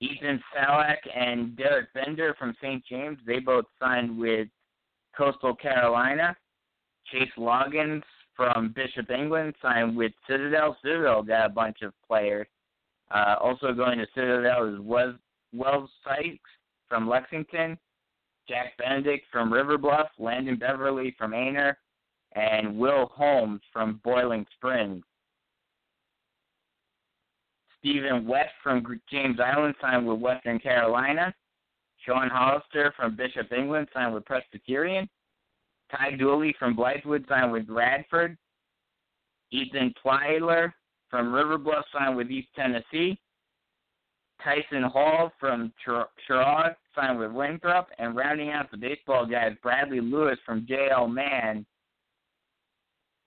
Ethan Salak and Derek Bender from St. James, they both signed with Coastal Carolina. Chase Loggins from Bishop England signed with Citadel. Citadel got a bunch of players. Uh, also going to Citadel is Wells Sykes from Lexington, Jack Benedict from River Bluff, Landon Beverly from Aynor, and Will Holmes from Boiling Springs. Stephen West from James Island signed with Western Carolina. Sean Hollister from Bishop England signed with Presbyterian. Ty Dooley from Blythewood signed with Radford. Ethan Plyler from River Bluff signed with East Tennessee. Tyson Hall from Cheraw signed with Winthrop. And rounding out the baseball guys, Bradley Lewis from JL Mann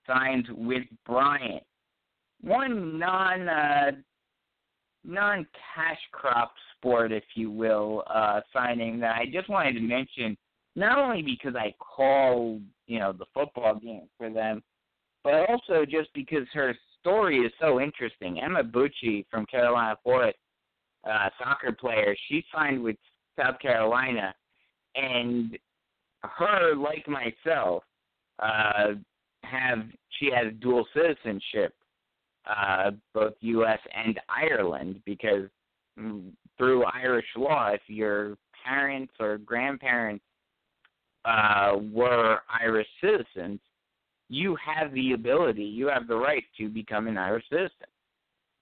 signed with Bryant. One non uh, non cash crop sport, if you will, uh, signing that I just wanted to mention, not only because I call you know the football game for them, but also just because her story is so interesting. Emma Bucci from Carolina Forest, uh, soccer player, she signed with South Carolina, and her, like myself, uh, have she has dual citizenship, uh, both U.S. and Ireland, because through Irish law, if your parents or grandparents uh, were Irish citizens, you have the ability, you have the right to become an Irish citizen.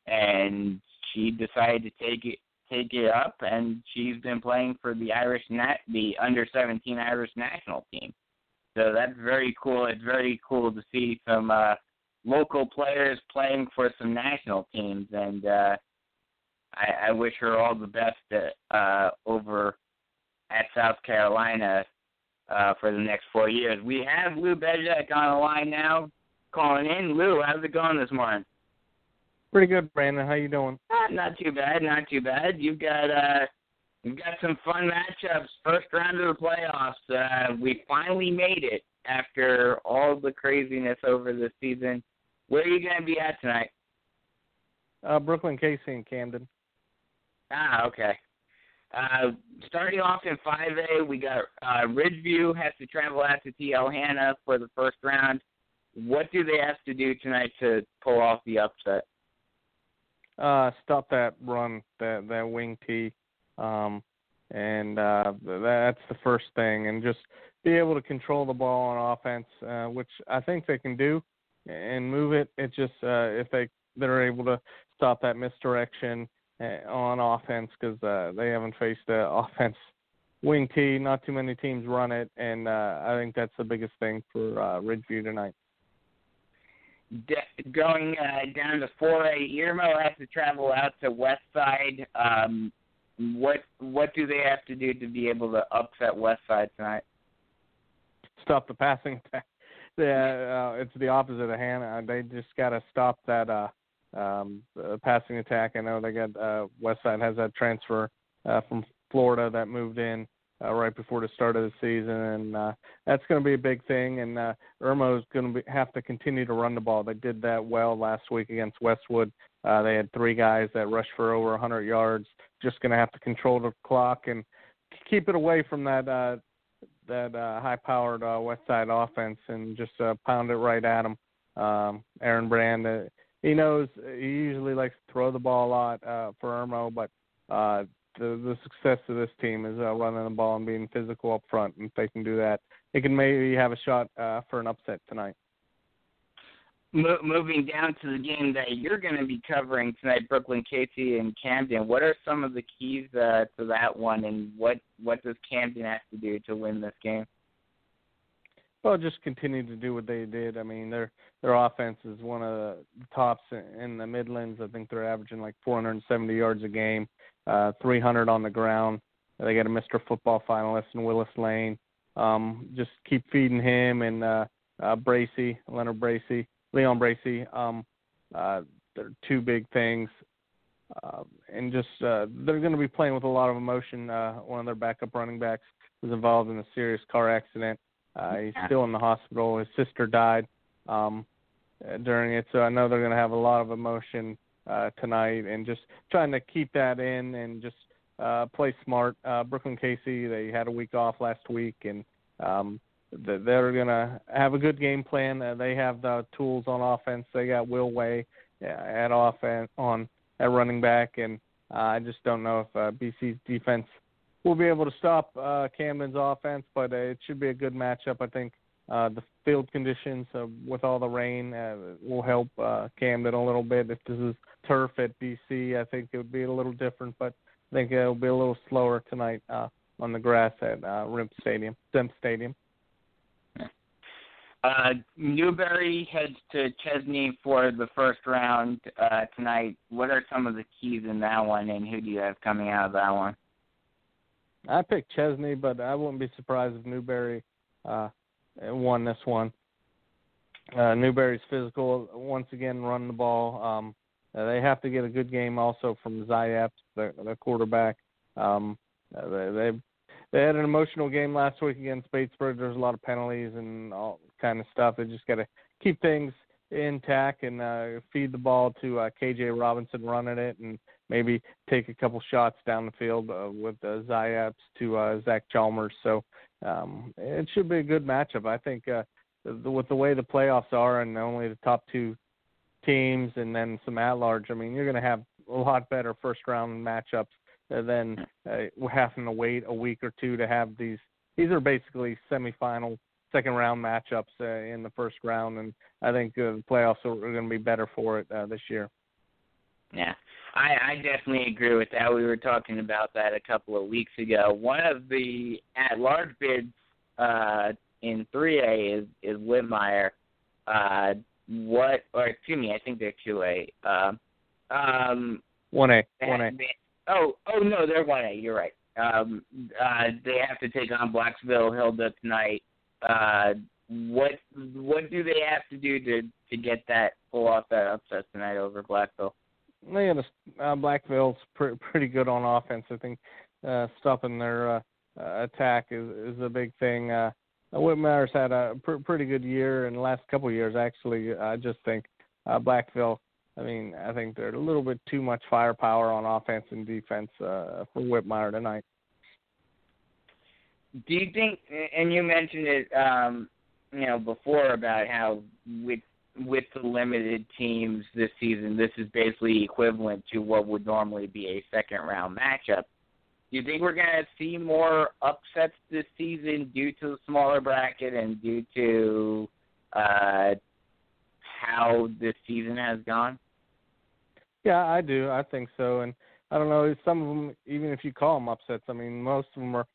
And she decided to take it take it up, and she's been playing for the Irish nat the under 17 Irish national team. So that's very cool. It's very cool to see some uh, local players playing for some national teams, and uh, I, I wish her all the best uh, over at South Carolina uh, for the next four years. We have Lou Bezjak on the line now, calling in. Lou, how's it going this morning? Pretty good, Brandon. How you doing? Uh, not too bad, not too bad. You've got uh, you've got some fun matchups. First round of the playoffs. Uh, we finally made it after all the craziness over the season. Where are you going to be at tonight? Uh, Brookland, Cayce, and Camden. Ah, okay. Uh, starting off in 5A, we got uh, Ridgeview has to travel out to TL Hanna for the first round. What do they have to do tonight to pull off the upset? Uh, stop that run, that that wing T, um, and uh, that's the first thing, and just be able to control the ball on offense, uh, which I think they can do, and move it. It just uh, if they they're able to stop that misdirection uh, on offense because uh, they haven't faced the offense wing T. Not too many teams run it, and uh, I think that's the biggest thing for uh, Ridgeview tonight. De- going uh, down to 4A, Irmo has to travel out to West Side. Um, what what do they have to do to be able to upset West Side tonight? Stop the passing attack. Yeah, uh, it's the opposite of Hanna. They just got to stop that uh, um, passing attack. I know they got uh, Westside has that transfer uh, from Florida that moved in uh, right before the start of the season, and uh, that's going to be a big thing. And uh, Irmo is going to have to continue to run the ball. They did that well last week against Westwood. Uh, they had three guys that rushed for over 100 yards. Just going to have to control the clock and keep it away from that uh, that uh, high-powered uh, West Side offense and just uh, pound it right at them. Um, Aaron Brand, uh, he knows he usually likes to throw the ball a lot uh, for Irmo, but uh, the the success of this team is uh, running the ball and being physical up front. And if they can do that, they can maybe have a shot uh, for an upset tonight. Mo- moving down to the game that you're going to be covering tonight, Brookland, Cayce, and Camden. What are some of the keys uh, to that one, and what what does Camden have to do to win this game? Well, just continue to do what they did. I mean, their their offense is one of the tops in the Midlands. I think they're averaging like 470 yards a game, uh, 300 on the ground. They got a Mr. Football finalist in Willis Lane. Um, just keep feeding him and uh, uh, Bracy, Leonard Bracy, Leon Bracy. Um, uh, they're two big things. Uh, and just uh, they're going to be playing with a lot of emotion. Uh, one of their backup running backs was involved in a serious car accident uh, he's still in the hospital. His sister died um, during it, so I know they're going to have a lot of emotion uh, tonight, and just trying to keep that in and just uh, play smart. Uh, Brookland Cayce, they had a week off last week, and um, they're going to have a good game plan. Uh, they have the tools on offense. They got Will Way uh, at offense on at running back, and uh, I just don't know if uh, BC's defense we'll be able to stop uh, Camden's offense, but uh, it should be a good matchup. I think Uh, the field conditions uh, with all the rain uh, will help uh, Camden a little bit. If this is turf at BC, I think it would be a little different, but I think it'll be a little slower tonight uh, on the grass at uh, Rimp Stadium, Sim Stadium. Uh, Newberry heads to Chesnee for the first round uh, tonight. What are some of the keys in that one, and who do you have coming out of that one? I picked Chesnee, but I wouldn't be surprised if Newberry uh, won this one. Uh, Newberry's physical, once again, run the ball. Um, uh, they have to get a good game also from Zayap, the, quarterback. Um, uh, they, they they had an emotional game last week against Batesburg. There's a lot of penalties and all kind of stuff. They just got to keep things intact and uh, feed the ball to uh, KJ Robinson running it, and maybe take a couple shots down the field uh, with uh, Zayap's to uh, Zach Chalmers. So um, it should be a good matchup. I think uh, the, with the way the playoffs are and only the top two teams and then some at large, I mean, you're going to have a lot better first round matchups than uh, having to wait a week or two to have these. These are basically semifinal, second round matchups uh, in the first round, and I think uh, the playoffs are, going to be better for it uh, this year. Yeah, I, I definitely agree with that. We were talking about that a couple of weeks ago. One of the at-large bids uh, in 3A is is Whitmire. Uh, what, or excuse me, I think they're 2A. Uh, um, 1A, 1A. Oh, oh no, they're 1A. You're right. Um, uh, they have to take on Blackville Hilda tonight. Uh, what what do they have to do to to get that pull off that upset tonight over Blackville? They had a, uh, Blackville's pre- pretty good on offense. I think uh, stopping their uh, uh, attack is is a big thing. Uh, Whitmire's had a pr- pretty good year in the last couple of years. Actually, I just think uh, Blackville. I mean, I think they're a little bit too much firepower on offense and defense uh, for Whitmire tonight. Do you think? And you mentioned it, um, you know, before about how with with the limited teams this season, this is basically equivalent to what would normally be a second round matchup. Do you think we're going to see more upsets this season due to the smaller bracket and due to uh, how this season has gone? Yeah, I do. I think so. And I don't know, some of them, even if you call them upsets, I mean, most of them are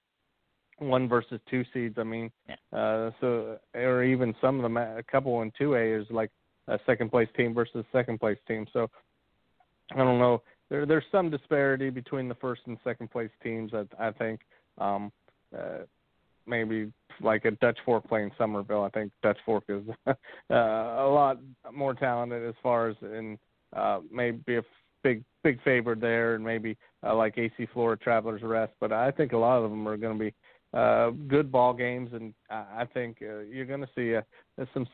one versus two seeds. I mean, yeah. uh, so or even some of them, a couple in two A is like a second place team versus second place team. So I don't know. There there's some disparity between the first and second place teams. I, I think um, uh, maybe like a Dutch Fork playing Summerville. I think Dutch Fork is uh, a lot more talented as far as in uh, maybe a big big favorite there, and maybe uh, like AC Flora Travelers Rest. But I think a lot of them are going to be uh, good ball games, and I think uh, you're going to see uh, some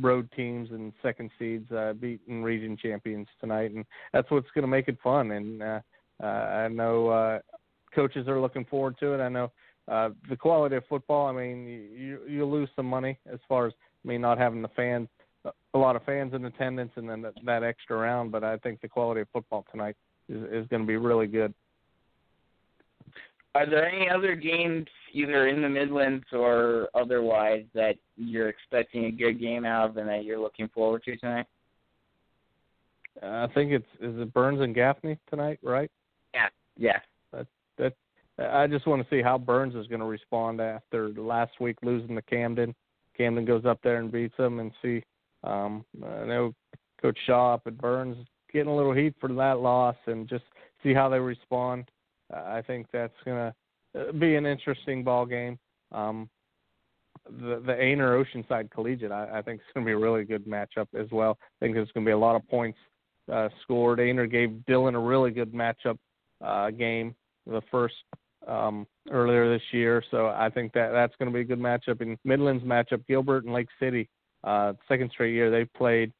road teams and second seeds uh, beating region champions tonight, and that's what's going to make it fun. And uh, uh, I know uh, coaches are looking forward to it. I know uh, the quality of football. I mean, you you lose some money as far as I mean not having the fans, a lot of fans in attendance, and then that, that extra round. But I think the quality of football tonight is is going to be really good. Are there any other games, either in the Midlands or otherwise, that you're expecting a good game out of and that you're looking forward to tonight? Uh, I think it's is it Byrnes and Gaffney tonight, right? Yeah, yeah. That that I just want to see how Byrnes is going to respond after last week losing to Camden. Camden goes up there and beats them, and see. Um, I know Coach Shaw up at Byrnes getting a little heat for that loss, and just see how they respond. I think that's going to be an interesting ball game. Um, the the Aynor Oceanside Collegiate, I, I think it's going to be a really good matchup as well. I think there's going to be a lot of points uh, scored. Aynor gave Dillon a really good matchup uh, game, the first um, earlier this year. So I think that that's going to be a good matchup. In Midlands matchup, Gilbert and Lake City, uh, second straight year they played.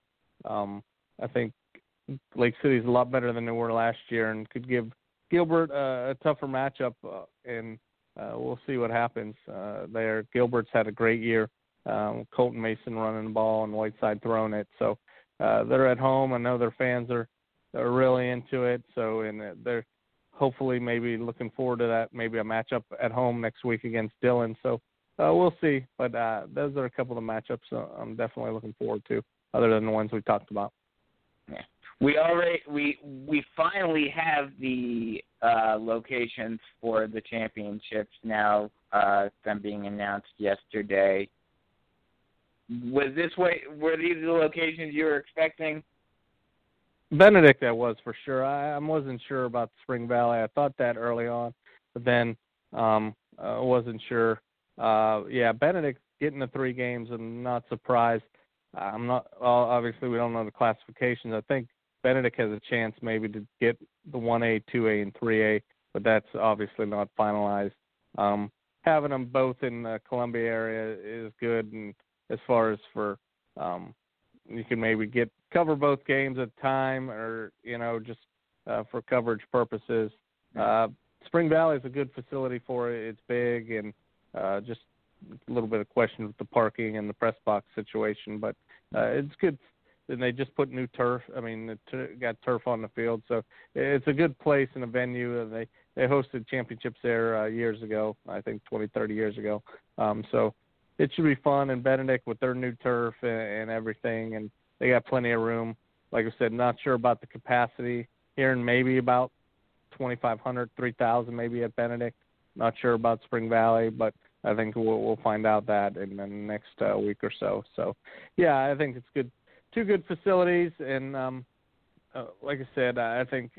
Um, I think Lake City is a lot better than they were last year and could give Gilbert uh, a tougher matchup, uh, and uh, we'll see what happens uh, there. Gilbert's had a great year. Um, Colton Mason running the ball and Whiteside throwing it. So uh, they're at home. I know their fans are are really into it. So and they're hopefully maybe looking forward to that. Maybe a matchup at home next week against Dillon. So uh, we'll see. But uh, those are a couple of matchups uh, I'm definitely looking forward to, other than the ones we talked about. We already we we finally have the uh, locations for the championships now. Uh, them being announced yesterday. Was this way? Were these the locations you were expecting? Benedict, that was for sure. I, I wasn't sure about Spring Valley. I thought that early on, but then um, I wasn't sure. Uh, yeah, Benedict getting the three games. I'm not surprised. I'm not. Well, obviously, we don't know the classifications. I think Benedict has a chance maybe to get the 1A, 2A, and 3A, but that's obviously not finalized. Um, having them both in the Columbia area is good, and as far as for um, you can maybe get cover both games at a time, or you know just uh, for coverage purposes. Uh, Spring Valley is a good facility for it. It's big and uh, just a little bit of question with the parking and the press box situation, but uh, it's good. And they just put new turf. I mean, the tur got turf on the field, so it's a good place and a venue. And they they hosted championships there uh, years ago. I think 20, 30 years ago. Um, so it should be fun. And Benedict with their new turf and, and everything, and they got plenty of room. Like I said, not sure about the capacity here, and maybe about 2,500, 3,000 maybe at Benedict. Not sure about Spring Valley, but I think we'll, we'll find out that in the next uh, week or so. So, yeah, I think it's good. Two good facilities, and um, uh, like I said, I think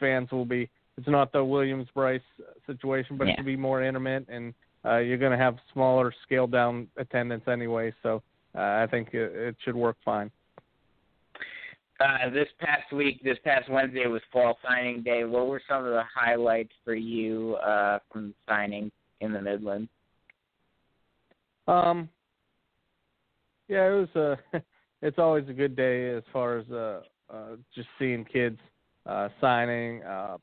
fans will be. It's not the Williams Brice situation, but Yeah. it will be more intimate, and uh, you're going to have smaller, scaled down attendance anyway. So, uh, I think it, it should work fine. Uh, this past week, this past Wednesday was fall signing day. What were some of the highlights for you uh, from signing in the Midlands? Um, yeah, it was a. It's always a good day as far as uh, uh, just seeing kids uh, signing, uh,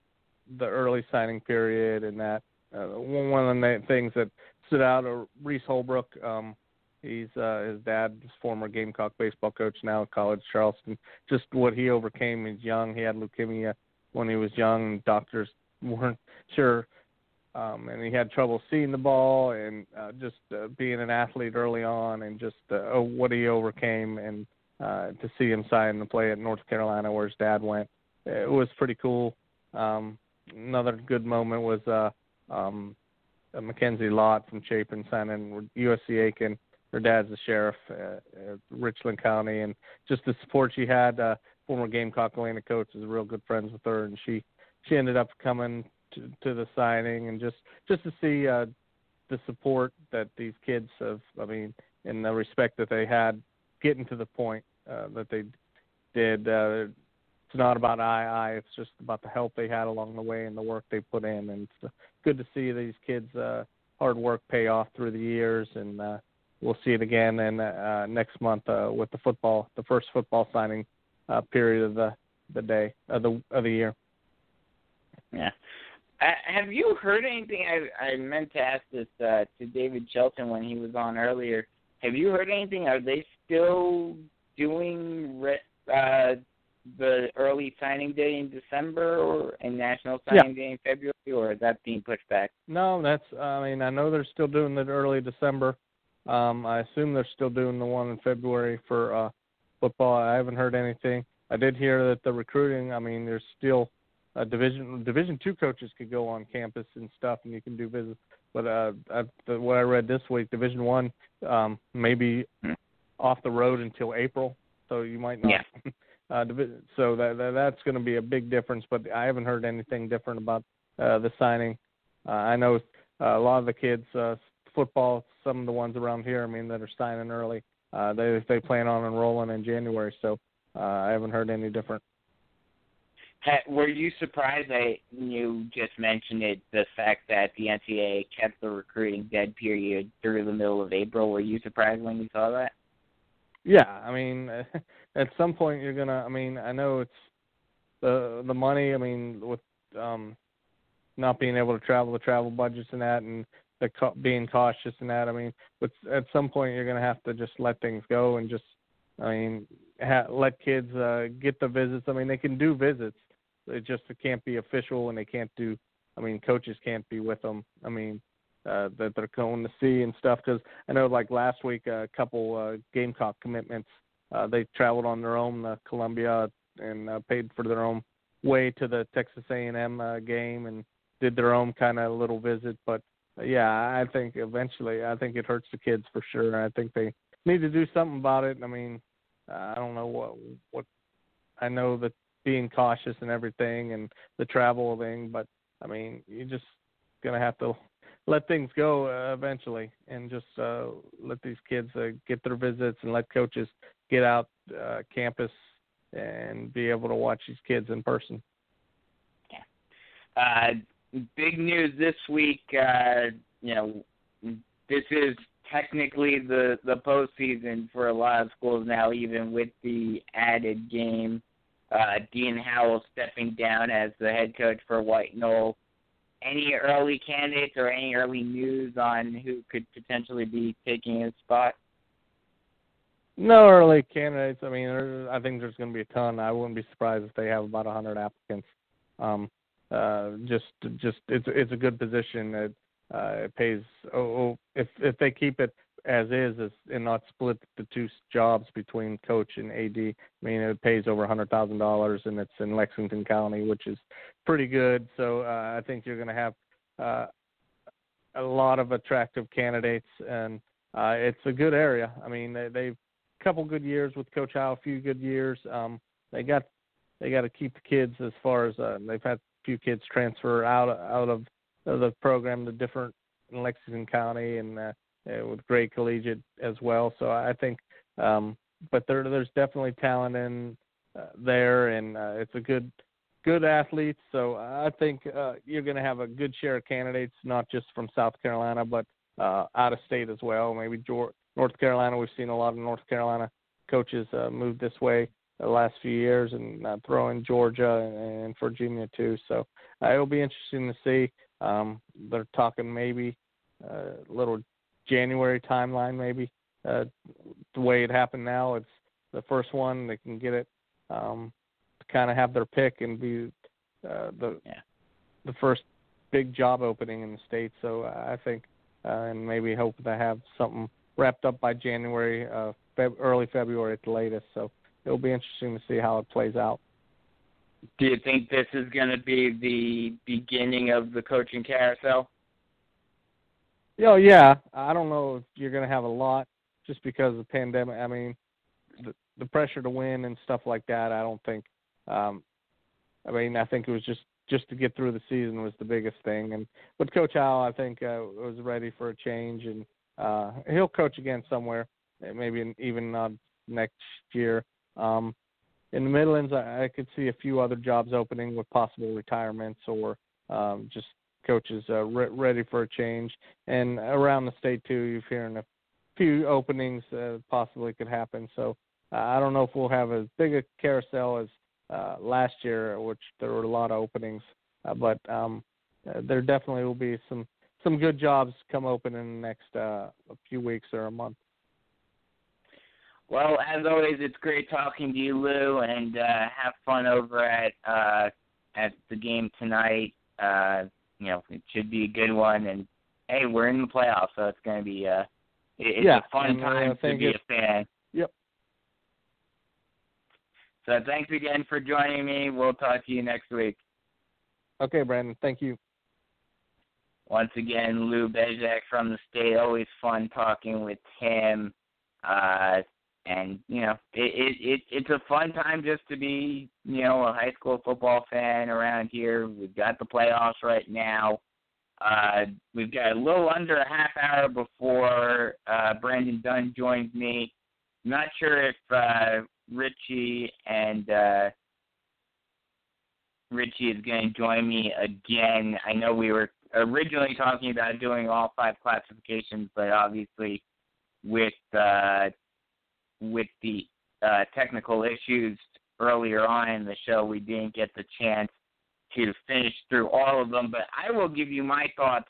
the early signing period, and that. Uh, one of the things that stood out, uh, Reese Holbrook. Um, he's uh, his dad, is former Gamecock baseball coach, now at College Charleston. Just what he overcame. He's young. He had leukemia when he was young. Doctors weren't sure um, and he had trouble seeing the ball and uh, just uh, being an athlete early on and just uh, oh, what he overcame and uh, to see him sign to play at North Carolina where his dad went, it was pretty cool. Um, another good moment was uh, um, uh, Mackenzie Lott from Chapin signing USC Aiken. Her dad's the sheriff uh, at Richland County, and just the support she had. Uh, former Gamecock Atlanta coach is real good friends with her, and she she ended up coming to, to the signing and just just to see uh, the support that these kids have. I mean, and the respect that they had getting to the point uh, that they did. Uh, it's not about I I. It's just about the help they had along the way and the work they put in. And it's good to see these kids' uh, hard work pay off through the years. And uh, we'll see it again and uh, next month uh, with the football, the first football signing uh, period of the the day of the of the year. Yeah. Uh, have you heard anything? I I meant to ask this uh, to David Shelton when he was on earlier. Have you heard anything? Are they still doing re- uh, the early signing day in December or and National Yeah. Signing Day in February, or is that being pushed back? No, that's. I mean, I know they're still doing it early December. Um, I assume they're still doing the one in February for uh, football. I haven't heard anything. I did hear that the recruiting. I mean, there's still uh, division Division two coaches could go on campus and stuff, and you can do visits. But uh, I, the, what I read this week, Division one um, maybe off the road until April, so you might not. Yeah. uh, divi- so that, that that's going to be a big difference. But I haven't heard anything different about uh, the signing. Uh, I know uh, a lot of the kids, uh, football, some of the ones around here, I mean, that are signing early, uh, they they plan on enrolling in January. So uh, I haven't heard any different. Were you surprised that you just mentioned it, the fact that the NCAA kept the recruiting dead period through the middle of April? Were you surprised when you saw that? Yeah, I mean, at some point you're gonna. I mean, I know it's the the money. I mean, with um, not being able to travel, the travel budgets and that, and the co- being cautious and that. I mean, but at some point you're gonna have to just let things go and just. I mean, ha- let kids uh, get the visits. I mean, they can do visits. It just it can't be official, and they can't do. I mean, coaches can't be with them. I mean, uh, that they're going to see and stuff. Because I know like last week a couple uh, Gamecock commitments uh, they traveled on their own to Columbia and uh, paid for their own way to the Texas A&M uh, game and did their own kind of little visit. But uh, yeah, I think eventually I think it hurts the kids for sure. I think they need to do something about it. I mean, I don't know what what I know that being cautious and everything and the travel thing, but I mean, you're just gonna have to let things go uh, eventually and just uh, let these kids uh, get their visits and let coaches get out uh, campus and be able to watch these kids in person. Uh, big news this week. Uh, you know, this is technically the the postseason for a lot of schools now, even with the added game. Uh, Dean Howell stepping down as the head coach for White Knoll. Any early candidates or any early news on who could potentially be taking his spot? No early candidates. I mean, I think there's going to be a ton. I wouldn't be surprised if they have about hundred applicants. Um, uh, just, just it's it's a good position. It, uh, it pays. Oh, oh, if if they keep it as is, is and not split the two jobs between coach and AD. I mean, it pays over a hundred thousand dollars, and it's in Lexington County, which is pretty good. So uh, I think you're going to have uh, a lot of attractive candidates, and uh, it's a good area. I mean, they, they've a couple good years with Coach Howe, a few good years. Um, they got they got to keep the kids as far as uh, they've had a few kids transfer out out of, of the program to different in Lexington County and uh, with Gray Collegiate as well. So I think, um, but there there's definitely talent in uh, there, and uh, it's a good good athletes. So I think uh, you're going to have a good share of candidates, not just from South Carolina, but uh, out of state as well. Maybe Georgia, North Carolina. We've seen a lot of North Carolina coaches uh, move this way the last few years, and uh, throw in Georgia and Virginia too. So uh, it'll be interesting to see. Um, they're talking maybe a uh, little January timeline, maybe uh, the way it happened now. It's the first one they can get it um, to kind of have their pick and be uh, the yeah. the first big job opening in the state. So I think, uh, and maybe hope to have something wrapped up by January, uh, Feb- early February at the latest. So it'll be interesting to see how it plays out. Do you think this is going to be the beginning of the coaching carousel? Oh yeah, I don't know if you're going to have a lot just because of the pandemic. I mean, the, the pressure to win and stuff like that. I don't think. Um, I mean, I think it was just just to get through the season was the biggest thing. And but Coach Howe, I think, uh, was ready for a change, and uh, he'll coach again somewhere, maybe even uh, next year. Um, in the Midlands, I, I could see a few other jobs opening with possible retirements or um, just coaches uh, re- ready for a change. And around the state too, you're hearing a few openings uh, possibly could happen. So uh, I don't know if we'll have as big a carousel as uh, last year, which there were a lot of openings, uh, but um, uh, there definitely will be some some good jobs come open in the next uh, a few weeks or a month. Well, as always, it's great talking to you, Lou, and uh, have fun over at uh, at the game tonight. Uh, you know, it should be a good one, and hey, we're in the playoffs, so it's going to be uh, it, it's yeah, a fun and, uh, time to be a fan. Yep. So thanks again for joining me. We'll talk to you next week. Okay, Brandon. Thank you. Once again, Lou Bezjak from the state. Always fun talking with him. Uh, and you know, it, it it it's a fun time just to be you know a high school football fan around here. We've got the playoffs right now. Uh, we've got a little under a half hour before uh, Brandon Dunn joins me. not sure if uh, Richie and uh, Richie is going to join me again. I know we were originally talking about doing all five classifications, but obviously with uh, with the uh, technical issues earlier on in the show, we didn't get the chance to finish through all of them. But I will give you my thoughts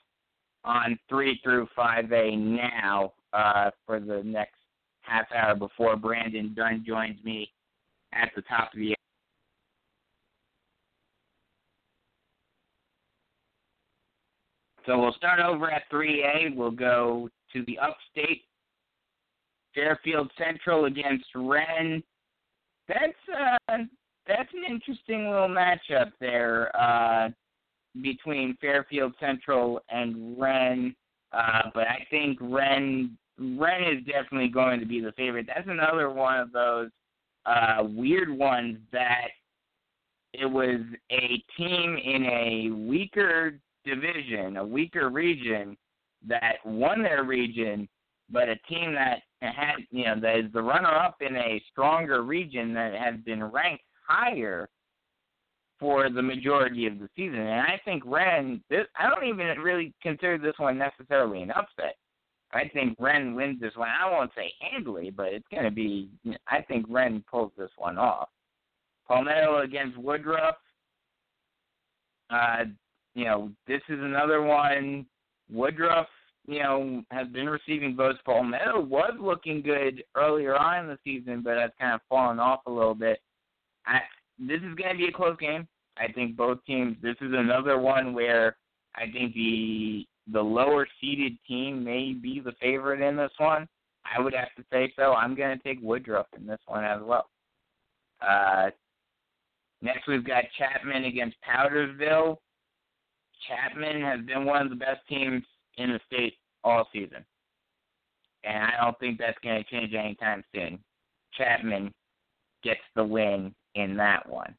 on three through five A now uh, for the next half hour before Brandon Dunn joins me at the top of the. So we'll start over at 3A. We'll go to the upstate. Fairfield Central against Wren. That's uh, that's an interesting little matchup there uh, between Fairfield Central and Wren. Uh, but I think Wren Wren is definitely going to be the favorite. That's another one of those uh, weird ones that it was a team in a weaker division, a weaker region that won their region, but a team that had, you know, that is the runner up in a stronger region that has been ranked higher for the majority of the season. And I think Wren this, I don't even really consider this one necessarily an upset. I think Wren wins this one. I won't say handily, but it's going to be. I think Wren pulls this one off. Palmetto against Woodruff. Uh, you know, this is another one. Woodruff, you know, has been receiving votes. Palmetto was looking good earlier on in the season, but has kind of fallen off a little bit. I, this is going to be a close game. I think both teams. This is another one where I think the the lower seeded team may be the favorite in this one. I would have to say so. I'm going to take Woodruff in this one as well. Uh, next, we've got Chapman against Powdersville. Chapman has been one of the best teams in the state all season. And I don't think that's going to change anytime soon. Chapman gets the win in that one.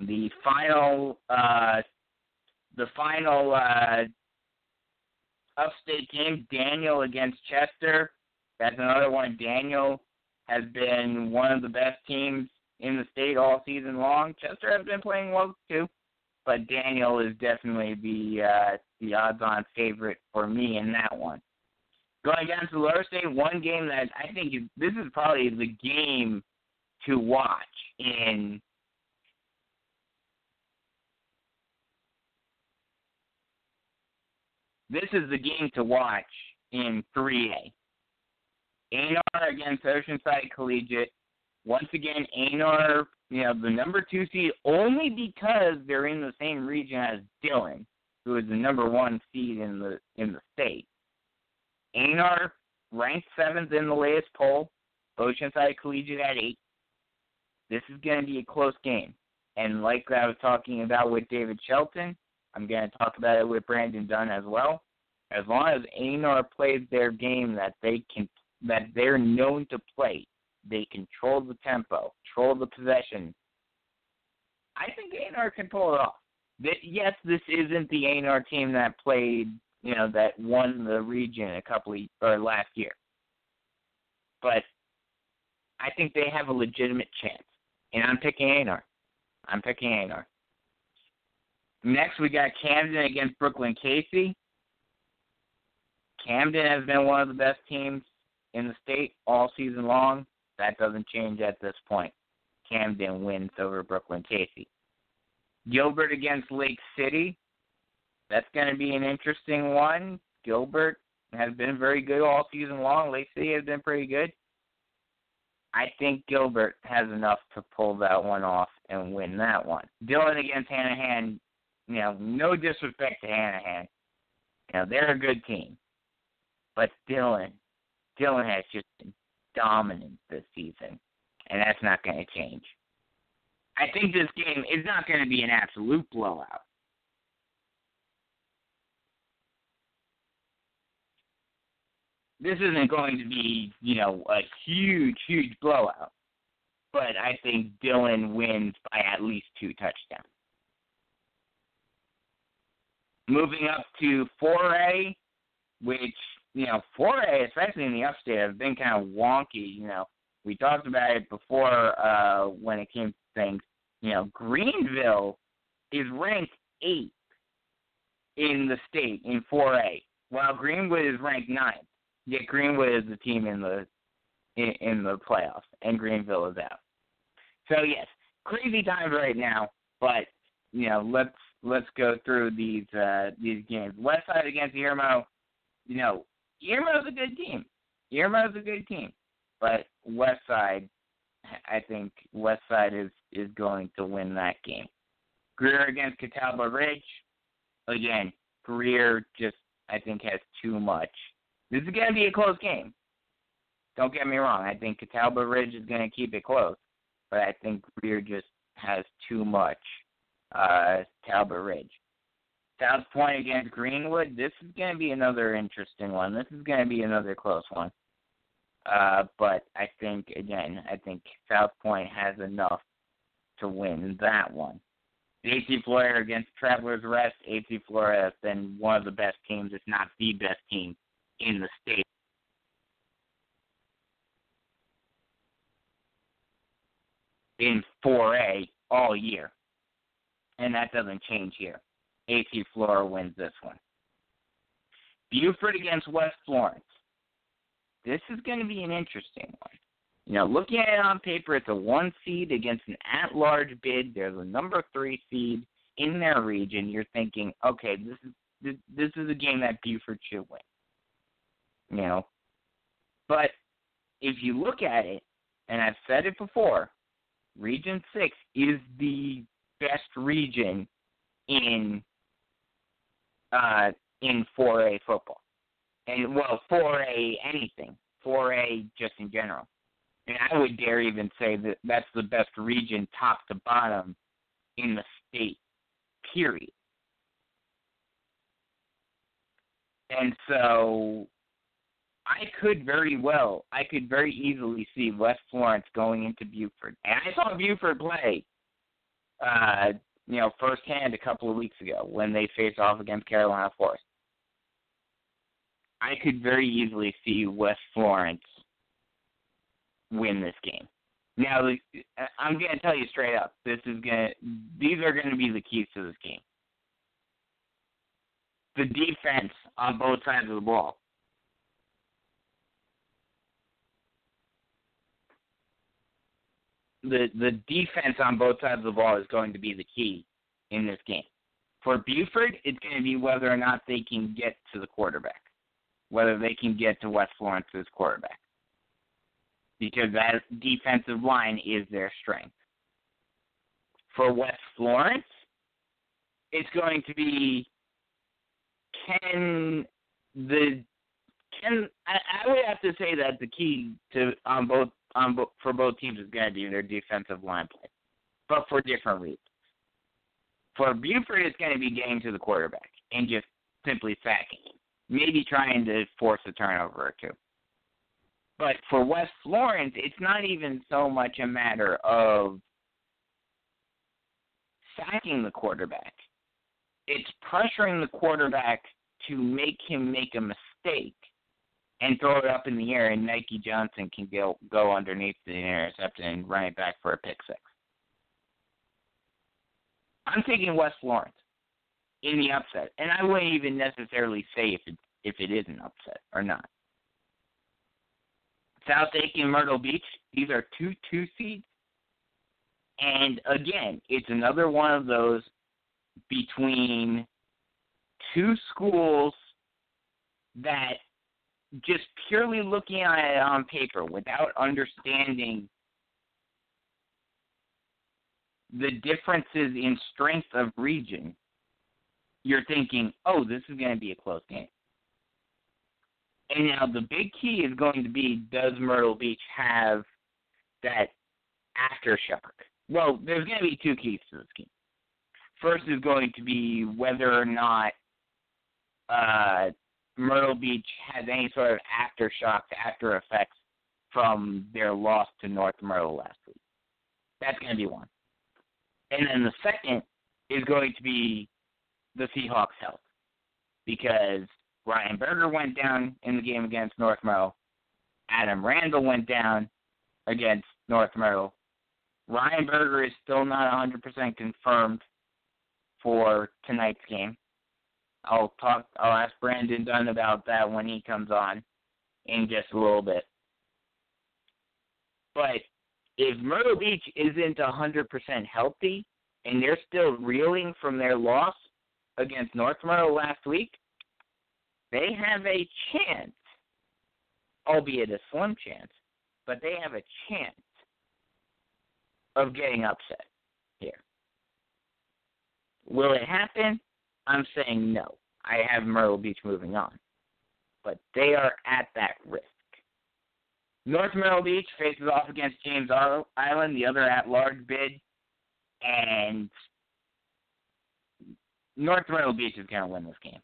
The final uh, the final uh, upstate game, Daniel against Chester. That's another one. Daniel has been one of the best teams in the state all season long. Chester has been playing well too, but Daniel is definitely the uh, the odds-on favorite for me in that one. Going down to Lower State, one game that I think is, this is probably the game to watch in this is the game to watch in 3A. Aynor against Oceanside Collegiate. Once again, Aynor, you know, the number two seed only because they're in the same region as Dillon, who is the number one seed in the in the state. Aynor ranked seventh in the latest poll. Oceanside Collegiate at eight. This is going to be a close game, and like I was talking about with David Shelton, I'm going to talk about it with Brandon Dunn as well. As long as Aynor plays their game that they can, that they're known to play, they control the tempo, control the possession. I think Aynor can pull it off. Yes, this isn't the Aynor team that played, you know, that won the region a couple of, or last year, but I think they have a legitimate chance, and I'm picking Aynor. I'm picking Aynor. Next, we got Camden against Brookland-Cayce. Camden has been one of the best teams in the state all season long. That doesn't change at this point. Camden wins over Brookland-Cayce. Gilbert against Lake City. That's going to be an interesting one. Gilbert has been very good all season long. Lake City has been pretty good. I think Gilbert has enough to pull that one off and win that one. Dillon against Hanahan, you know, no disrespect to Hanahan. You know, they're a good team. But Dillon, Dillon has just been dominant this season, and that's not going to change. I think this game is not going to be an absolute blowout. This isn't going to be, you know, a huge, huge blowout. But I think Dillon wins by at least two touchdowns. Moving up to 4A, which you know, 4A, especially in the upstate, have been kind of wonky. You know, we talked about it before uh, when it came to things. You know, Greenville is ranked eighth in the state in 4A, while Greenwood is ranked ninth. Yet Greenwood is the team in the in, in the playoffs, and Greenville is out. So yes, crazy times right now. But you know, let's let's go through these uh, these games. Westside against Irmo. You know, Irmo's a good team. Irmo's a good team, but West Side, I think West Side is is going to win that game. Greer against Catawba Ridge. again, Greer just I think has too much. This is going to be a close game. Don't get me wrong. I think Catawba Ridge is going to keep it close, but I think Greer just has too much. Uh, Talbot Ridge. South Point against Greenwood. This is going to be another interesting one. This is going to be another close one. Uh, but I think again, I think South Point has enough to win that one. AC Flora against Travelers Rest. AC Flora has been one of the best teams, if not the best team in the state. In 4A all year. And that doesn't change here. AC Flora wins this one. Beaufort against West Florence. This is going to be an interesting one. You know, looking at it on paper, it's a one seed against an at-large bid. There's a number three seed in their region. You're thinking, okay, this is this, this is a game that Beaufort should win. You know, but if you look at it, and I've said it before, Region Six is the best region in uh, in 4A football, and well, 4A anything, 4A just in general. And I would dare even say that that's the best region, top to bottom, in the state. Period. And so I could very well, I could very easily see West Florence going into Beaufort. And I saw Beaufort play, uh, you know, firsthand a couple of weeks ago when they faced off against Carolina Forest. I could very easily see West Florence win this game. Now, I'm going to tell you straight up, this is going to, these are going to be the keys to this game. The defense on both sides of the ball. The the defense on both sides of the ball is going to be the key in this game. For Beaufort, it's going to be whether or not they can get to the quarterback, whether they can get to West Florence's quarterback because that defensive line is their strength. For West Florence, it's going to be can the can I, I would have to say that the key to on both Um, on for both teams is going to be their defensive line play, but for different reasons. For Beaufort, it's going to be getting to the quarterback and just simply sacking him, maybe trying to force a turnover or two. But for West Florence, it's not even so much a matter of sacking the quarterback. It's pressuring the quarterback to make him make a mistake and throw it up in the air, and Nike Johnson can go go underneath the interception and run it back for a pick six. I'm taking West Florence in the upset, and I wouldn't even necessarily say if it if it is an upset or not. South Aiken, Myrtle Beach. These are two two seeds. And again, it's another one of those between two schools that just purely looking at it on paper without understanding the differences in strength of region, you're thinking, oh, this is going to be a close game. And now the big key is going to be does Myrtle Beach have that aftershock? Well, there's going to be two keys to this game. First is going to be whether or not uh, Myrtle Beach has any sort of aftershocks, after effects from their loss to North Myrtle last week. That's going to be one. And then the second is going to be the Seahawks' health. Because Ryan Berger went down in the game against North Myrtle. Adam Randall went down against North Myrtle. Ryan Berger is still not 100% confirmed for tonight's game. I'll talk. I'll ask Brandon Dunn about that when he comes on in just a little bit. But if Myrtle Beach isn't 100% healthy and they're still reeling from their loss against North Myrtle last week, they have a chance, albeit a slim chance, but they have a chance of getting upset here. Will it happen? I'm saying no. I have Myrtle Beach moving on. But they are at that risk. North Myrtle Beach faces off against James Island, the other at large bid, and North Myrtle Beach is going to win this game.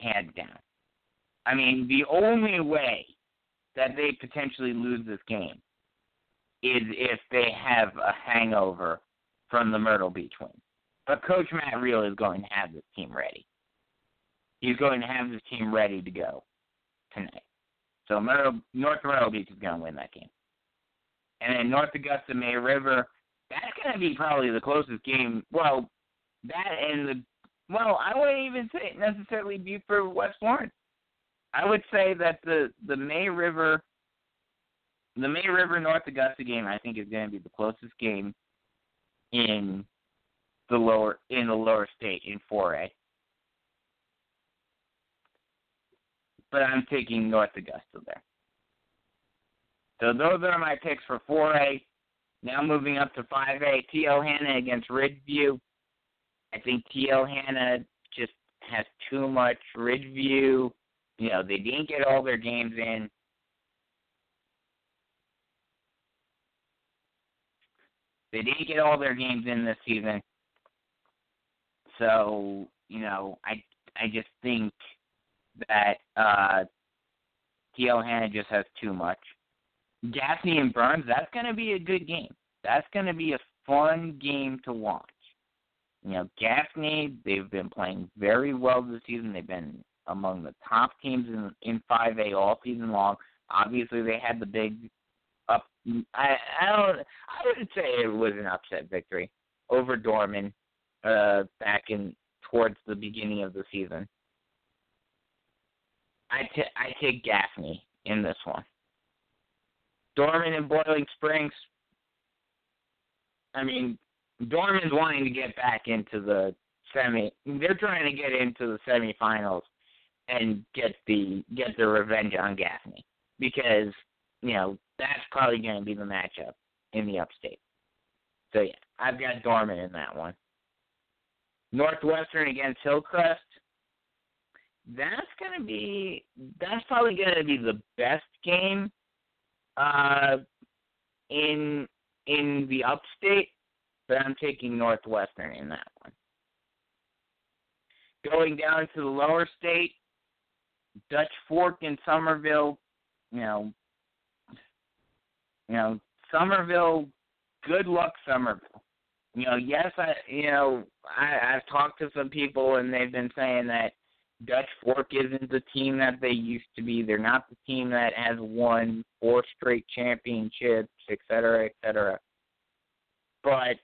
Hands down. I mean, the only way that they potentially lose this game is if they have a hangover from the Myrtle Beach win. But Coach Matt Reel is going to have this team ready. He's going to have this team ready to go tonight. So North Myrtle Beach is going to win that game. And then North Augusta May River, that's going to be probably the closest game. Well, that and the well, I wouldn't even say necessarily be for West Florence. I would say that the the May River, the May River North Augusta game, I think is going to be the closest game in the lower in the lower state in 4A. But I'm taking North Augusta there. So those are my picks for 4A. Now moving up to 5A, T.L. Hanna against Ridgeview. I think T.L. Hanna just has too much Ridgeview. You know, they didn't get all their games in. They didn't get all their games in this season. So, you know, I I just think that uh T.L. Hanna just has too much. Gaffney and Byrnes, that's going to be a good game. That's going to be a fun game to watch. You know, Gaffney, they've been playing very well this season. They've been among the top teams in in 5A all season long. Obviously, they had the big up. I I don't. I wouldn't say it was an upset victory over Dorman uh, back in towards the beginning of the season. I, t- I take Gaffney in this one. Dorman and Boiling Springs. I mean, Dorman's wanting to get back into the semi. They're trying to get into the semifinals and get the get the revenge on Gaffney because you know that's probably going to be the matchup in the upstate. So yeah, I've got Dorman in that one. Northwestern against Hillcrest. That's gonna be that's probably gonna be the best game uh in in the upstate, but I'm taking Northwestern in that one. Going down to the lower state, Dutch Fork and Summerville, you know you know, Summerville good luck Summerville you know, yes, I you know I I've talked to some people and they've been saying that Dutch Fork isn't the team that they used to be. They're not the team that has won four straight championships, et cetera, et cetera. But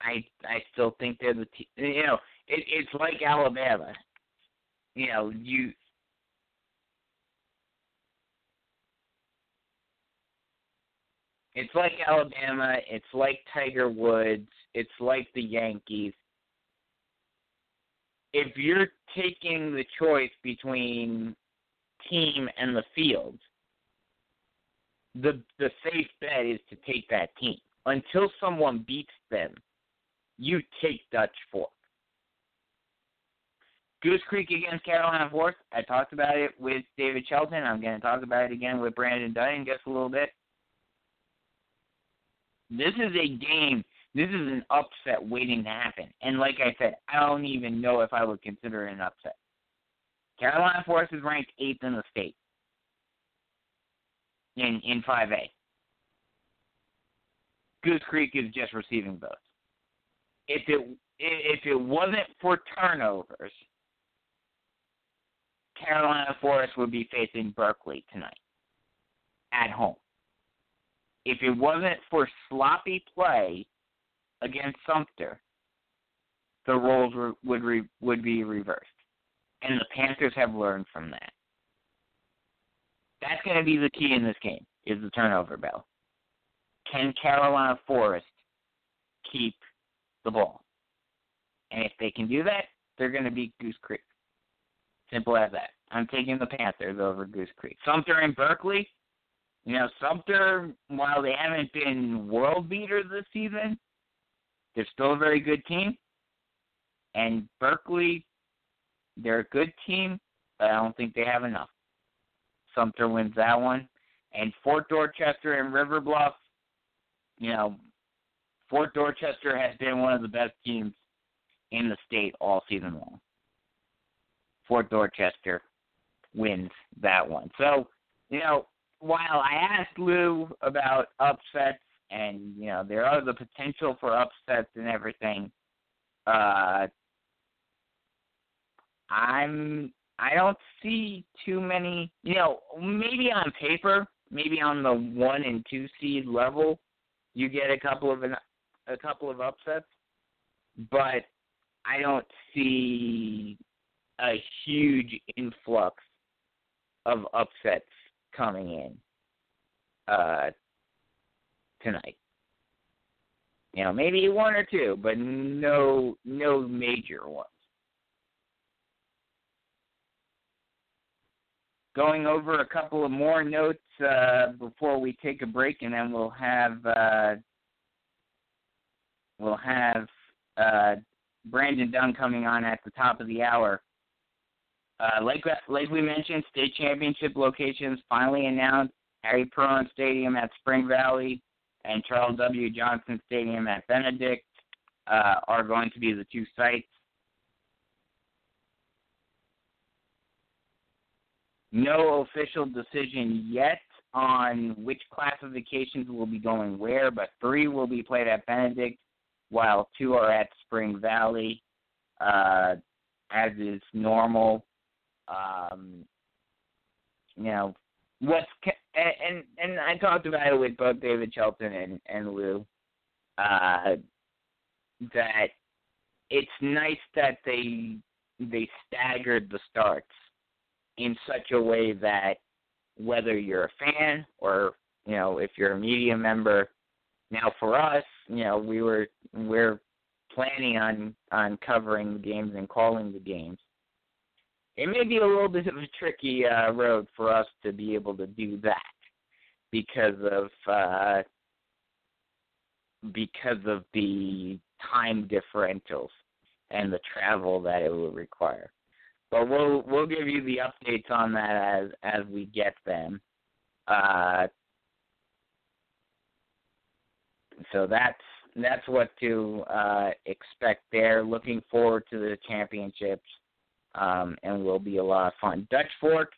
I I still think they're the team. You know, it, it's like Alabama. You know, you It's like Alabama. It's like Tiger Woods. It's like the Yankees. If you're taking the choice between team and the field, the the safe bet is to take that team. Until someone beats them, you take Dutch Fork. Goose Creek against Carolina Forest. I talked about it with David Shelton. I'm going to talk about it again with Brandon Dunn just a little bit. This is a game. This is an upset waiting to happen. And like I said, I don't even know if I would consider it an upset. Carolina Forest is ranked eighth in the state in in 5A. Goose Creek is just receiving votes. If it if it wasn't for turnovers, Carolina Forest would be facing Berkeley tonight at home if it wasn't for sloppy play against Sumter, the roles were, would re, would be reversed, and the Panthers have learned from that. That's going to be the key in this game: is the turnover battle. Can Carolina Forest keep the ball? And if they can do that, they're going to beat Goose Creek. Simple as that. I'm taking the Panthers over Goose Creek. Sumter and Berkeley, you know, Sumter, while they haven't been world beaters this season, they're still a very good team. And Berkeley, they're a good team, but I don't think they have enough. Sumter wins that one. And Fort Dorchester and River Bluff, you know, Fort Dorchester has been one of the best teams in the state all season long. Fort Dorchester wins that one. So, you know, while I asked Lou about upsets and, you know, there are the potential for upsets and everything, uh I'm I don't see too many you know, maybe on paper, maybe on the one and two seed level, you get a couple of an, a couple of upsets, but I don't see a huge influx of upsets coming in uh, tonight. You know, maybe one or two, but no no major ones. Going over a couple of more notes uh, before we take a break, and then we'll have uh, we'll have uh, Brandon Dunn coming on at the top of the hour. Uh, like like we mentioned, state championship locations finally announced. Harry Parone Stadium at Spring Valley and Charles W. Johnson Stadium at Benedict uh, are going to be the two sites. No official decision yet on which classifications will be going where, but three will be played at Benedict, while two are at Spring Valley, uh, as is normal. Um, you know, what's and and I talked about it with both David Shelton and and Lou, uh, that it's nice that they they staggered the starts in such a way that whether you're a fan or you know if you're a media member now for us you know we were we're planning on on covering the games and calling the games it may be a little bit of a tricky uh, road for us to be able to do that because of uh, because of the time differentials and the travel that it will require. But we'll we'll give you the updates on that as as we get them. Uh, so that's that's what to uh, expect there. Looking forward to the championships um, and will be a lot of fun. Dutch Fork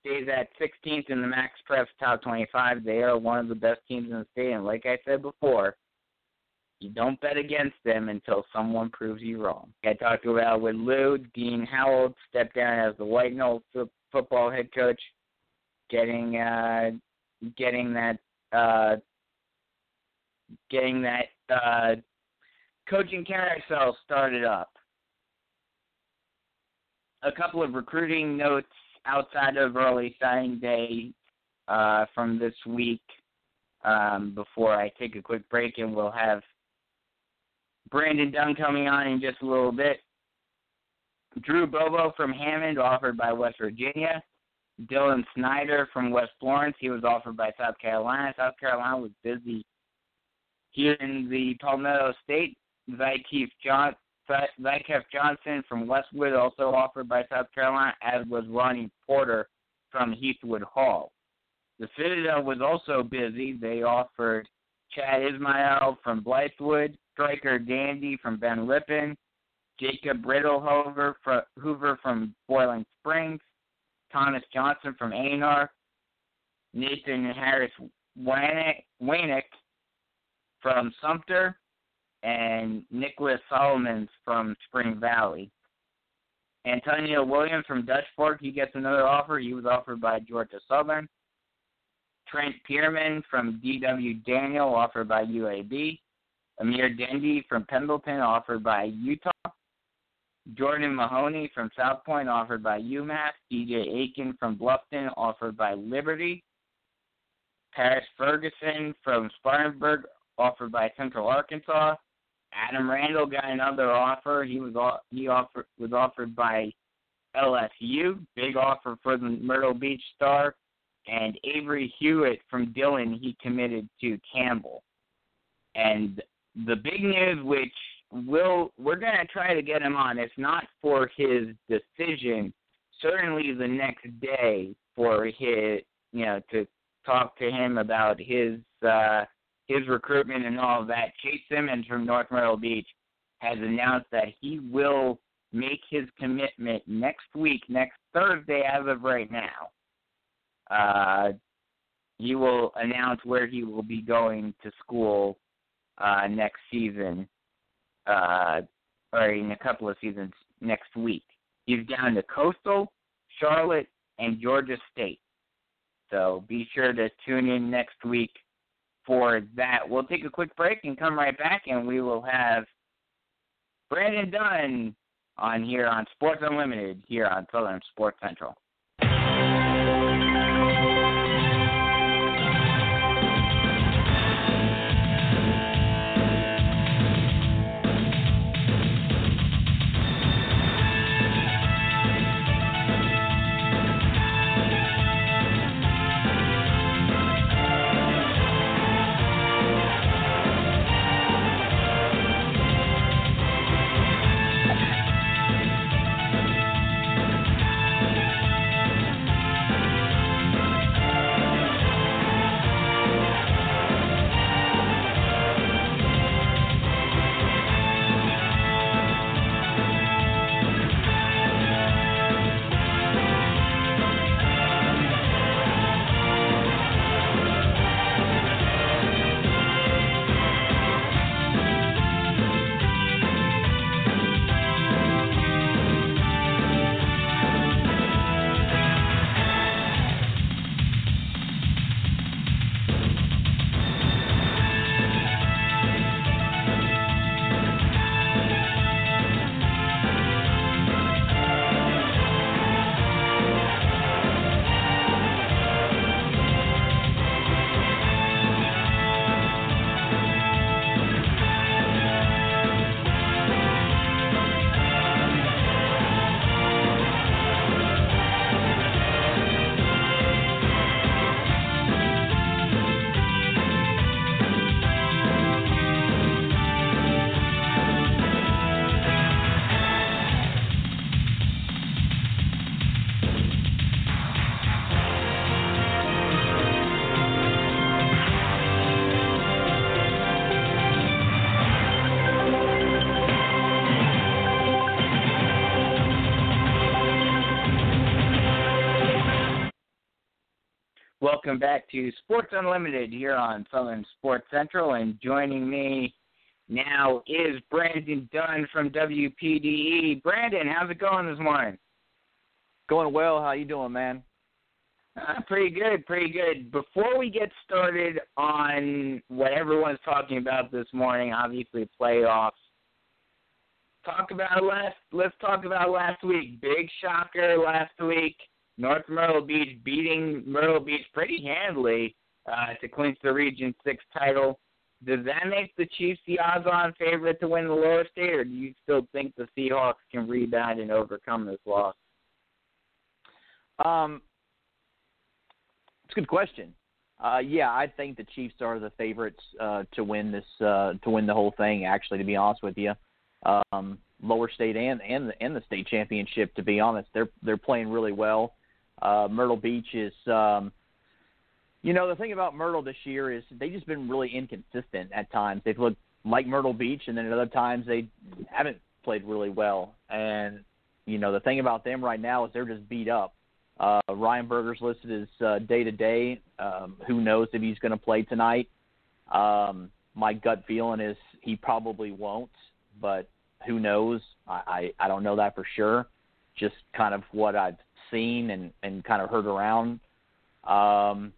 stays at 16th in the Max Preps Top 25. They are one of the best teams in the state, and like I said before, you don't bet against them until someone proves you wrong. I talked about with Lou, Dean Howell stepped down as the White Knoll f- football head coach, getting uh, getting that uh, getting that uh, coaching carousel started up a couple of recruiting notes outside of early signing day uh, from this week um, before I take a quick break, and we'll have Brandon Dunn coming on in just a little bit. Drew Bobo from Hammond, offered by West Virginia. Dylan Snyder from West Florence, he was offered by South Carolina. South Carolina was busy here in the Palmetto State. Zykeef John, Vycef Johnson from Westwood, also offered by South Carolina, as was Ronnie Porter from Heathwood Hall. The Citadel was also busy. They offered Chad Ismail from Blythewood, Striker Dandy from Ben Lippen, Jacob Riddle Hoover from, Hoover from Boiling Springs, Thomas Johnson from Aynor, Nathan Harris Wanick from Sumter, and Nicholas Solomons from Spring Valley. Antonio Williams from Dutch Fork, he gets another offer. He was offered by Georgia Southern. Trent Pierman from D.W. Daniel, offered by UAB. Amir Dendy from Pendleton, offered by Utah. Jordan Mahoney from South Point, offered by UMass. DJ Aiken from Bluffton, offered by Liberty. Paris Ferguson from Spartanburg, offered by Central Arkansas. Adam Randall got another offer. He was he offered was offered by LSU. Big offer for the Myrtle Beach Star. And Avery Hewitt from Dillon, he committed to Campbell. And the big news, which we'll we're gonna try to get him on. If not for his decision, certainly the next day for his you know to talk to him about his uh, his recruitment and all of that. Chase Simmons from North Myrtle Beach has announced that he will make his commitment next week, next Thursday, as of right now. Uh, he will announce where he will be going to school uh, next season, uh, or in a couple of seasons next week. He's down to Coastal, Charlotte, and Georgia State. So be sure to tune in next week for that. We'll take a quick break and come right back, and we will have Brandon Dunn on here on Sports Unlimited here on Southern Sports Central. Welcome back to Sports Unlimited here on Southern Sports Central, and joining me now is Brandon Dunn from WPDE. Brandon, how's it going this morning? Going well. How you doing, man? Uh, pretty good, pretty good. Before we get started on what everyone's talking about this morning, obviously playoffs. Talk about last. Let's talk about last week. Big shocker last week. North Myrtle Beach beating Myrtle Beach pretty handily uh, to clinch the Region Six title. Does that make the Chiefs the odds-on favorite to win the lower state, or do you still think the Seahawks can rebound and overcome this loss? Um, it's a good question. Uh, yeah, I think the Chiefs are the favorites uh, to win this uh, to win the whole thing. Actually, to be honest with you, um, lower state and and the, and the state championship. To be honest, they're they're playing really well. Uh, Myrtle Beach is, um, you know, the thing about Myrtle this year is they've just been really inconsistent at times. They've looked like Myrtle Beach, and then at other times they haven't played really well. And you know, the thing about them right now is they're just beat up. Uh, Ryan Berger's listed as day to day. Who knows if he's going to play tonight? Um, my gut feeling is he probably won't, but who knows? I, I I don't know that for sure. Just kind of what I've seen and and kind of heard around. Um,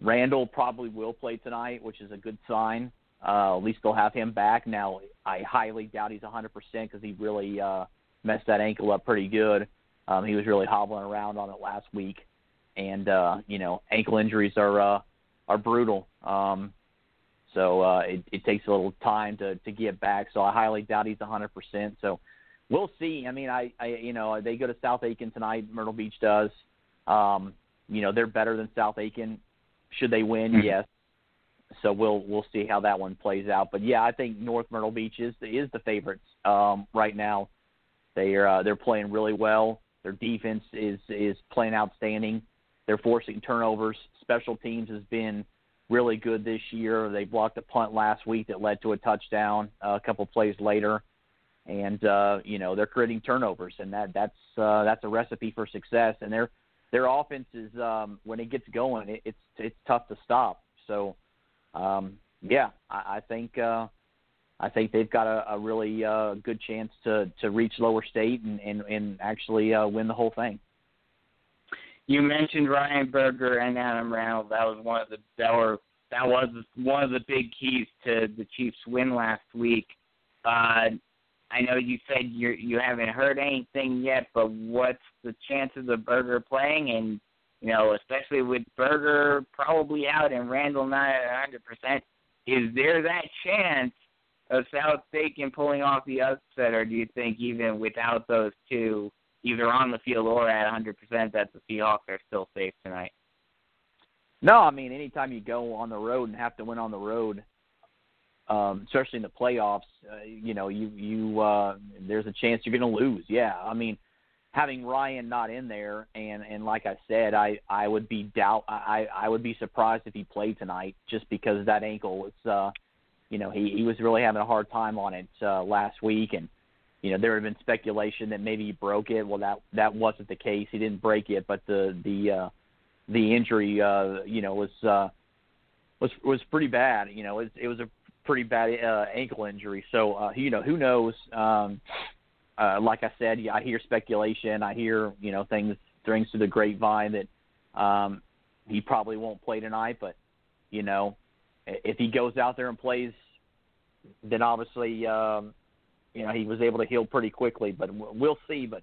Randall probably will play tonight, which is a good sign. Uh, at least they'll have him back. Now, I highly doubt he's 100% because he really uh, messed that ankle up pretty good. Um, he was really hobbling around on it last week, and uh, you know, ankle injuries are uh, are brutal. Um, so uh, it, it takes a little time to to get back. So I highly doubt he's 100%. So we'll see. I mean, I, I you know they go to South Aiken tonight. Myrtle Beach does. Um, you know they're better than South Aiken. Should they win? Mm-hmm. Yes. so we'll we'll see how that one plays out. But yeah, I think North Myrtle Beach is is the favorites um, right now. They are uh, they're playing really well. Their defense is is playing outstanding. They're forcing turnovers. Special teams has been really good this year. They blocked a punt last week that led to a touchdown uh, a couple plays later, and uh, you know they're creating turnovers, and that that's uh, that's a recipe for success. And their their offense is um, when it gets going, it, it's it's tough to stop. So um, yeah, I, I think uh, I think they've got a, a really uh, good chance to to reach lower state and and, and actually uh, win the whole thing. You mentioned Ryan Berger and Adam Reynolds. That was one of the that were that was one of the big keys to the Chiefs' win last week. Uh, I know you said you you haven't heard anything yet, but what's the chances of Berger playing? And you know, especially with Berger probably out and Randall not at 100%, is there that chance of South Aiken pulling off the upset, or do you think even without those two, either on the field or at 100%, that the Seahawks are still safe tonight? No, I mean, anytime you go on the road and have to win on the road, um, especially in the playoffs, uh, you know, you you uh, there's a chance you're going to lose. Yeah, I mean, having Ryan not in there, and and like I said, I I would be doubt I I would be surprised if he played tonight, just because that ankle was, uh, you know, he he was really having a hard time on it uh, last week, and you know there had been speculation that maybe he broke it. Well, that that wasn't the case. He didn't break it, but the the uh, the injury, uh, you know, was uh, was was pretty bad. You know, it, it was a pretty bad uh, ankle injury. So uh, you know, who knows? Um, uh, like I said, yeah, I hear speculation. I hear you know things things to the grapevine that um, he probably won't play tonight. But you know, if he goes out there and plays, then obviously um, you know he was able to heal pretty quickly. But we'll see. But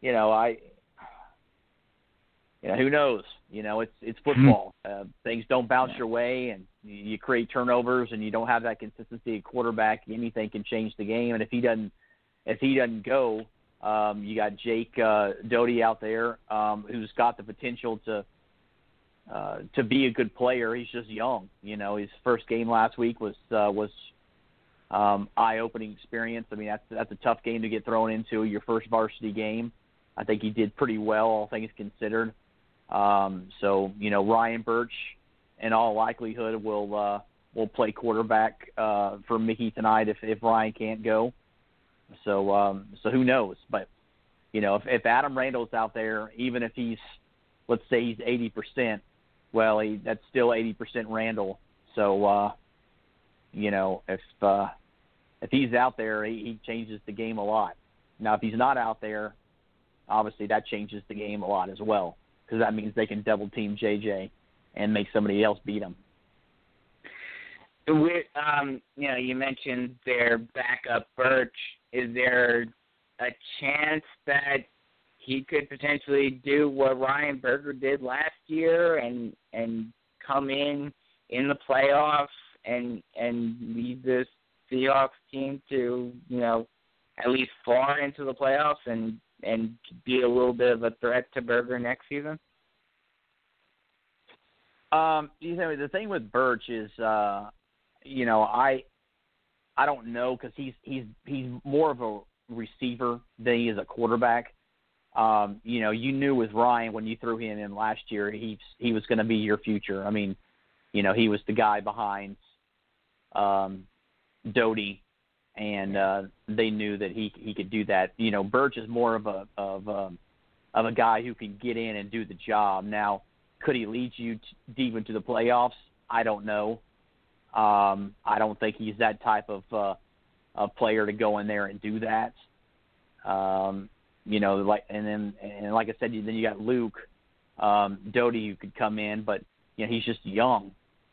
you know, I you know who knows. You know, it's it's football. Uh, things don't bounce your way, and you create turnovers, and you don't have that consistency at quarterback. Anything can change the game, and if he doesn't if he doesn't go, um, you got Jake uh, Doty out there um, who's got the potential to uh, to be a good player. He's just young. You know, his first game last week was uh, was um, eye-opening experience. I mean, that's that's a tough game to get thrown into your first varsity game. I think he did pretty well, all things considered. Um, so you know, Ryan Burch, in all likelihood, will uh, will play quarterback uh, for Mickey tonight if if Ryan can't go. So um, so who knows? But you know, if, if Adam Randall's out there, even if he's let's say he's eighty percent, well, he, that's still eighty percent Randall. So uh, you know, if uh, if he's out there, he, he changes the game a lot. Now, if he's not out there, obviously that changes the game a lot as well because that means they can double team JJ and make somebody else beat him. With, um, you know, you mentioned their backup Burch is there a chance that he could potentially do what Ryan Berger did last year and and come in in the playoffs and and lead this Seahawks team to you know at least far into the playoffs and and be a little bit of a threat to Berger next season? Um, you know, the thing with Burch is, uh, you know, I I don't know because he's he's he's more of a receiver than he is a quarterback. Um, you know, you knew with Ryan when you threw him in last year, he he was going to be your future. I mean, you know, he was the guy behind um, Doty, and uh, they knew that he he could do that. You know, Burch is more of a of a of a guy who can get in and do the job. Now, could he lead you t- deep into the playoffs? I don't know. Um, I don't think he's that type of uh, a player to go in there and do that. Um, you know, like and then and like I said, then you got Luke um, Doty who could come in, but you know he's just young,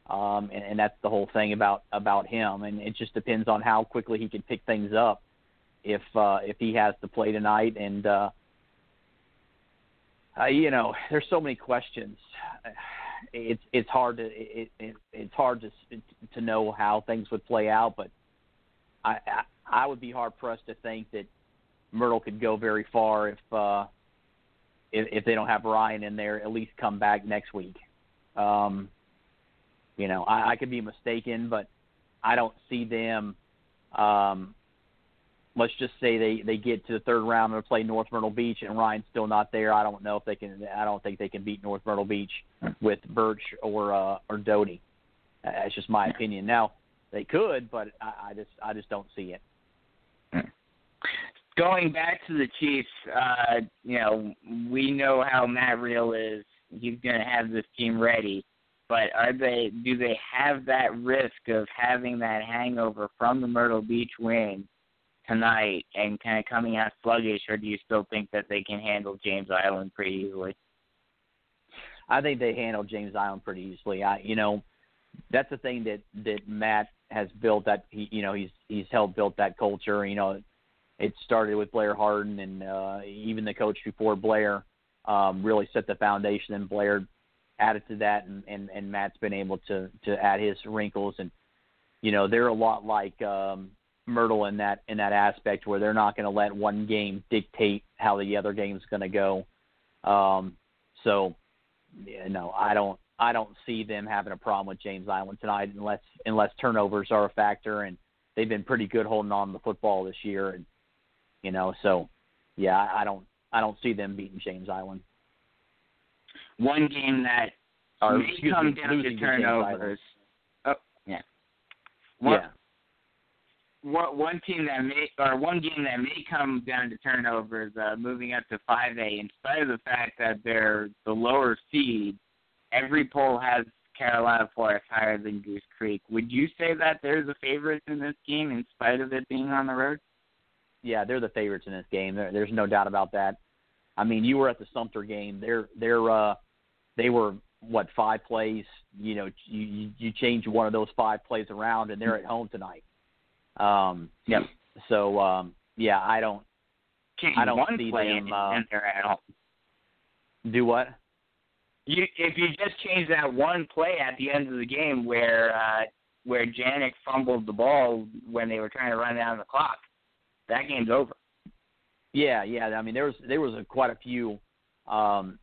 um, and, and that's the whole thing about about him. And it just depends on how quickly he can pick things up. If uh, if he has to play tonight, and uh, uh, you know, there's so many questions it's it's hard to it, it it's hard to to know how things would play out, but I I, I would be hard pressed to think that Myrtle could go very far if uh if, if they don't have Ryan in there at least come back next week. Um You know, I, I could be mistaken, but I don't see them. Um, let's just say they they get to the third round and play North Myrtle Beach, and Ryan's still not there. I don't know if they can. I don't think they can beat North Myrtle Beach with Burch or uh, or Doty. That's just my opinion. Now they could, but I, I just I just don't see it. Going back to the Chiefs, uh, you know, we know how Matt Reel is. He's going to have this team ready, but are they? Do they have that risk of having that hangover from the Myrtle Beach win tonight and kind of coming out sluggish, or do you still think that they can handle James Island pretty easily? I think they handle James Island pretty easily. I, you know, that's the thing that that Matt has built. That he, you know, he's he's helped built that culture. You know, it started with Blair Harden, and uh, even the coach before Blair um, really set the foundation. And Blair added to that, and, and and Matt's been able to to add his wrinkles. And you know, they're a lot like um, Myrtle in that in that aspect, where they're not going to let one game dictate how the other game's going to go. Um, so, you know, I don't I don't see them having a problem with James Island tonight unless unless turnovers are a factor, and they've been pretty good holding on the football this year, and you know, so yeah, I don't I don't see them beating James Island. One game that Or, may excuse come me, down to turnovers. Oh, yeah. One, Yeah, one, one team that may, or one game that may come down to turnovers, uh, moving up to 5A, in spite of the fact that they're the lower seed, every poll has Carolina Forest higher than Goose Creek. Would you say that they're the favorites in this game, in spite of it being on the road? yeah, they're the favorites in this game. There, there's no doubt about that. I mean, you were at the Sumter game. They're they're uh, they were what five plays. You know, you you- change one of those five plays around, and they're at home tonight. Um, Yep. So um, yeah, I don't Change I don't one see play them, and, uh, and they're at home. do what. You, if you just change that one play at the end of the game where uh, where Janik fumbled the ball when they were trying to run down the clock, that game's over. Yeah, yeah. I mean, there was there was a, quite a few um,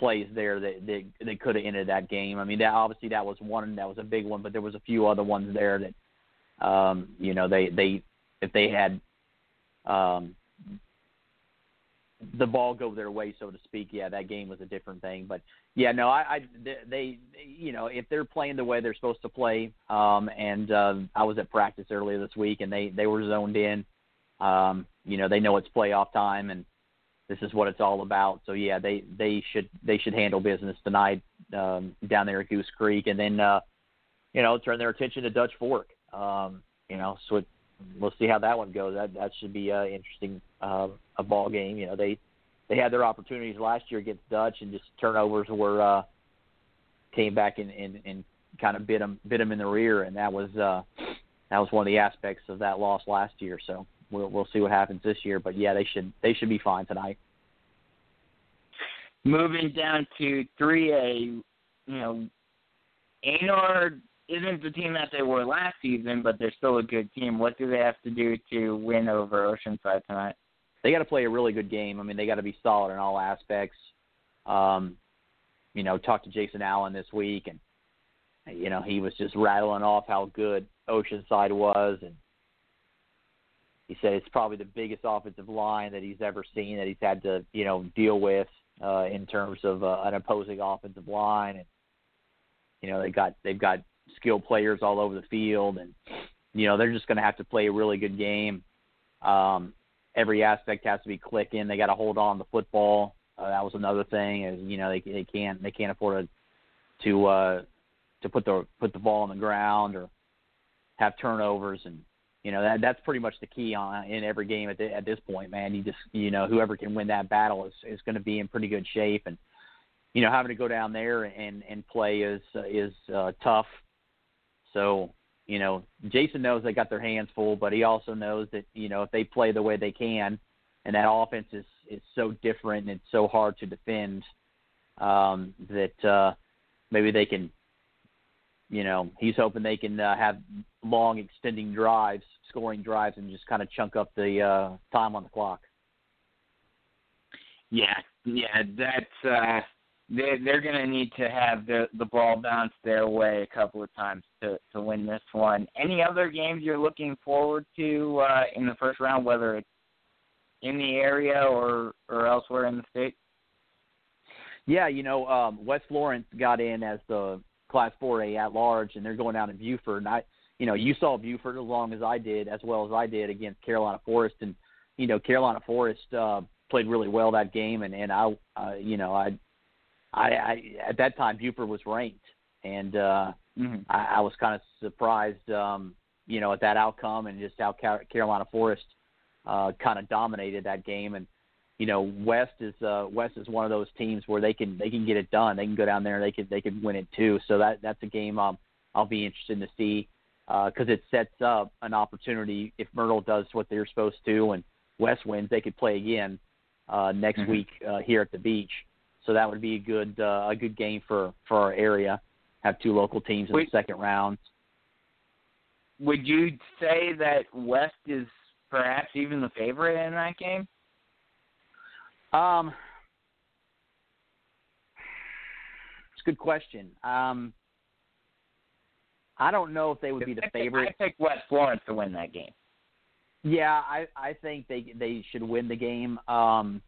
plays there that that, that could have ended that game. I mean, that obviously that was one that was a big one, but there was a few other ones there that um, you know they they if they had um, the ball go their way, so to speak, yeah, that game was a different thing. But yeah, no, I, I they, you know if they're playing the way they're supposed to play, um, and uh, I was at practice earlier this week, and they they were zoned in. Um, you know, they know it's playoff time, and this is what it's all about. So yeah, they they should they should handle business tonight um, down there at Goose Creek, and then uh, you know turn their attention to Dutch Fork. Um, you know, so it, we'll see how that one goes. That that should be uh, interesting uh, a ball game. You know, they they had their opportunities last year against Dutch, and just turnovers were uh, came back and, and, and kind of bit them bit them in the rear, and that was uh, that was one of the aspects of that loss last year. So we'll we'll see what happens this year. But yeah, they should they should be fine tonight. Moving down to 3A, you know, Aynor isn't the team that they were last season, but they're still a good team. What do they have to do to win over Oceanside tonight? they got to play a really good game. I mean, they got to be solid in all aspects. Um, you know, talked to Jason Allen this week, and you know he was just rattling off how good Oceanside was, and he said it's probably the biggest offensive line that he's ever seen that he's had to you know deal with uh, in terms of uh, an opposing offensive line, and you know they got they've got skilled players all over the field, and you know they're just going to have to play a really good game. Um, every aspect has to be clicking. They got to hold on to football. Uh, that was another thing. Is you know they they can't they can't afford to to uh, to put the put the ball on the ground or have turnovers and you know that that's pretty much the key on in every game at the, at this point, man. You just you know whoever can win that battle is is going to be in pretty good shape and you know having to go down there and and play is is uh, tough. So you know, Jason knows they got their hands full, but he also knows that you know if they play the way they can, and that offense is is so different and it's so hard to defend, um, that uh, maybe they can. You know, he's hoping they can uh, have long, extending drives, scoring drives, and just kind of chunk up the uh, time on the clock. Yeah, yeah, that's uh they they're going to need to have the the ball bounce their way a couple of times to to win this one. Any other games you're looking forward to uh, in the first round, whether it's in the area or or elsewhere in the state? Yeah, you know, um, West Florence got in as the Class 4A at large, and they're going down to Beaufort. And I, you know, you saw Beaufort as long as I did, as well as I did against Carolina Forest, and you know, Carolina Forest uh, played really well that game, and and I, uh, you know, I, I, I at that time Beaufort was ranked, and uh, mm-hmm. I, I was kind of surprised, um, you know, at that outcome and just how Carolina Forest uh, kind of dominated that game, and you know, West is uh, West is one of those teams where they can they can get it done. They can go down there and they could they could win it too. So that that's a game um, I'll be interested to see because uh, it sets up an opportunity if Myrtle does what they're supposed to and West wins, they could play again uh, next mm-hmm. week uh, here at the beach. So that would be a good uh, a good game for for our area. Have two local teams in Wait. the second round. Would you say that West is perhaps even the favorite in that game? Um, it's a good question. Um, I don't know if they would be the favorite. I picked West Florence to win that game. Yeah, I I think they they should win the game. Um,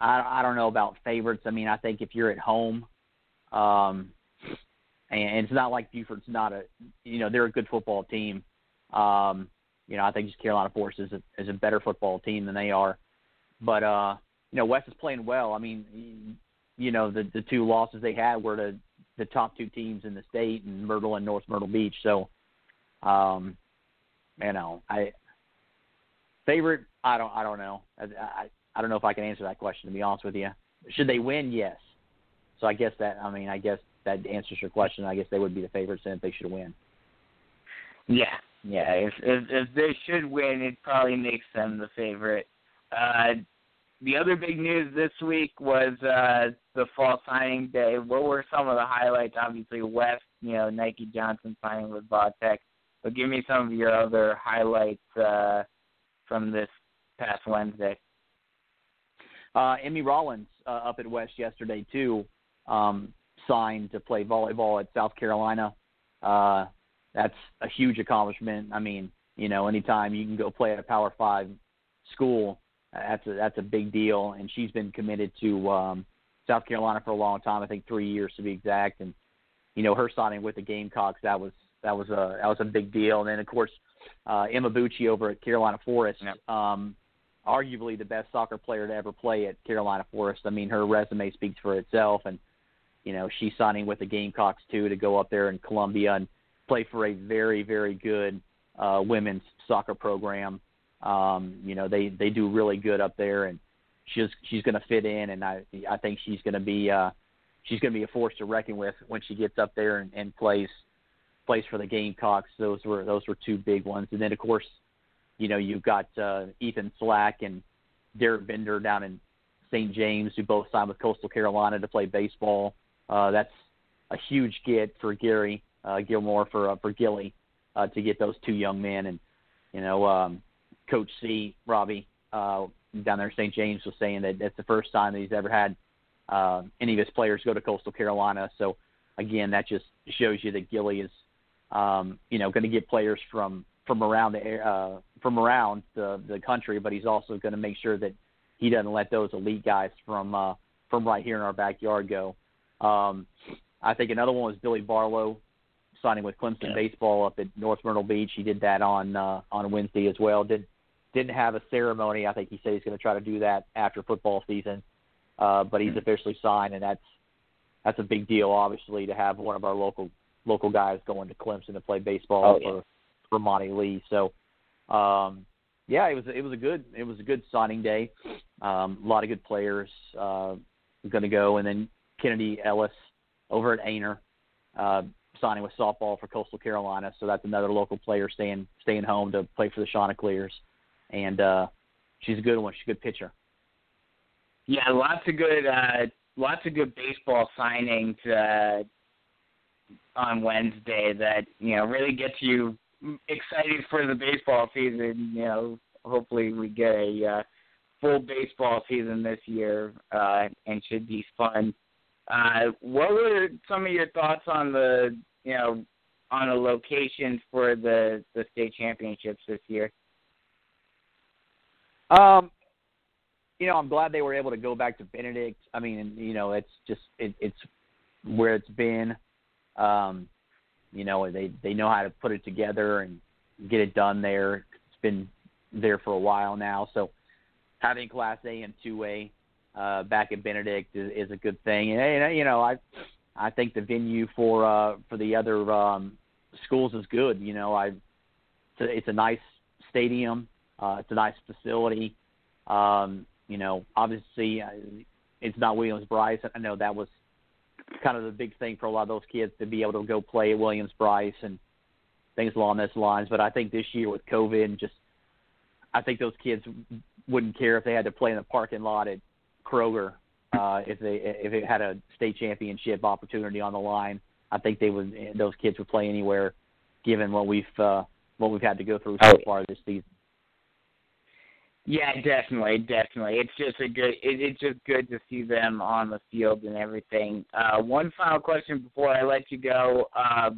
I I don't know about favorites. I mean, I think if you're at home, um, and it's not like Beaufort's not a you know they're a good football team. Um, you know, I think just Carolina Forest is a is a better football team than they are. But uh, you know, West is playing well. I mean, you know, the the two losses they had were to the top two teams in the state, and Myrtle and North Myrtle Beach. So, um, you know, I favorite. I don't. I don't know. I, I I don't know if I can answer that question. To be honest with you, should they win? Yes. So I guess that. I mean, I guess that answers your question. I guess they would be the favorites, and if they should win. Yeah, yeah. If if, if they should win, it probably makes them the favorite. Uh, the other big news this week was uh, the fall signing day. What were some of the highlights? Obviously, West, you know, Nike Johnson signing with Vautech. But give me some of your other highlights uh, from this past Wednesday. Uh, Emmy Rollins uh, up at West yesterday too um, signed to play volleyball at South Carolina. Uh, that's a huge accomplishment. I mean, you know, anytime you can go play at a Power Five school, that's a that's a big deal. And she's been committed to um, South Carolina for a long time. I think three years to be exact. And you know, her signing with the Gamecocks that was that was a that was a big deal. And then of course, uh, Emma Bucci over at Carolina Forest. Yep. Um, arguably the best soccer player to ever play at Carolina Forest. I mean, her resume speaks for itself, and you know she's signing with the Gamecocks too to go up there in Columbia and play for a very very good uh, women's soccer program. Um, you know they they do really good up there, and she's she's going to fit in, and I I think she's going to be uh, she's going to be a force to reckon with when she gets up there and, and plays plays for the Gamecocks. Those were those were two big ones, and then of course you know, you've got uh, Ethan Slack and Derek Bender down in St. James, who both signed with Coastal Carolina to play baseball. Uh, that's a huge get for Gary uh, Gilmore for uh, for Gilly uh, to get those two young men. And you know, um, Coach C, Robbie, uh, down there in St. James, was saying that that's the first time that he's ever had uh, any of his players go to Coastal Carolina. So again, that just shows you that Gilly is, um, you know, going to get players from from around the uh, from around the the country, but he's also going to make sure that he doesn't let those elite guys from uh, from right here in our backyard go. Um, I think another one was Billy Barlow signing with Clemson Yeah. baseball up at North Myrtle Beach. He did that on uh, on Wednesday as well. Did didn't have a ceremony. I think he said he's going to try to do that after football season. Uh, but he's Mhm. officially signed, and that's that's a big deal, obviously, to have one of our local local guys going to Clemson to play baseball Oh, yeah. for for Monty Lee. So, um, yeah, it was it was a good it was a good signing day. Um, a lot of good players uh, going to go, and then Kennedy Ellis over at Aynor uh, signing with softball for Coastal Carolina. So that's another local player staying staying home to play for the Chanticleers, and uh, she's a good one. She's a good pitcher. Yeah, lots of good, uh, lots of good baseball signings uh, on Wednesday that you know really gets you excited for the baseball season. You know, hopefully we get a uh, full baseball season this year, uh, and should be fun. Uh, what were some of your thoughts on the you know on the locations for the the state championships this year? Um, you know, I'm glad they were able to go back to Benedict. I mean, you know, it's just it, it's where it's been. Um, you know, they they know how to put it together and get it done there. It's been there for a while now, so having Class A and Two A uh, back at Benedict is, is a good thing. And, and you know, I I think the venue for uh, for the other um, schools is good. You know, I it's a, it's a nice stadium. Uh, it's a nice facility. Um, you know, obviously, uh, it's not Williams Brice. I know that was kind of the big thing for a lot of those kids to be able to go play at Williams Brice and things along those lines. But I think this year with COVID and just, I think those kids wouldn't care if they had to play in the parking lot at Kroger uh, if they if it had a state championship opportunity on the line. I think they would those kids would play anywhere, given what we've uh, what we've had to go through so far this season. Yeah, definitely, definitely. It's just a good. It, it's just good to see them on the field and everything. Uh, one final question before I let you go. Uh,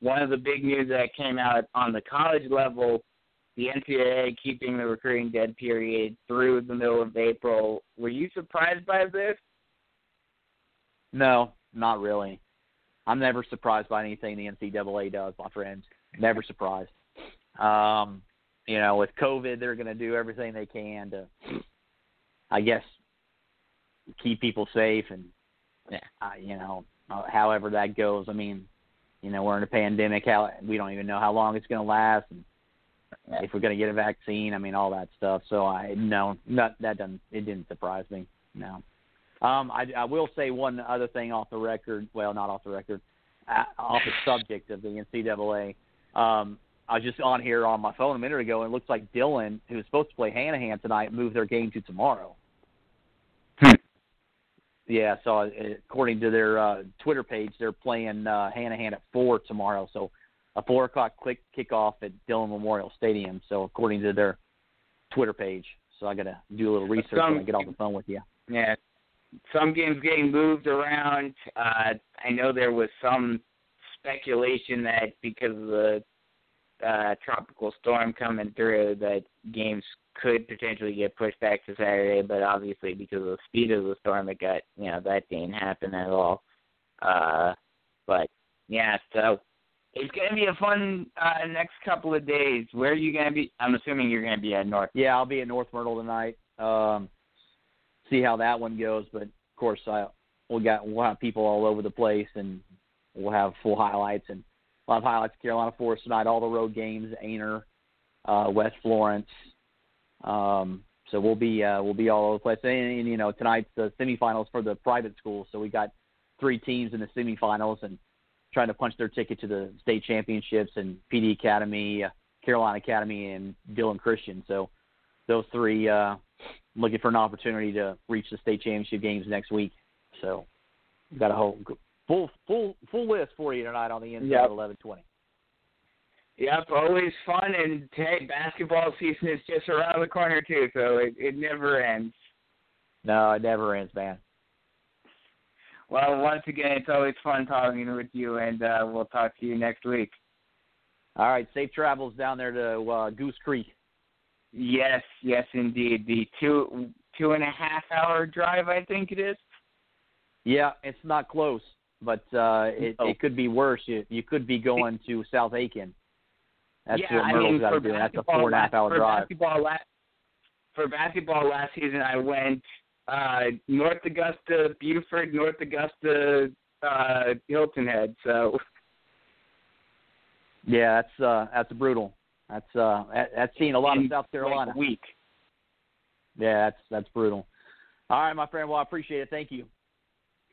one of the big news that came out on the college level, the NCAA keeping the recruiting dead period through the middle of April. Were you surprised by this? No, not really. I'm never surprised by anything the NCAA does, my friends. Never surprised. Um, you know, with COVID, they're going to do everything they can to, I guess, keep people safe and, uh, you know, uh, however that goes. I mean, you know, we're in a pandemic. How we don't even know how long it's going to last, and if we're going to get a vaccine. I mean, all that stuff. So I no, not that doesn't it didn't surprise me. No. Um, I, I will say one other thing off the record. Well, not off the record, uh, off the subject of the NCAA. Um, I was just on here on my phone a minute ago, and it looks like Dillon, who was supposed to play Hanahan tonight, moved their game to tomorrow. yeah, so uh, according to their uh, Twitter page, they're playing uh, Hanahan at four tomorrow. So a four o'clock quick kickoff at Dillon Memorial Stadium. So according to their Twitter page, so I got to do a little research Some, when I get off the phone with you. Yeah, some games getting moved around. Uh, I know there was some speculation that because of the uh, tropical storm coming through, that games could potentially get pushed back to Saturday. But obviously, because of the speed of the storm, it got you know that didn't happen at all. Uh, but yeah, so it's gonna be a fun uh, next couple of days. Where are you gonna be? I'm assuming you're gonna be at North. Yeah, I'll be at North Myrtle tonight. Um, see how that one goes, but of course, I we got we'll have people all over the place, and we'll have full highlights and a lot of highlights of Carolina Forest tonight. All the road games, Aynor, uh, West Florence. Um, so we'll be uh, we'll be all over the place. And, and you know tonight's the semifinals for the private schools. So we got three teams in the semifinals and trying to punch their ticket to the state championships and Pee Dee Academy, uh, Carolina Academy, and Dillon Christian. So those three uh, looking for an opportunity to reach the state championship games next week. So got a whole full full full list for you tonight on the inside Yep. of eleven twenty. Yep, always fun, and hey, basketball season is just around the corner too, so it, it never ends. No, it never ends, man. Well, once again, it's always fun talking with you, and uh, we'll talk to you next week. All right, safe travels down there to uh, Goose Creek. Yes, yes, indeed. The two two and a half hour drive, I think it is. Yeah, it's not close, but uh, it it could be worse. You you could be going to South Aiken. That's yeah, what Myrtle's got to do. That's a four and a half hour for drive. Basketball last, for basketball last season, I went uh, North Augusta, Beaufort, North Augusta, uh, Hilton Head. So Yeah, that's uh that's brutal. That's uh that, that's seen a lot of in, South Carolina. like, a week. Yeah, that's that's brutal. All right, my friend. Well, I appreciate it. Thank you.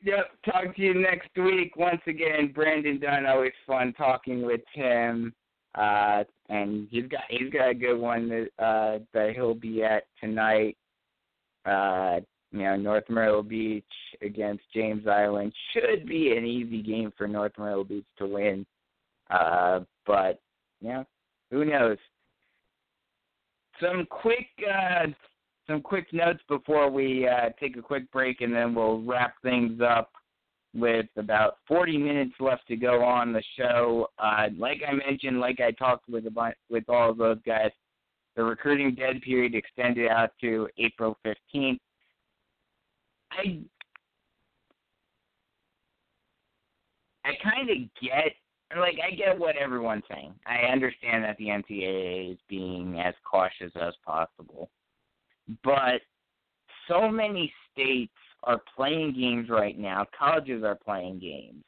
Yep. Talk to you next week. Once again, Brandon Dunn. Always fun talking with him. Uh, and he's got he's got a good one that uh, that he'll be at tonight. Uh, you know, North Myrtle Beach against James Island should be an easy game for North Myrtle Beach to win. Uh, but you know, who knows? Some quick uh, some quick notes before we uh, take a quick break, and then we'll wrap things up with about 40 minutes left to go on the show. Uh, like I mentioned, like I talked with bunch, with all of those guys, the recruiting dead period extended out to April 15th. I I kind of get like I get what everyone's saying. I understand that the NCAA is being as cautious as possible, but so many states are playing games right now. Colleges are playing games.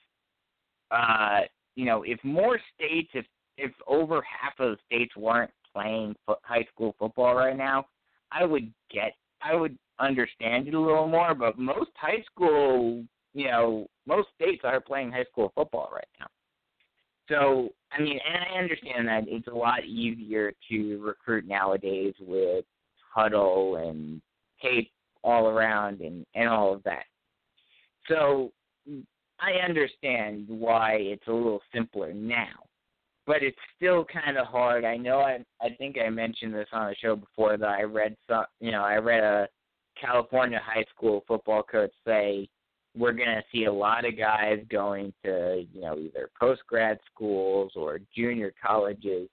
Uh, you know, if more states, if if over half of the states weren't playing fo- high school football right now, I would get, I would understand it a little more. But most high school, you know, most states are playing high school football right now. So, I mean, and I understand that it's a lot easier to recruit nowadays with Hudl and tape all around and and all of that. So, I understand why it's a little simpler now, but it's still kind of hard. I know I I think I mentioned this on the show before that I read some, you know, I read a California high school football coach say we're going to see a lot of guys going to, you know, either post grad schools or junior colleges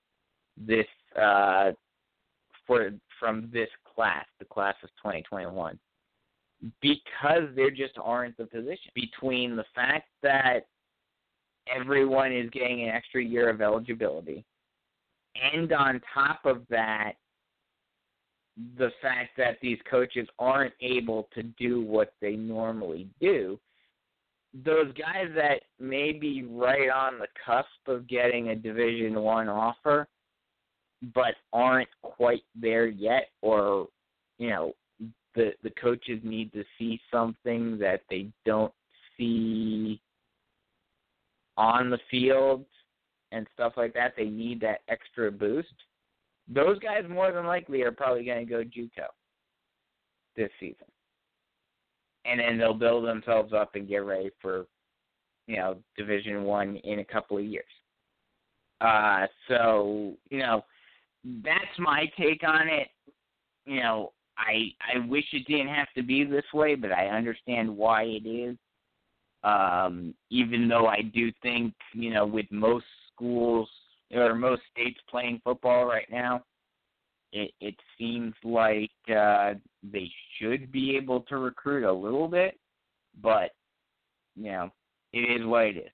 this uh for from this class, the class of 2021 because there just aren't the position. Between the fact that everyone is getting an extra year of eligibility and on top of that the fact that these coaches aren't able to do what they normally do those guys that may be right on the cusp of getting a division one offer but aren't quite there yet or you know the the coaches need to see something that they don't see on the field and stuff like that. They need that extra boost. Those guys more than likely are probably going to go JUCO this season, and then they'll build themselves up and get ready for you know Division One in a couple of years. Uh, so you know that's my take on it. You know, I I wish it didn't have to be this way, but I understand why it is. Um, even though I do think, you know, with most schools or most states playing football right now, it it seems like uh they should be able to recruit a little bit, but you know, it is what it is.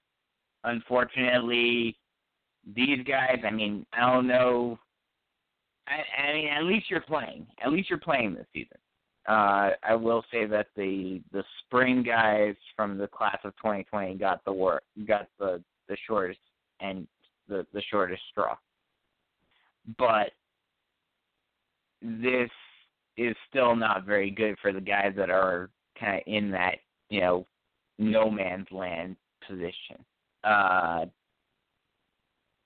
Unfortunately, these guys, I mean, I don't know I, I mean, at least you're playing. At least you're playing this season. Uh, I will say that the the spring guys from the class of 2020 got the work, got the the shortest and the the shortest straw. But this is still not very good for the guys that are kind of in that you know no man's land position. Uh,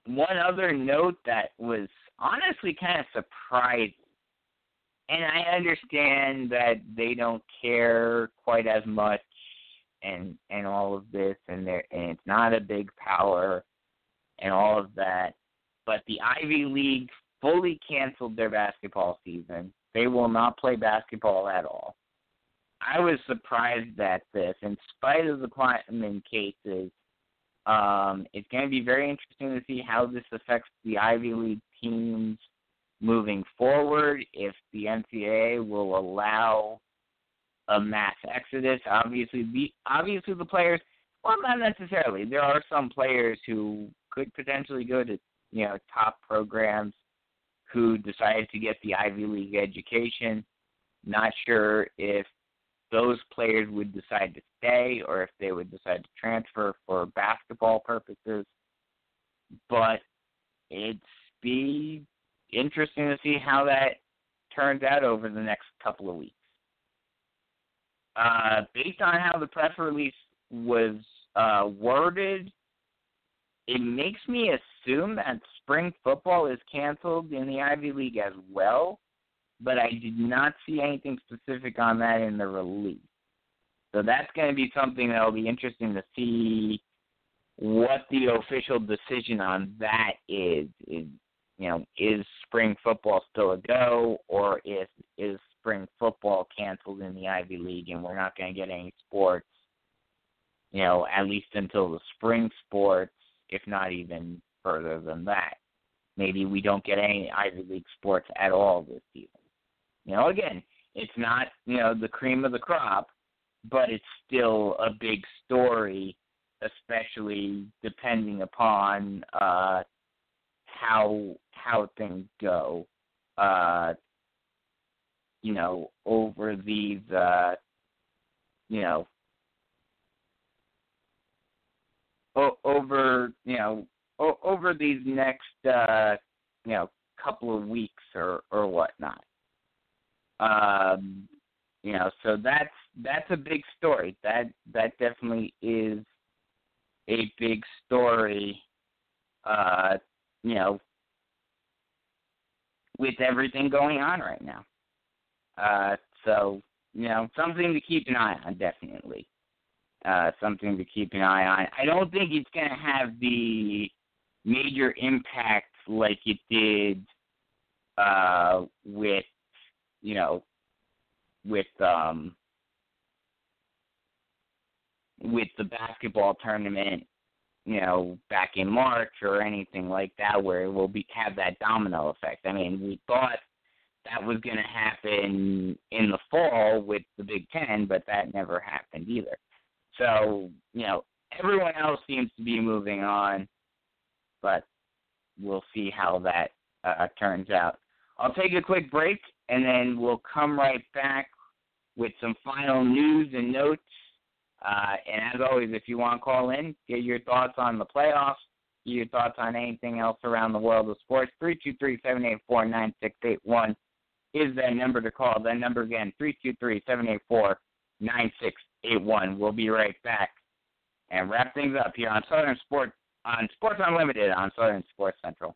one other note that was honestly kind of surprised. And I understand that they don't care quite as much and and all of this and they and it's not a big power and all of that. But the Ivy League fully canceled their basketball season. They will not play basketball at all. I was surprised at this, in spite of the Kleinman cases. Um, it's going to be very interesting to see how this affects the Ivy League teams moving forward. If the NCAA will allow a mass exodus, obviously the obviously the players. Well, not necessarily. There are some players who could potentially go to you know top programs who decided to get the Ivy League education. Not sure if those players would decide to stay or if they would decide to transfer for basketball purposes. But it's be interesting to see how that turns out over the next couple of weeks. Uh, based on how the press release was uh, worded, it makes me assume that spring football is canceled in the Ivy League as well but I did not see anything specific on that in the release. So that's going to be something that will be interesting to see what the official decision on that is. Is you know, is spring football still a go, or is is spring football canceled in the Ivy League and we're not going to get any sports you know, at least until the spring sports, if not even further than that. Maybe we don't get any Ivy League sports at all this season. You know, again, it's not, you know, the cream of the crop, but it's still a big story, especially depending upon uh how how things go. Uh you know, over these uh you know over you know over these next uh you know couple of weeks or or whatnot um you know so that's that's a big story. That that definitely is a big story uh you know with everything going on right now. Uh so you know something to keep an eye on definitely. Uh, something to keep an eye on. I don't think it's going to have the major impact like it did uh, with, you know, with um, with the basketball tournament, you know, back in March or anything like that, where it will be have that domino effect. I mean, we thought that was going to happen in the fall with the Big Ten, but that never happened either. So, you know, everyone else seems to be moving on, but we'll see how that uh, turns out. I'll take a quick break, and then we'll come right back with some final news and notes. Uh, and as always, if you want to call in, get your thoughts on the playoffs, get your thoughts on anything else around the world of sports, 323-784-9681 is that number to call. That number again, 323-784-9681. We'll be right back and wrap things up here on Southern Sports on Sports Unlimited on Southern Sports Central.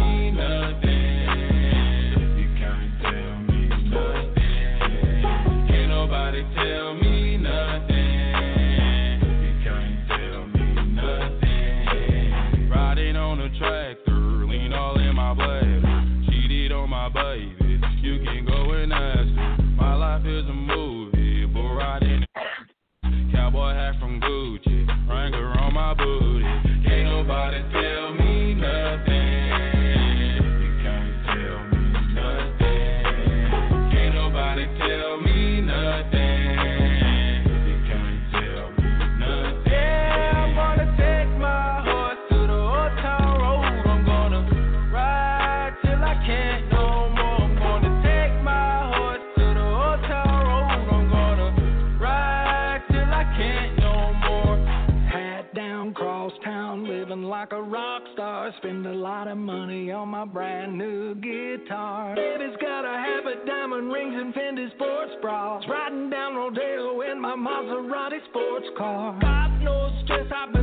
guitar. Baby's got a habit, diamond rings, and Fendi sports bras. Riding down Rodeo in my Maserati sports car. Got no stress, I've been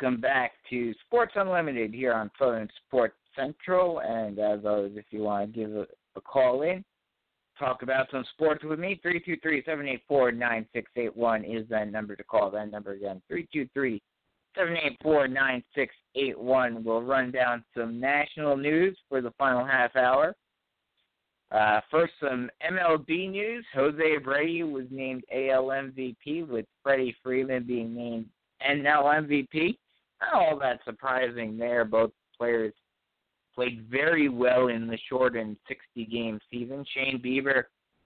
Welcome back to Sports Unlimited here on Southern Sports Central. And as always, if you want to give a, a call in, talk about some sports with me, 323-784-9681 is that number to call. That number again, Seven eight four nine six eight one. We'll run down some national news for the final half hour. Uh, first, some MLB news. Jose Abreu was named AL MVP, with Freddie Freeman being named NL MVP. Not all that surprising there. Both players played very well in the shortened 60-game season. Shane Bieber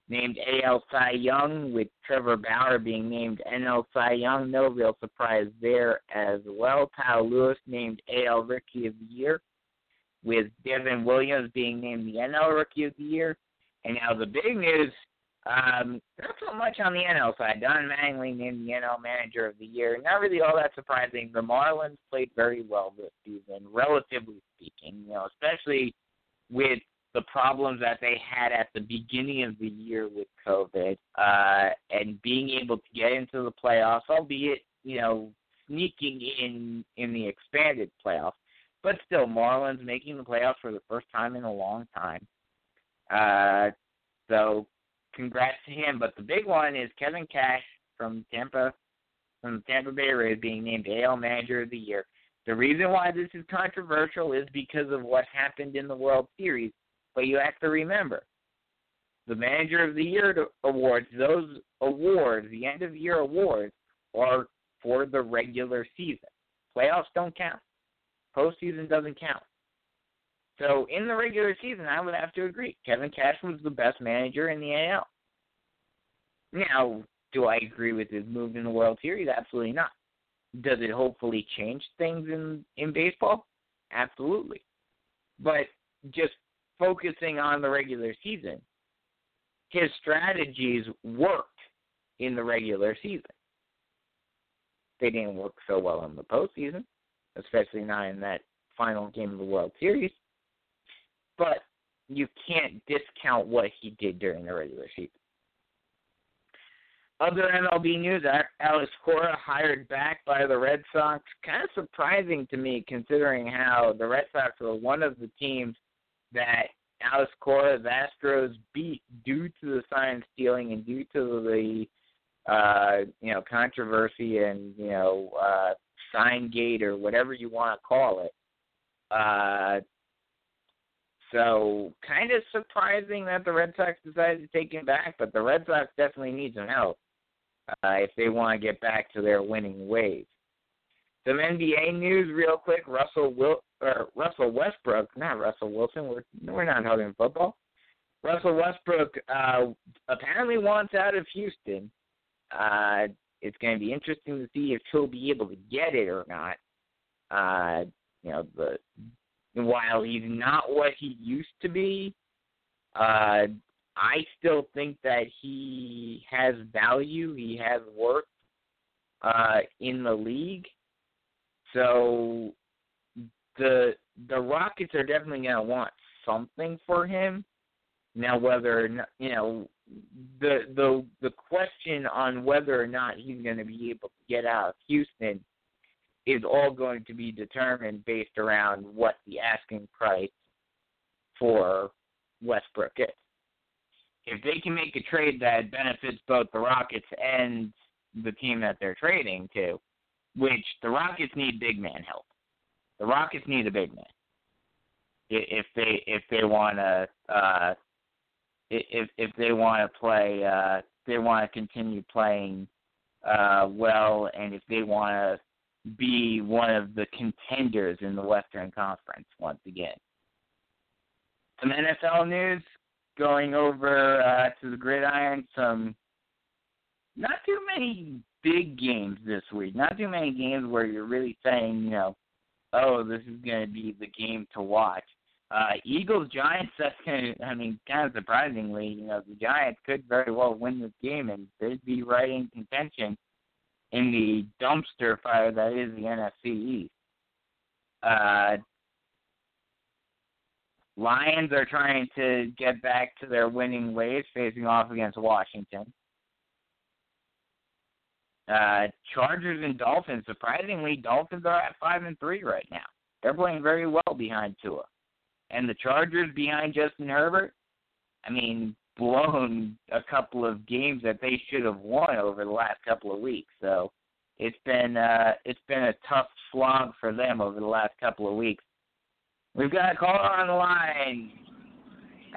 named AL Cy Young, with Trevor Bauer being named NL Cy Young. No real surprise there as well. Kyle Lewis named AL Rookie of the Year, with Devin Williams being named the NL Rookie of the Year. And now the big news, um, not so much on the NL side. Don Mattingly named the NL Manager of the Year. Not really all that surprising. The Marlins played very well this season, relatively speaking. You know, especially with the problems that they had at the beginning of the year with COVID, uh, and being able to get into the playoffs, albeit you know sneaking in in the expanded playoffs, but still Marlins making the playoffs for the first time in a long time. Uh, so congrats to him. But the big one is Kevin Cash from Tampa, from Tampa Bay Rays being named AL Manager of the Year. The reason why this is controversial is because of what happened in the World Series. But you have to remember, the Manager of the Year awards, those awards, the end of year awards, are for the regular season. Playoffs don't count. Postseason doesn't count. So in the regular season, I would have to agree. Kevin Cash was the best manager in the AL. Now, do I agree with his move in the World Series? Absolutely not. Does it hopefully change things in in baseball? Absolutely. But just focusing on the regular season, his strategies worked in the regular season. They didn't work so well in the postseason, especially not in that final game of the World Series but you can't discount what he did during the regular season. Other MLB news: Alex Cora hired back by the Red Sox. Kind of surprising to me, considering how the Red Sox were one of the teams that Alex Cora's Astros beat due to the sign stealing and due to the uh, you know controversy and you know uh, sign gate or whatever you want to call it. Uh, so kind of surprising that the Red Sox decided to take him back, but the Red Sox definitely need some help uh, if they want to get back to their winning ways. Some NBA news, real quick. Russell Wil- or Russell Westbrook, not Russell Wilson. We're we're not talking football. Russell Westbrook uh, apparently wants out of Houston. Uh, it's going to be interesting to see if he'll be able to get it or not. Uh, you know, the while he's not what he used to be, uh, I still think that he has value. He has worth uh, in the league. So the the Rockets are definitely going to want something for him. Now, whether or not, you know the the the question on whether or not he's going to be able to get out of Houston is all going to be determined based around what the asking price for Westbrook is. If they can make a trade that benefits both the Rockets and the team that they're trading to, which the Rockets need big man help. The Rockets need a big man. If they if they want to uh, if if they want to play uh, they want to continue playing uh, well, and if they want to be one of the contenders in the Western Conference once again. Some NFL news going over uh, to the gridiron. Some not too many big games this week. Not too many games where you're really saying, you know, oh, this is going to be the game to watch. Uh, Eagles Giants. That's kind of, I mean, kind of surprisingly, you know, the Giants could very well win this game and they'd be right in contention in the dumpster fire that is the NFC East. Uh, Lions are trying to get back to their winning ways, facing off against Washington. Uh, Chargers and Dolphins. Surprisingly, Dolphins are at five and three right now. They're playing very well behind Tua, and the Chargers behind Justin Herbert. I mean, blown a couple of games that they should have won over the last couple of weeks. So it's been uh, it's been a tough slog for them over the last couple of weeks. We've got a caller on the line.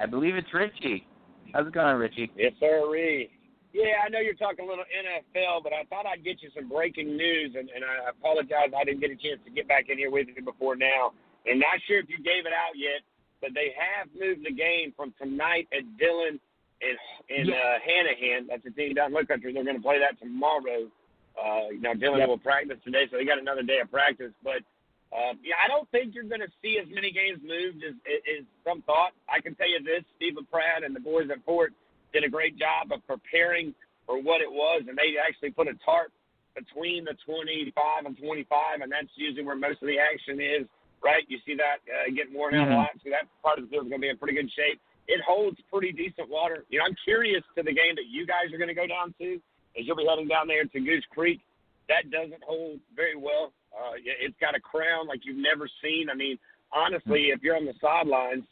I believe it's Richie. How's it going, Richie? Yes, sir. Yeah, I know you're talking a little NFL, but I thought I'd get you some breaking news, and, and I apologize I didn't get a chance to get back in here with you before now. And not sure if you gave it out yet, but they have moved the game from tonight at Dillon and in Yeah. uh, Hanahan. That's a team down in Low Country. They're going to play that tomorrow. Uh, now Dillon Yep. will practice today, so they got another day of practice. But uh, yeah, I don't think you're going to see as many games moved as, as some thought. I can tell you this: Stephen Pratt and the boys at Fort did a great job of preparing for what it was, and they actually put a tarp between the 25 and 25, and that's usually where most of the action is. Right? You see that uh, getting worn out a Mhm. lot, so that part of the field is going to be in pretty good shape. It holds pretty decent water. You know, I'm curious to the game that you guys are going to go down to, as you'll be heading down there to Goose Creek. That doesn't hold very well. Uh, it's got a crown like you've never seen. I mean, honestly, if you're on the sidelines,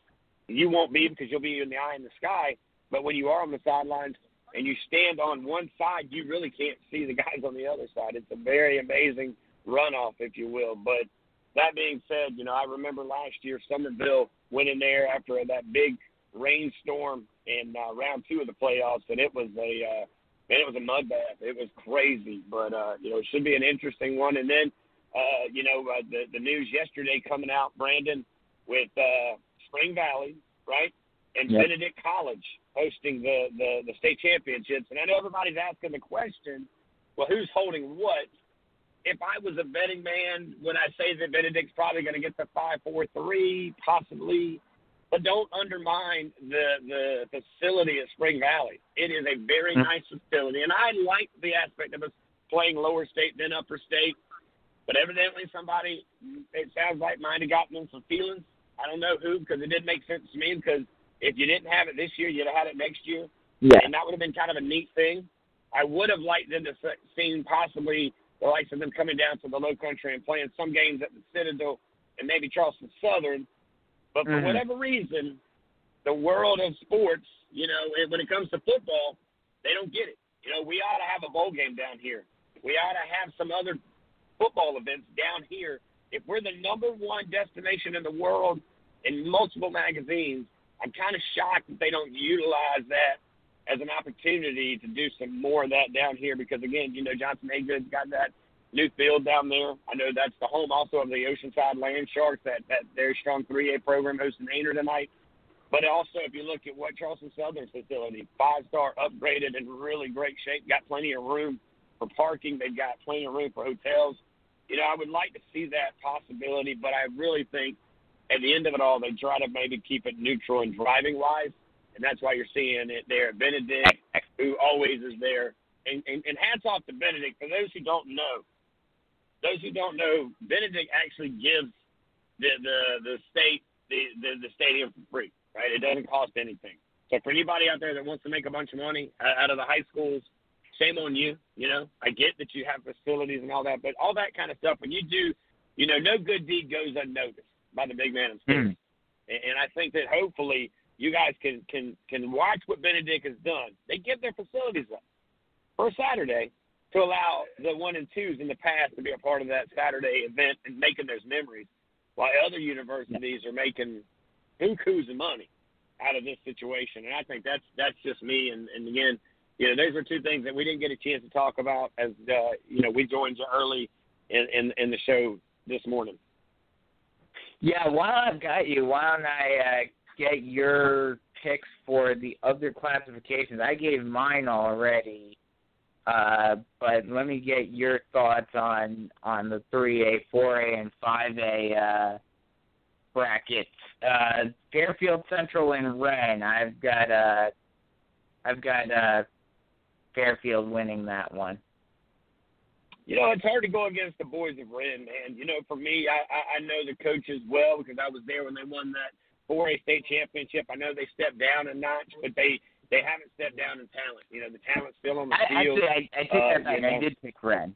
you won't be because you'll be in the eye in the sky. But when you are on the sidelines and you stand on one side, you really can't see the guys on the other side. It's a very amazing runoff, if you will. But that being said, you know, I remember last year Summerville went in there after that big rainstorm in uh, round two of the playoffs, and it was a uh, man, it was a mud bath. It was crazy, but uh, you know, it should be an interesting one. And then, uh, you know, uh, the the news yesterday coming out, Brandon, with uh, Spring Valley, right, and Yep. Benedict College hosting the, the the state championships. And I know everybody's asking the question, well, who's holding what? If I was a betting man, would I say that Benedict's probably going to get the five, four, three, possibly? But don't undermine the the facility at Spring Valley. It is a very Mm. nice facility, and I like the aspect of us playing lower state than upper state. But evidently, somebody it sounds like might have gotten in some feelings. I don't know who, because it didn't make sense to me. Because if you didn't have it this year, you'd have had it next year Yeah. and that would have been kind of a neat thing. I would have liked them to se- seen possibly the likes of them coming down to the Low Country and playing some games at the Citadel and maybe Charleston Southern. But for Mhm. whatever reason, the world of sports, you know, when it comes to football, they don't get it. You know, we ought to have a bowl game down here. We ought to have some other football events down here. If we're the number one destination in the world in multiple magazines, I'm kind of shocked that they don't utilize that as an opportunity to do some more of that down here because again, you know, Johnson Hagood's got that new field down there. I know that's the home also of the Oceanside Land Sharks, that that very strong 3A program hosting Aynor tonight. But also, if you look at what Charleston Southern's facility, five star, upgraded, in really great shape, got plenty of room for parking. They've got plenty of room for hotels. You know, I would like to see that possibility, but I really think at the end of it all, they try to maybe keep it neutral and driving wise, and that's why you're seeing it there. Benedict, who always is there, and, and, and hats off to Benedict. For those who don't know, those who don't know, Benedict actually gives the the the state the, the the stadium for free. Right, it doesn't cost anything. So for anybody out there that wants to make a bunch of money out of the high schools, shame on you. You know, I get that you have facilities and all that, but all that kind of stuff when you do, you know, no good deed goes unnoticed by the big man in sports. Mm. And, and I think that hopefully you guys can can can watch what Benedict has done. They give their facilities up for Saturday to allow the one and twos in the past to be a part of that Saturday event and making those memories, while other universities are making bukus of money out of this situation. And I think that's that's just me. And, and again, you know, those are two things that we didn't get a chance to talk about as uh, you know we joined you early in, in in the show this morning. Yeah, while I've got you, why don't I uh, get your picks for the other classifications? I gave mine already, uh, but let me get your thoughts on on the three A, four A, and five A uh, brackets. Uh, Fairfield Central and Wren. I've got uh, I've got uh, Fairfield winning that one. You know, it's hard to go against the boys of Wren, man. You know, for me, I, I know the coaches well because I was there when they won that 4A state championship. I know they stepped down a notch, but they they haven't stepped down in talent. You know, the talent's still on the I, field. actually, I, I take Uh, that back. you I did pick Wren.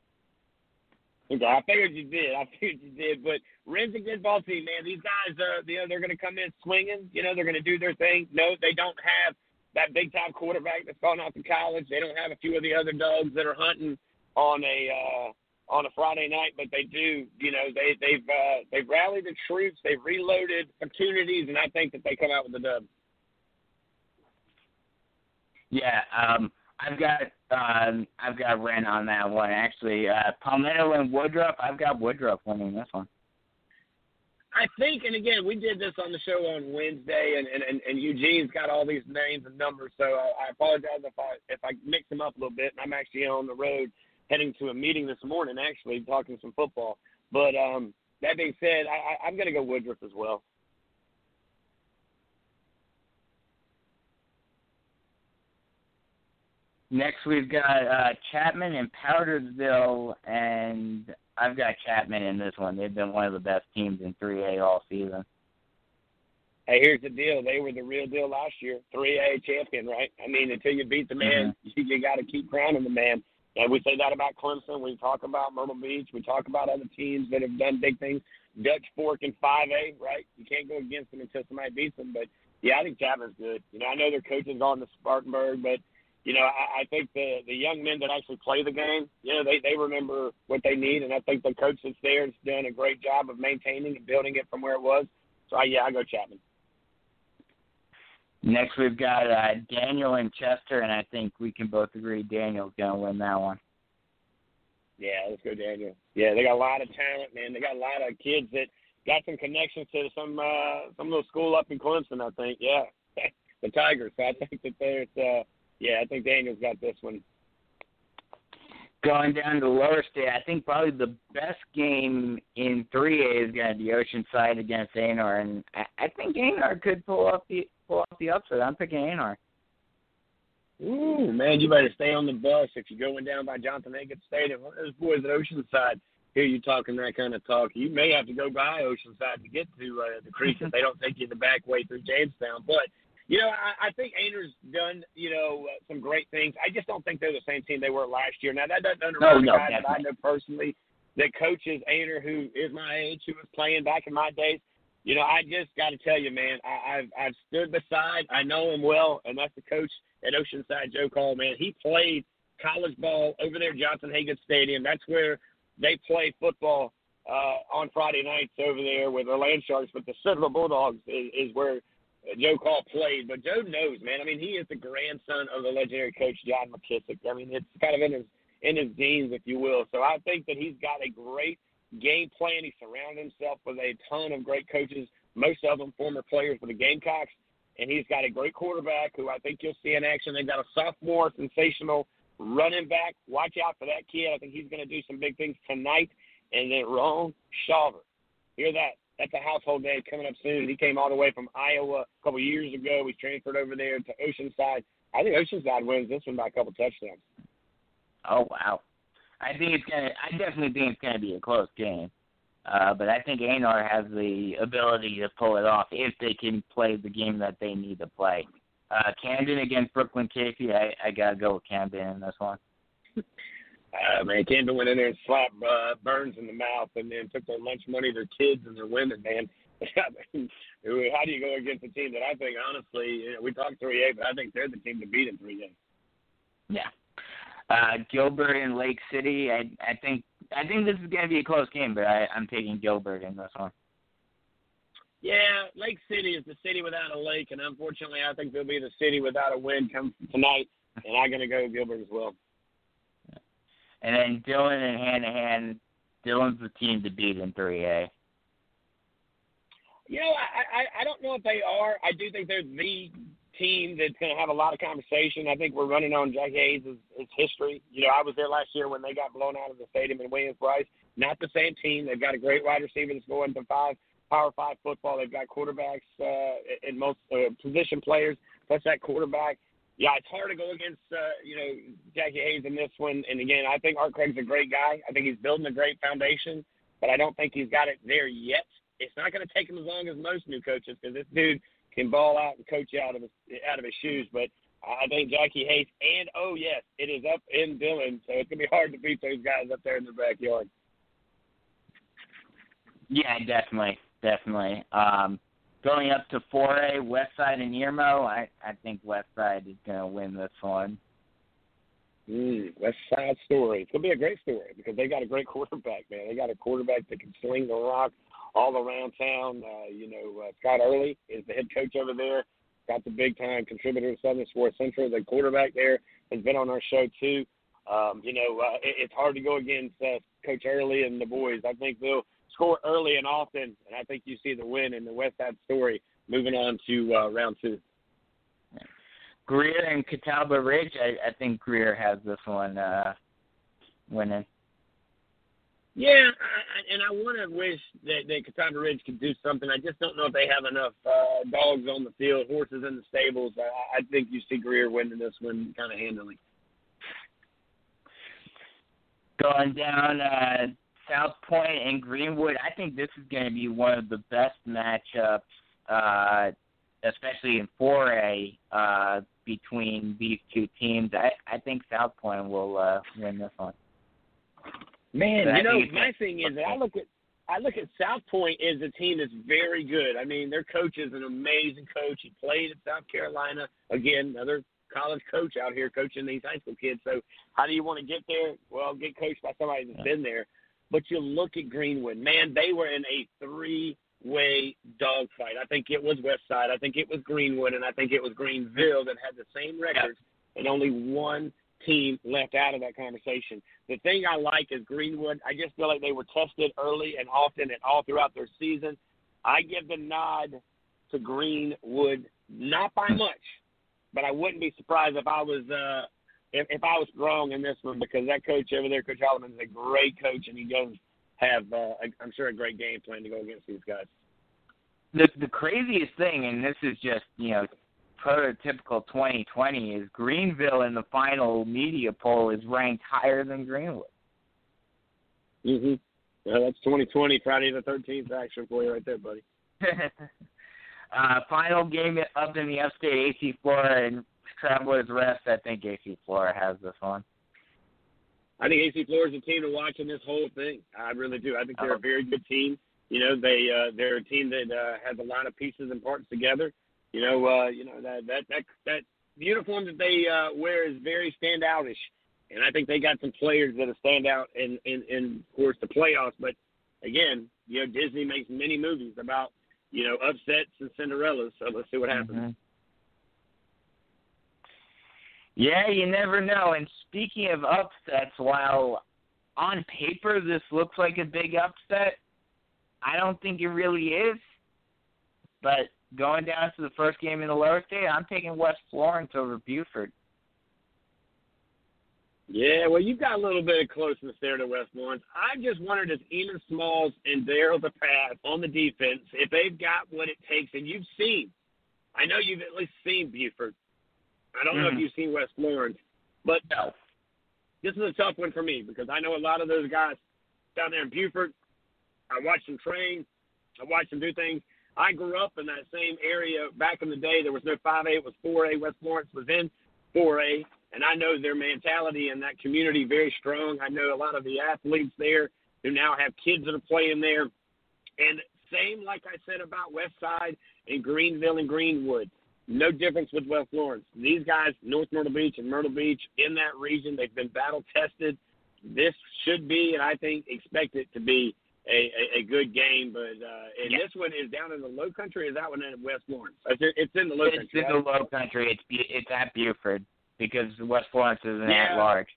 I figured you did. I figured you did. But Wren's a good ball team, man. These guys, uh, you know, they're going to come in swinging. You know, they're going to do their thing. No, they don't have that big time quarterback that's gone off to college. They don't have a few of the other dogs that are hunting on a uh, on a Friday night, but they do, you know, they they've uh, they've rallied the troops, they've reloaded opportunities, and I think that they come out with the dub. Yeah, um, I've got um, I've got Wren on that one actually. Uh, Palmetto and Woodruff. I've got Woodruff winning this one. I think, and again, we did this on the show on Wednesday, and and, and, and Eugene's got all these names and numbers, so I, I apologize if I if I mix them up a little bit. And I'm actually on the road heading to a meeting this morning, actually talking some football. But um, that being said, I, I, I'm going to go Woodruff as well. Next, we've got uh, Chapman and Powdersville, and I've got Chapman in this one. They've been one of the best teams in 3A all season. Hey, here's the deal. They were the real deal last year, 3A champion, right? I mean, until you beat the man, Mhm. you, you got to keep crowning the man. And we say that about Clemson. We talk about Myrtle Beach. We talk about other teams that have done big things. Dutch Fork in 5A, right? You can't go against them until somebody beats them. But yeah, I think Chapman's good. You know, I know their coach is on the Spartanburg, but you know, I, I think the the young men that actually play the game, you know, they they remember what they need, and I think the coach that's there has done a great job of maintaining and building it from where it was. So I, yeah, I go Chapman. Next, we've got uh, Daniel and Chester, and I think we can both agree Daniel's going to win that one. Yeah, let's go Daniel. Yeah, they got a lot of talent, man. They got a lot of kids that got some connections to some uh some little school up in Clemson, I think. Yeah. the Tigers. So I think that there's uh yeah, I think Daniel's got this one. Going down to lower state, I think probably the best game in 3A is going to be Oceanside against Aynor, and I, I think Aynor could pull off the pull off the upset. I'm picking Aynor. Ooh, man, you better stay on the bus if you're going down by Jonathan Hagan Stadium. Those boys at Oceanside hear you talking that kind of talk. You may have to go by Oceanside to get to uh, the creek if they don't take you the back way through Jamestown. But you know, I, I think Aynor's done you know uh, some great things. I just don't think they're the same team they were last year. Now that doesn't undermine No, the no, guy that I know personally that coaches Aynor, who is my age, who was playing back in my days. You know, I just got to tell you, man, I, I've I've stood beside. I know him well, and that's the coach at Oceanside, Joe Call. Man, he played college ball over there at Johnson Hagood Stadium. That's where they play football uh, on Friday nights over there with the Land Sharks. But the Citadel Bulldogs is, is where Joe Call played. But Joe knows, man. I mean, he is the grandson of the legendary coach John McKissick. I mean, it's kind of in his in his genes, if you will. So I think that he's got a great game plan. He surrounded himself with a ton of great coaches, most of them former players for the Gamecocks. And he's got a great quarterback who I think you'll see in action. They've got a sophomore, sensational running back. Watch out for that kid. I think he's going to do some big things tonight. And then Ron Shaver. Hear that? That's a household name coming up soon. He came all the way from Iowa a couple years ago. He's transferred over there to Oceanside. I think Oceanside wins this one by a couple touchdowns. Oh wow, I think it's gonna. I definitely think it's gonna be a close game. Uh, but I think Aynor has the ability to pull it off if they can play the game that they need to play. Uh, Camden against Brookland-Cayce, I, I gotta go with Camden in this one. Uh, man, Camden went in there and slapped uh, Byrnes in the mouth, and then took their lunch money, their kids, and their women. Man, how do you go against a team that I think, honestly, you know, we talked 3A, but I think they're the team to beat in 3A. Yeah. Uh, Gilbert and Lake City, I I think I think this is gonna be a close game, but I, I'm taking Gilbert in this one. Yeah, Lake City is the city without a lake, and unfortunately, I think they'll be the city without a win come tonight. And I'm going to go Gilbert as well. And then Dillon and Hanahan, Dillon's the team to beat in 3A. You know, I, I I don't know if they are. I do think they're the team that's going to have a lot of conversation. I think we're running on Jack Hayes' his, his history. You know, I was there last year when they got blown out of the stadium in Williams Brice. Not the same team. They've got a great wide receiver that's going to five Power Five football. They've got quarterbacks uh, and most uh, position players plus that quarterback. Yeah, it's hard to go against uh, you know Jackie Hayes in this one. And again, I think Art Craig's a great guy. I think he's building a great foundation, but I don't think he's got it there yet. It's not going to take him as long as most new coaches because this dude can ball out and coach out of his out of his shoes. But I think Jackie Hayes and oh yes, it is up in Dillon, so it's gonna be hard to beat those guys up there in the backyard. Yeah, definitely, definitely. Um, going up to 4A, Westside and Yermo, I I think Westside is going to win this one. Mm, West Side story. It's gonna be a great story because they got a great quarterback, man. They got a quarterback that can sling the rock all around town. Uh, you know, uh, Scott Early is the head coach over there. Got the big time contributor to Southern Sports Central. The quarterback there has been on our show too. Um, you know, uh, it, it's hard to go against uh, Coach Early and the boys. I think they'll score early and often, and I think you see the win in the West Side story. Moving on to uh, round two. Greer and Catawba Ridge. I, I think Greer has this one uh, winning. Yeah, I, and I want to wish that, that Catawba Ridge could do something. I just don't know if they have enough uh, dogs on the field, horses in the stables. I, I think you see Greer winning this one kind of handily. Going down uh, South Point and Greenwood, I think this is going to be one of the best matchups, uh, especially in 4A, uh, between these two teams. I, I think South Point will uh, win this one. Man, But you know, my thing is that I look at I look at South Point as a team that's very good. I mean, their coach is an amazing coach. He played at South Carolina. Again, another college coach out here coaching these high school kids. So how do you want to get there? Well, get coached by somebody that's been there. But you look at Greenwood, man, they were in a three way dogfight. I think it was West Side, I think it was Greenwood, and I think it was Greenville that had the same records and only one team left out of that conversation. The thing I like is Greenwood. I just feel like they were tested early and often and all throughout their season. I give the nod to Greenwood, not by much, but I wouldn't be surprised if I was uh if, if I was wrong in this one because that coach over there, Coach Holloman, is a great coach and he does have uh, a, I'm sure a great game plan to go against these guys. The the craziest thing, and this is just you know prototypical 2020, is Greenville in the final media poll is ranked higher than Greenwood. Mhm. Yeah, that's 2020 Friday the 13th action for you right there, buddy. uh, final game up in the upstate, AC Flora and Travelers Rest. I think AC Flora has this one. I think AC Flora is a team to watch in this whole thing. I really do. I think they're a very good team. You know, they uh, they're a team that uh, has a lot of pieces and parts together. You know, uh, you know that that that that uniform that they uh, wear is very standoutish, and I think they got some players that are stand out in in, in of course the playoffs. But again, you know, Disney makes many movies about you know upsets and Cinderellas. So let's see what happens. Mhm. Yeah, you never know. And speaking of upsets, while on paper this looks like a big upset, I don't think it really is. But going down to the first game in the lower state, I'm taking West Florence over Beaufort. Yeah, well, you've got a little bit of closeness there to West Florence. I just wondered if Eamon Smalls and Daryl the Pass on the defense, if they've got what it takes, and you've seen, I know you've at least seen Beaufort. I don't know if Mhm. you've seen West Florence, but No. this is a tough one for me because I know a lot of those guys down there in Beaufort. I watched them train. I watched them do things. I grew up in that same area back in the day. There was no 5A, it was 4A. West Florence was in 4A, and I know their mentality in that community very strong. I know a lot of the athletes there who now have kids that are playing there. And same like I said about West Side and Greenville and Greenwood. No difference with West Florence. These guys, North Myrtle Beach and Myrtle Beach, in that region, they've been battle tested. This should be, and I think expect it to be, a, a, a good game. But uh, and Yeah. this one is down in the Low Country. Is that one in West Florence? It's in- the Low It's Country. in the low country. It's it's at Beaufort because West Florence is an Yeah. at large.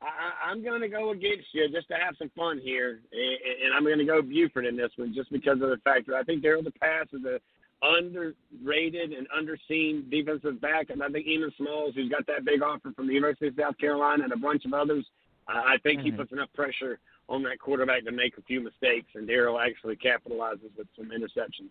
I, I'm going to go against you just to have some fun here, and, and I'm going to go Beaufort in this one just because of the fact that I think Daryl the Pass is a underrated and underseen defensive back, and I think Eamon Smalls, who's got that big offer from the University of South Carolina and a bunch of others, I I think he Mhm. puts enough pressure on that quarterback to make a few mistakes, and Daryl actually capitalizes with some interceptions.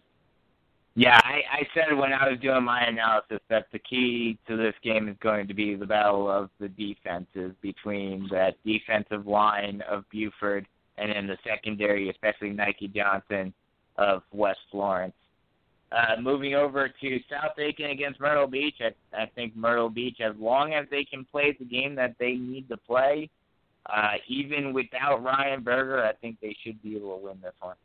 Yeah, I, I said when I was doing my analysis that the key to this game is going to be the battle of the defenses between that defensive line of Beaufort and then the secondary, especially Nike Johnson of West Florence. Uh, moving over to South Aiken against Myrtle Beach, I, I think Myrtle Beach, as long as they can play the game that they need to play, uh, even without Ryan Berger, I think they should be able to win this one.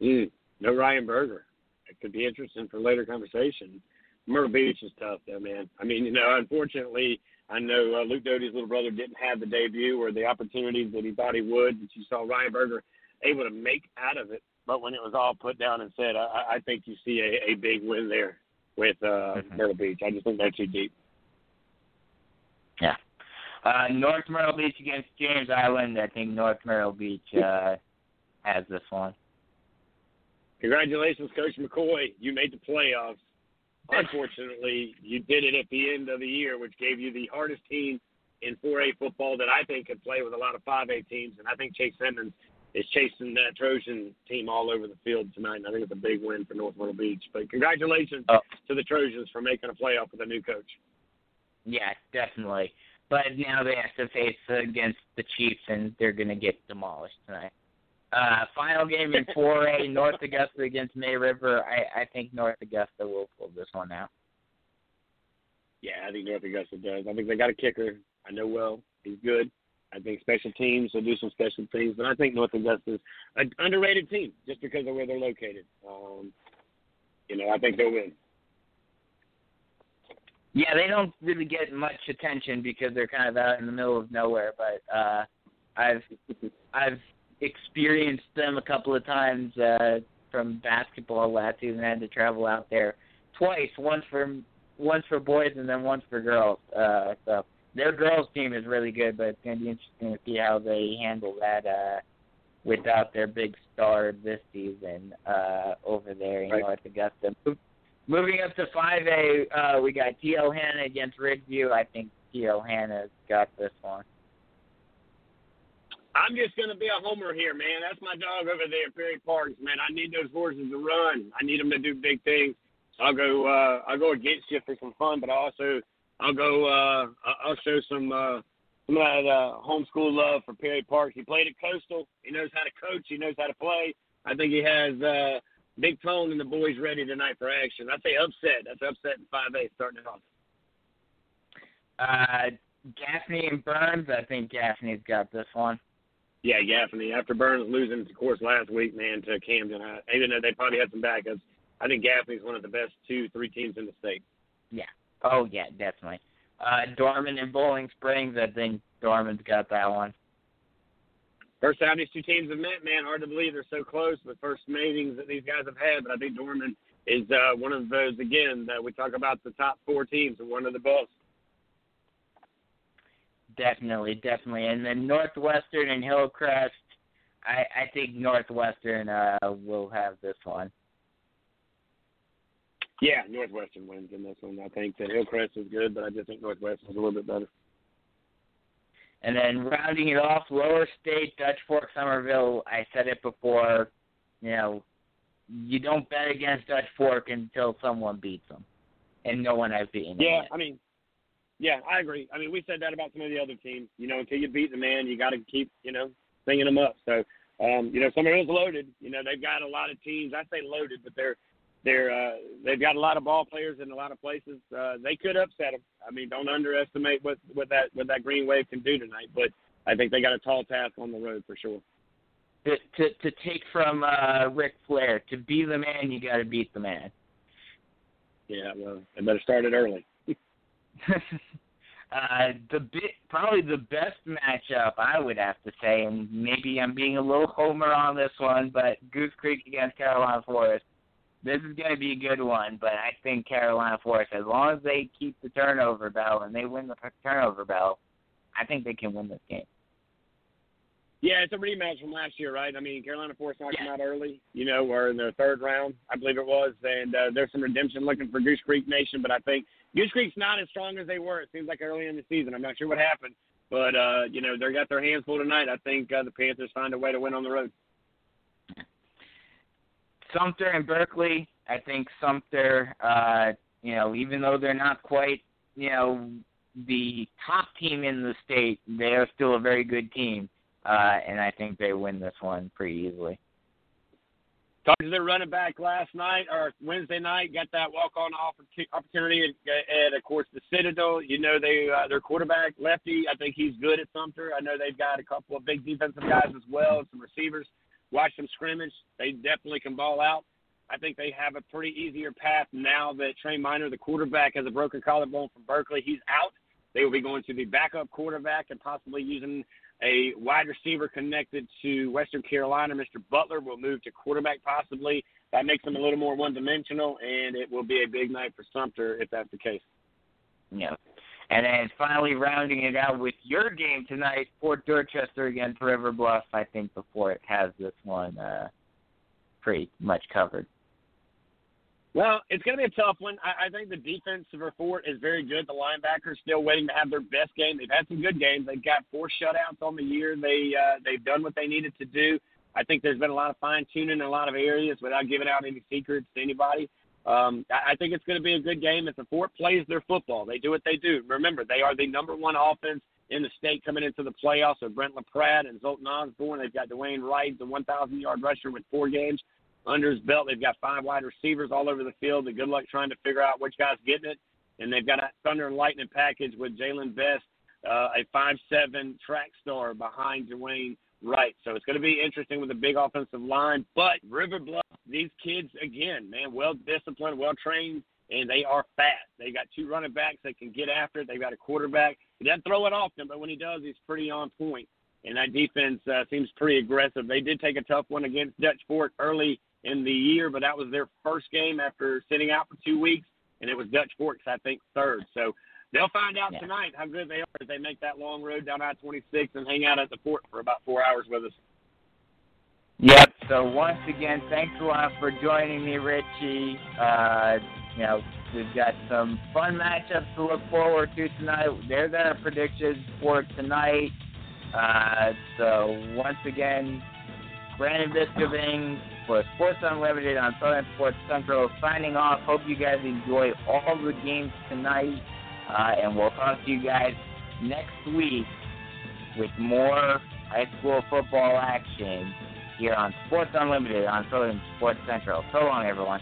Mm, no Ryan Berger. It could be interesting for later conversation. Myrtle Beach is tough, though, man. I mean, you know, unfortunately, I know uh, Luke Doty's little brother didn't have the debut or the opportunities that he thought he would, but you saw Ryan Berger able to make out of it. But when it was all put down and said, I, I think you see a, a big win there with uh, Mhm. Myrtle Beach. I just think they're too deep. Yeah. Uh, North Myrtle Beach against James Island. I think North Myrtle Beach uh, has this one. Congratulations, Coach McCoy. You made the playoffs. Unfortunately, you did it at the end of the year, which gave you the hardest team in 4A football that I think could play with a lot of 5A teams. And I think Chase Simmons is chasing that Trojan team all over the field tonight. And I think it's a big win for North Myrtle Beach. But congratulations Oh. to the Trojans for making a playoff with a new coach. Yeah, definitely. But now they have to face against the Chiefs, and they're going to get demolished tonight. Uh, final game in 4A, North Augusta against May River. I, I think North Augusta will pull this one out. Yeah, I think North Augusta does. I think they got a kicker. I know well. He's good. I think special teams will do some special things, but I think North Augusta's an underrated team just because of where they're located. Um, you know, I think they'll win. Yeah, they don't really get much attention because they're kind of out in the middle of nowhere. But uh, I've I've experienced them a couple of times uh, from basketball last season. I had to travel out there twice, once for once for boys and then once for girls. Uh, so their girls team is really good, but it's going to be interesting to see how they handle that uh, without their big star this season uh, over there in Right. North Augusta. Moving up to 5A, uh, we got TL Hanna against Ridgeview. I think TL Hanna's got this one. I'm just going to be a homer here, man. That's my dog over there, Perry Parks, man. I need those horses to run. I need them to do big things. So I'll go. Uh, I'll go against you for some fun, but I also I'll go. Uh, I'll show some uh, some of that uh, homeschool love for Perry Parks. He played at Coastal. He knows how to coach. He knows how to play. I think he has uh, Big Tone and the boys ready tonight for action. I say upset. That's upset in five A starting it off. Uh, Gaffney and Byrnes. I think Gaffney's got this one. Yeah, Gaffney. After Byrnes losing, of course, last week, man, to Camden, I, even though they probably had some backups, I think Gaffney's one of the best two, three teams in the state. Yeah. Oh yeah, definitely. Uh, Dorman and Boiling Springs. I think Dorman's got that one. First time these two teams have met, man, hard to believe they're so close. The first meetings that these guys have had, but I think Dorman is uh, one of those again that we talk about the top four teams and one of the best. Definitely, definitely. And then Northwestern and Hillcrest. I I think Northwestern uh will have this one. Yeah, Northwestern wins in this one. I think that Hillcrest is good, but I just think Northwestern is a little bit better. And then rounding it off, Lower State, Dutch Fork, Summerville. I said it before. You know, you don't bet against Dutch Fork until someone beats them, and no one has beaten them Yeah, yet. I mean, yeah, I agree. I mean, we said that about some of the other teams. You know, until you beat the man, you got to keep, you know, singing them up. So, um, you know, Summerville's loaded. You know, they've got a lot of teams. I say loaded, but they're they're uh, they've got a lot of ball players in a lot of places. Uh, they could upset them. I mean, don't underestimate what what that what that Green Wave can do tonight. But I think they got a tall task on the road for sure. To to to take from uh Ric Flair, to be the man, you got to beat the man. Yeah, well, they better start it early. uh, the bit, probably the best matchup I would have to say, and maybe I'm being a little homer on this one, but Goose Creek against Carolina Forest. This is going to be a good one, but I think Carolina Forest, as long as they keep the turnover battle and they win the turnover battle, I think they can win this game. Yeah, it's a rematch from last year, right? I mean, Carolina Forest knocked Yeah. them out early, you know, or in the third round, I believe it was. And uh, there's some redemption looking for Goose Creek Nation, but I think Goose Creek's not as strong as they were. It seems like early in the season. I'm not sure what happened, but uh, you know, they got their hands full tonight. I think uh, the Panthers find a way to win on the road. Sumter and Berkeley, I think Sumter, uh, you know, even though they're not quite, you know, the top team in the state, they are still a very good team, uh, and I think they win this one pretty easily. Talked to their running back last night or Wednesday night. Got that walk-on opportu- opportunity at, at of course, the Citadel. You know, they uh, their quarterback lefty. I think he's good at Sumter. I know they've got a couple of big defensive guys as well, some receivers. Watch them scrimmage. They definitely can ball out. I think they have a pretty easier path now that Trey Miner, the quarterback, has a broken collarbone from Berkeley. He's out. They will be going to the backup quarterback and possibly using a wide receiver connected to Western Carolina. Mr. Butler will move to quarterback possibly. That makes them a little more one dimensional, and it will be a big night for Sumter if that's the case. Yeah. And then finally rounding it out with your game tonight, Fort Dorchester against River Bluff. I think before it has this one uh, pretty much covered. Well, it's going to be a tough one. I, I think the defense for Fort is very good. The linebackers still waiting to have their best game. They've had some good games. They've got four shutouts on the year. They uh, they've done what they needed to do. I think there's been a lot of fine tuning in a lot of areas without giving out any secrets to anybody. Um, I, think it's going to be a good game if the Fort plays their football. They do what they do. Remember, they are the number one offense in the state coming into the playoffs. So Brent LaPrade and Zoltan Osborne. They've got Dwayne Wright, the 1,000 yard rusher with four games under his belt. They've got five wide receivers all over the field. And good luck trying to figure out which guy's getting it. And they've got a thunder and lightning package with Jalen Best, uh, a five-seven track star behind Dwayne Wright. So it's going to be interesting with a big offensive line. But River Bluff, these kids again, man, well disciplined, well trained, and they are fast. They got two running backs that can get after it. They've got a quarterback. He doesn't throw it often, but when he does, he's pretty on point. And that defense uh, seems pretty aggressive. They did take a tough one against Dutch Fork early in the year, but that was their first game after sitting out for two weeks, and it was Dutch Forks, I think, third. So they'll find out Yeah. tonight how good they are as they make that long road down I-26 and hang out at the fort for about four hours with us. Yep. So once again, thanks a lot for joining me, Richie. Uh, you know, we've got some fun matchups to look forward to tonight. There's our predictions for tonight. Uh, so once again, Brandon Biskobing for Sports Unlimited on Southern Sports Central signing off. Hope you guys enjoy all the games tonight, uh, and we'll talk to you guys next week with more high school football action here on Sports Unlimited on Southern Sports Central. So long, everyone.